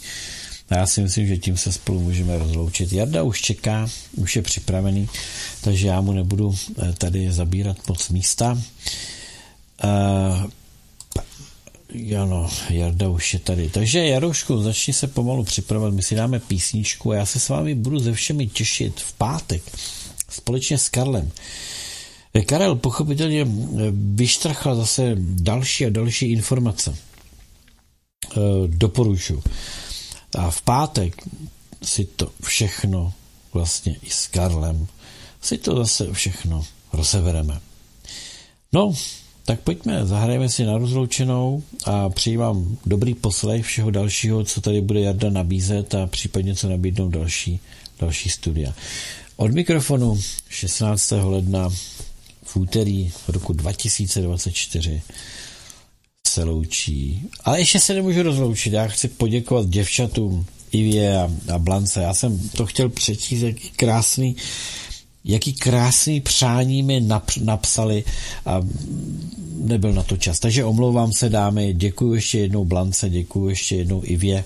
a já si myslím, že tím se spolu můžeme rozloučit. Jarda už čeká, už je připravený, takže já mu nebudu eh, tady zabírat moc místa. Ano, Jarda už je tady. Takže Jaroušku, začni se pomalu připravovat, my si dáme písničku a já se s vámi budu ze všemi těšit v pátek společně s Karlem. Eh, Karel pochopitelně vyštrachal zase další a další informace. Doporučuji. A v pátek si to všechno vlastně i s Karlem si to zase všechno rozebereme. No, tak pojďme, zahrajeme si na rozloučenou a přeji vám dobrý poslech všeho dalšího, co tady bude Jarda nabízet a případně co nabídnou další, další studia. Od mikrofonu 16. ledna v úterý roku 2024 se loučí. Ale ještě se nemůžu rozloučit. Já chci poděkovat děvčatům Ivě a, a Blance. Já jsem to chtěl přečíst, jaký krásný jaký krásný přání mi nap, napsali a nebyl na to čas. Takže omlouvám se dámy, děkuji ještě jednou Blance, děkuji ještě jednou Ivě.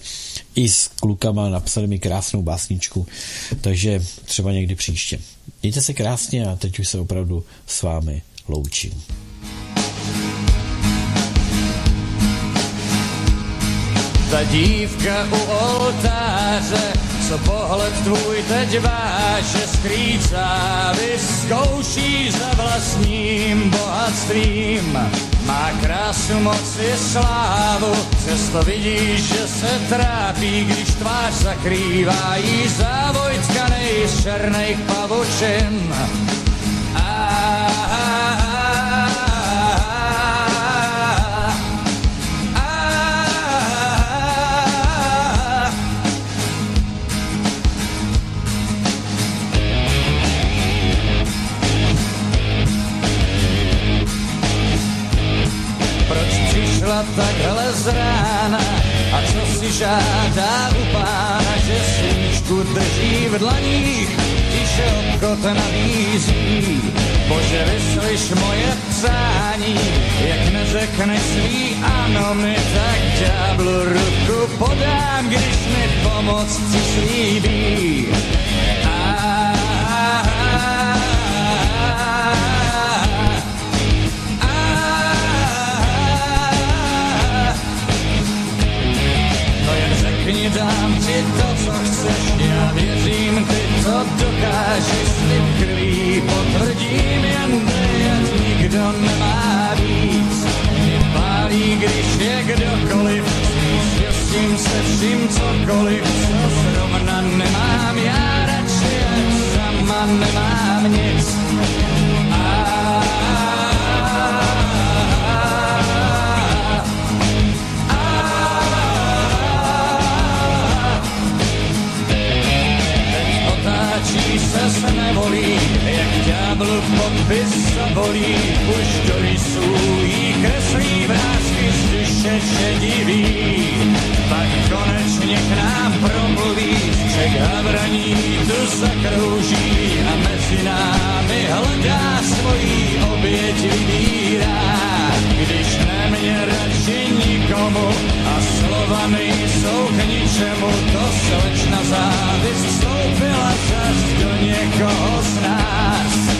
I s klukama napsali mi krásnou básničku, takže třeba někdy příště. Mějte se krásně a teď už se opravdu s vámi loučím. Ta dívka u oltáře, co pohled tvůj teď váže, skrýcá, vyzkouší za vlastním bohatstvím. Má krásu, moc i slávu, přesto vidíš, že se trápí, když tvář zakrývá jí závoj tkanej z černých pavučin. A, a, a, takhle z rána a co si žádá u pána, že svíčku drží v dlaních, tiše obchod nabízí. Bože, vyslyš moje přání, jak neřekneš svý ano, mi tak ďáblu ruku podám, když mi pomoc přislíbí. A, řekni, dám ti to, co chceš, já věřím, ty to dokážeš, slib krví potvrdím, jen ať nikdo nemá víc. Mě pálí, když je kdokoliv, s tím se vším cokoliv, co zrovna nemám, já radši, jak sama nemám nic. Nevolí, jak ďáblu podpis bolí, už do rysů jí kreslí vrázky duše šedivý pak konečně k nám promluví, že havraní tu zakrouží a mezi námi hledá svojí oběť vybírá. Když nemě radši nikomu a slova jsou k ničemu, to slečna závist vstoupila čas do někoho z nás.